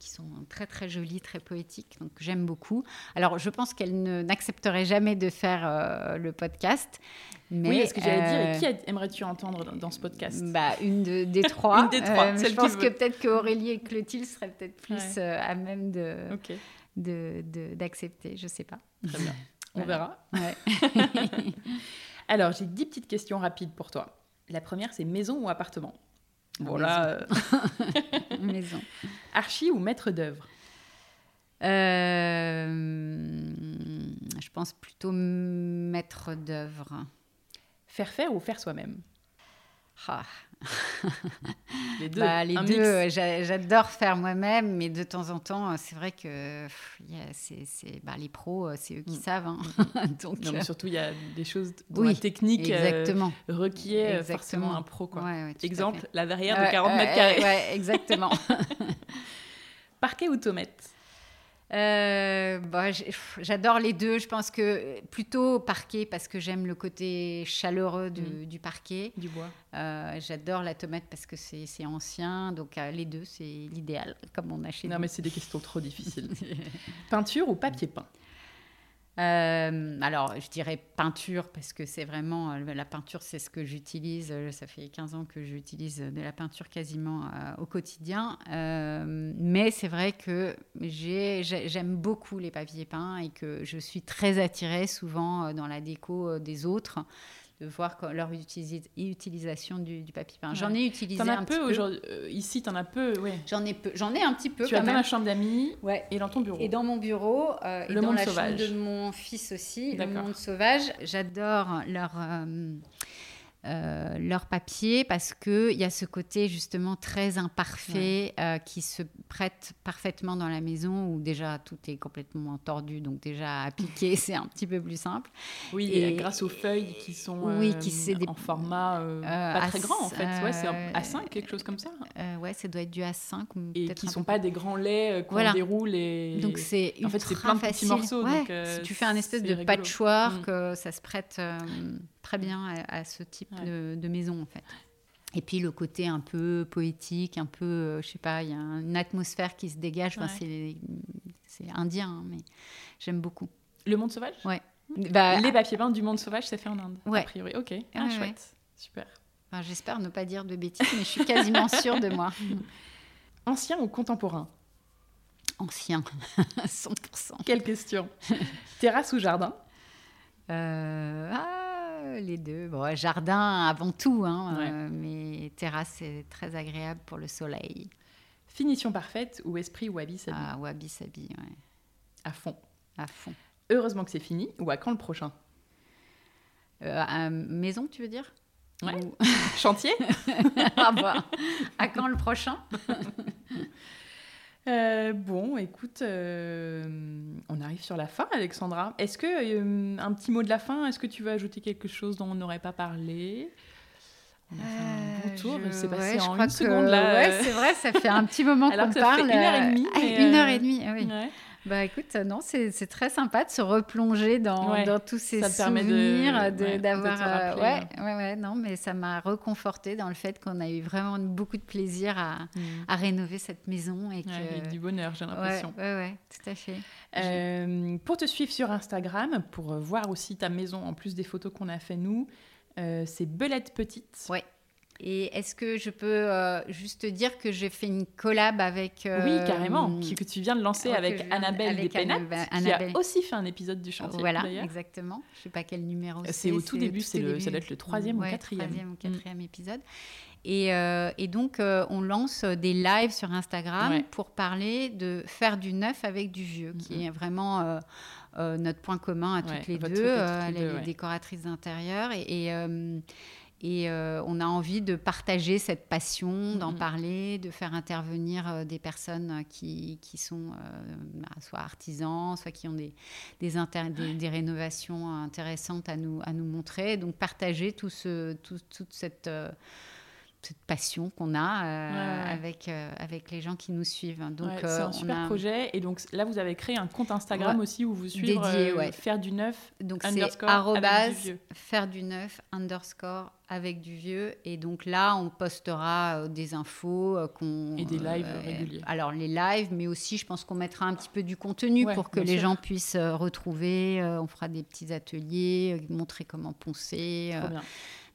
Speaker 2: qui sont très très jolies, très poétiques. Donc j'aime beaucoup. Alors je pense qu'elle n'accepterait jamais de faire le podcast.
Speaker 1: Mais, oui, est-ce que j'allais dire, qui aimerais-tu entendre dans, ce podcast?
Speaker 2: Bah, Une des trois.
Speaker 1: une des trois.
Speaker 2: je pense que peut-être qu'Aurélie et Clotilde seraient peut-être plus à même de.
Speaker 1: Ok
Speaker 2: d'accepter, de, je sais pas.
Speaker 1: Très bien, on verra. Alors, j'ai dix petites questions rapides pour toi. La première, c'est maison ou appartement?
Speaker 2: Voilà. Bon, euh, maison.
Speaker 1: Archi ou maître d'œuvre?
Speaker 2: Euh, Je pense plutôt maître d'œuvre.
Speaker 1: Faire faire ou faire soi-même?
Speaker 2: Ah. Les deux, bah, les deux j'adore faire moi-même, mais de temps en temps, c'est vrai que c'est, bah, les pros, c'est eux qui mm. savent. Hein.
Speaker 1: Mm. Donc, non, mais euh, surtout, il y a des choses dans la technique euh, exactement. requiert forcément un pro. Quoi. Exemple, la verrière de 40 mètres carrés.
Speaker 2: Ouais, exactement.
Speaker 1: Parquet ou tomate
Speaker 2: euh, bah, j'adore les deux. Je pense que plutôt parquet parce que j'aime le côté chaleureux mm. du, parquet.
Speaker 1: Du bois.
Speaker 2: Euh, j'adore la tomate parce que c'est ancien. Donc euh, les deux, c'est l'idéal, comme on a chez
Speaker 1: non, mais c'est des questions trop difficiles. Peinture ou papier peint?
Speaker 2: Euh, alors, je dirais peinture, parce que c'est vraiment. euh, La peinture, c'est ce que j'utilise. Euh, Ça fait 15 ans que j'utilise de la peinture quasiment au quotidien. Mais c'est vrai que j'ai- j'ai- j'aime beaucoup les papiers peints et que je suis très attirée souvent dans la déco des autres de voir leur utilisation du, du papier peint. J'en
Speaker 1: Ouais.
Speaker 2: ai utilisé
Speaker 1: as
Speaker 2: un
Speaker 1: peu
Speaker 2: petit peu.
Speaker 1: euh, ici, t'en as peu, ouais.
Speaker 2: J'en ai peu. J'en ai un petit peu
Speaker 1: Tu as
Speaker 2: quand
Speaker 1: dans
Speaker 2: même.
Speaker 1: la chambre d'amis
Speaker 2: Ouais.
Speaker 1: et dans ton bureau.
Speaker 2: Et dans mon bureau, euh, et
Speaker 1: Le
Speaker 2: dans
Speaker 1: monde
Speaker 2: la
Speaker 1: sauvage.
Speaker 2: chambre de mon fils aussi, le monde sauvage. J'adore leur, euh, euh, leur papier parce qu'il y a ce côté justement très imparfait euh, qui se prête parfaitement dans la maison où déjà tout est complètement tordu, donc déjà à appliquer c'est un petit peu plus simple.
Speaker 1: Oui,
Speaker 2: Et-
Speaker 1: et grâce aux feuilles qui sont
Speaker 2: Oui,
Speaker 1: euh,
Speaker 2: qui des-
Speaker 1: en format euh, pas très grand en fait. Ouais, c'est un
Speaker 2: euh,
Speaker 1: A5, quelque chose comme ça.
Speaker 2: Ouais, ça doit être du A5 ou
Speaker 1: Et qui
Speaker 2: un
Speaker 1: sont
Speaker 2: peu
Speaker 1: pas des grands laits qu'on
Speaker 2: Voilà.
Speaker 1: déroule et.
Speaker 2: Donc c'est
Speaker 1: En fait, c'est plein de petits morceaux,
Speaker 2: Ouais,
Speaker 1: donc,
Speaker 2: si tu fais un espèce de
Speaker 1: rigolo.
Speaker 2: patchwork,
Speaker 1: Mm.
Speaker 2: ça se prête très bien à, à ce type
Speaker 1: Ouais.
Speaker 2: de, de maison en fait. Et puis le côté un peu poétique, un peu, euh, je sais pas, il y a une atmosphère qui se dégage. Enfin,
Speaker 1: Ouais.
Speaker 2: c'est, c'est indien, hein, mais j'aime beaucoup.
Speaker 1: Le monde sauvage?
Speaker 2: Ouais. Bah,
Speaker 1: Les papiers peints du monde sauvage, c'est fait en Inde,
Speaker 2: Ouais.
Speaker 1: a priori. Ok, ah,
Speaker 2: Ouais,
Speaker 1: chouette. Super.
Speaker 2: enfin, j'espère ne pas dire de bêtises, mais je suis quasiment sûre de moi.
Speaker 1: Ancien ou contemporain?
Speaker 2: Ancien, 100%.
Speaker 1: Quelle question Terrasse ou jardin?
Speaker 2: Euh, ah, les deux. Bon, jardin avant tout, hein,
Speaker 1: Ouais.
Speaker 2: euh, mais terrasse, c'est très agréable pour le soleil.
Speaker 1: Finition parfaite ou esprit wabi sabi
Speaker 2: Ah, wabi sabi, ouais,
Speaker 1: À fond.
Speaker 2: à fond.
Speaker 1: Heureusement que c'est fini ou à quand le prochain?
Speaker 2: Euh, à maison, tu veux dire?
Speaker 1: Ouais.
Speaker 2: Ou-
Speaker 1: Chantier?
Speaker 2: Ah bah, À quand le prochain?
Speaker 1: Euh, bon, écoute, euh, on arrive sur la fin, Alexandra. Est-ce que euh, un petit mot de la fin? Est-ce que tu veux ajouter quelque chose dont on n'aurait pas parlé? On a fait un bon tour.
Speaker 2: Euh,
Speaker 1: C'est
Speaker 2: je-
Speaker 1: passé
Speaker 2: ouais, je
Speaker 1: en
Speaker 2: crois
Speaker 1: une
Speaker 2: que-
Speaker 1: seconde là.
Speaker 2: Ouais, c'est vrai, ça fait un petit moment qu'on parle.
Speaker 1: une heure et
Speaker 2: euh,
Speaker 1: demie,
Speaker 2: ah, une heure
Speaker 1: euh,
Speaker 2: et demie, ah oui.
Speaker 1: ouais.
Speaker 2: Bah écoute, euh, non, c'est très sympa de se replonger dans,
Speaker 1: Ouais,
Speaker 2: dans tous ces
Speaker 1: ça te permet de-
Speaker 2: souvenirs, d'avoir. euh, ouais, ouais, ouais, non, mais ça m'a reconforté dans le fait qu'on a eu vraiment beaucoup de plaisir à,
Speaker 1: Mm.
Speaker 2: à rénover cette maison et que.
Speaker 1: Ouais, et du bonheur, j'ai l'impression.
Speaker 2: ouais, ouais, tout à fait.
Speaker 1: Euh, pour te suivre sur Instagram, pour voir aussi ta maison en plus des photos qu'on a fait nous, euh, c'est Belette Petite.
Speaker 2: Ouais. Et est-ce que je peux euh, juste te dire que j'ai fait une collab avec. euh,
Speaker 1: Oui, carrément, qui- que tu viens de lancer avec
Speaker 2: de-
Speaker 1: Annabelle
Speaker 2: Annabelle-
Speaker 1: qui a aussi fait un épisode du chantier.
Speaker 2: Voilà, exactement. Je sais pas quel numéro c'est.
Speaker 1: C'est au tout début, c'est le- ça doit être le troisième ou quatrième.
Speaker 2: troisième ou
Speaker 1: Mm.
Speaker 2: quatrième épisode. Et, euh, et donc, euh, on lance des lives sur Instagram
Speaker 1: Ouais.
Speaker 2: pour parler de faire du neuf avec du vieux, qui est vraiment euh, euh, notre point commun à toutes
Speaker 1: Ouais,
Speaker 2: les deux. Euh, elle est décoratrice d'intérieur. Et, et, euh, et, euh, on a envie de partager cette passion, d'en parler, de faire intervenir euh, des personnes euh, qui, qui sont euh, bah, soit artisans, soit qui ont des, des, inter- des, des rénovations intéressantes à nous, à nous montrer. Donc partager tout ce, tout- toute cette, euh, cette passion qu'on a euh,
Speaker 1: Ouais, ouais.
Speaker 2: Avec, euh, avec les gens qui nous suivent. Donc,
Speaker 1: Ouais,
Speaker 2: euh,
Speaker 1: c'est un
Speaker 2: on
Speaker 1: super
Speaker 2: a-
Speaker 1: projet. Et donc là, vous avez créé un compte Instagram aussi où vous suivez
Speaker 2: Dédié, ouais.
Speaker 1: faire du neuf.
Speaker 2: Donc c'est
Speaker 1: underscore avec du
Speaker 2: arrobase
Speaker 1: vieux.
Speaker 2: faire du neuf underscore avec du vieux. Et donc là, on postera des infos qu'on
Speaker 1: Et des lives réguliers.
Speaker 2: Alors les lives, mais aussi je pense qu'on mettra un petit peu du contenu pour que les
Speaker 1: sûr.
Speaker 2: gens puissent retrouver. On fera des petits ateliers, montrer comment poncer,
Speaker 1: Trop bien.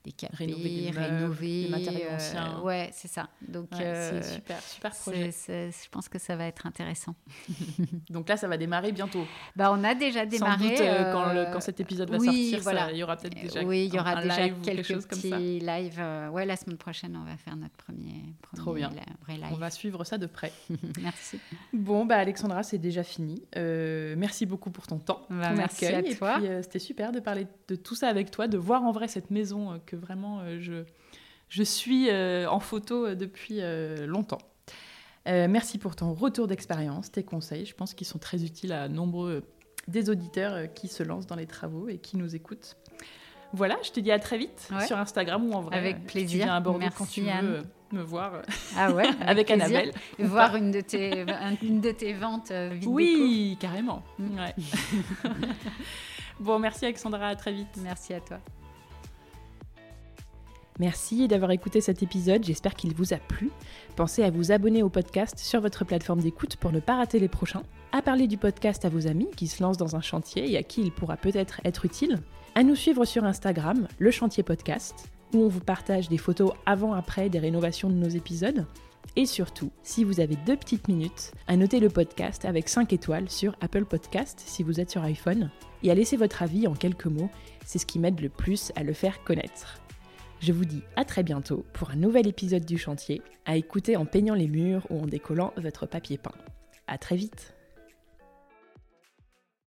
Speaker 2: Des cafés,
Speaker 1: Rénover
Speaker 2: rénover,
Speaker 1: des matériaux
Speaker 2: euh, ouais, c'est ça. Donc
Speaker 1: Ouais,
Speaker 2: euh,
Speaker 1: c'est super, super projet.
Speaker 2: je pense que ça va être intéressant.
Speaker 1: Donc là, ça va démarrer bientôt.
Speaker 2: Bah, on a déjà
Speaker 1: Sans
Speaker 2: démarré.
Speaker 1: doute, euh, quand, le- quand cet épisode va
Speaker 2: oui,
Speaker 1: sortir, ça-
Speaker 2: voilà.
Speaker 1: il y aura peut-être déjà
Speaker 2: oui, il y aura
Speaker 1: un
Speaker 2: déjà
Speaker 1: live quelque chose comme ça.
Speaker 2: lives. ouais, la semaine prochaine, on va faire notre premier, premier
Speaker 1: Trop bien.
Speaker 2: vrai live.
Speaker 1: On va suivre ça de près.
Speaker 2: Merci.
Speaker 1: Bon, bah Alexandra, c'est déjà fini. Merci beaucoup pour ton temps,
Speaker 2: Bah,
Speaker 1: ton
Speaker 2: merci
Speaker 1: accueil.
Speaker 2: à
Speaker 1: Et
Speaker 2: toi.
Speaker 1: puis, c'était super de parler de tout ça avec toi, de voir en vrai cette maison euh, que vraiment euh, je, je suis euh, en photo euh, depuis longtemps. Merci pour ton retour d'expérience, tes conseils. Je pense qu'ils sont très utiles à nombreux des auditeurs qui se lancent dans les travaux et qui nous écoutent. Voilà, je te dis à très vite
Speaker 2: Ouais.
Speaker 1: sur Instagram ou en vrai.
Speaker 2: Avec
Speaker 1: si
Speaker 2: plaisir.
Speaker 1: Tu viens à Bordeaux
Speaker 2: Merci,
Speaker 1: quand tu veux
Speaker 2: Anne.
Speaker 1: me voir
Speaker 2: Ah ouais,
Speaker 1: avec
Speaker 2: plaisir.
Speaker 1: Annabelle.
Speaker 2: Voir une de tes, un- une de tes ventes déco.
Speaker 1: Oui, carrément.
Speaker 2: Mm.
Speaker 1: Ouais. bon, merci Alexandra, à très vite.
Speaker 2: Merci à toi.
Speaker 1: Merci d'avoir écouté cet épisode, j'espère qu'il vous a plu. Pensez à vous abonner au podcast sur votre plateforme d'écoute pour ne pas rater les prochains, à parler du podcast à vos amis qui se lancent dans un chantier et à qui il pourra peut-être être utile, à nous suivre sur Instagram, le chantier podcast, où on vous partage des photos avant-après des rénovations de nos épisodes. Et surtout, si vous avez deux petites minutes, à noter le podcast avec 5 étoiles sur Apple Podcast si vous êtes sur iPhone, et à laisser votre avis en quelques mots, c'est ce qui m'aide le plus à le faire connaître. Je vous dis à très bientôt pour un nouvel épisode du chantier, à écouter en peignant les murs ou en décollant votre papier peint. À très vite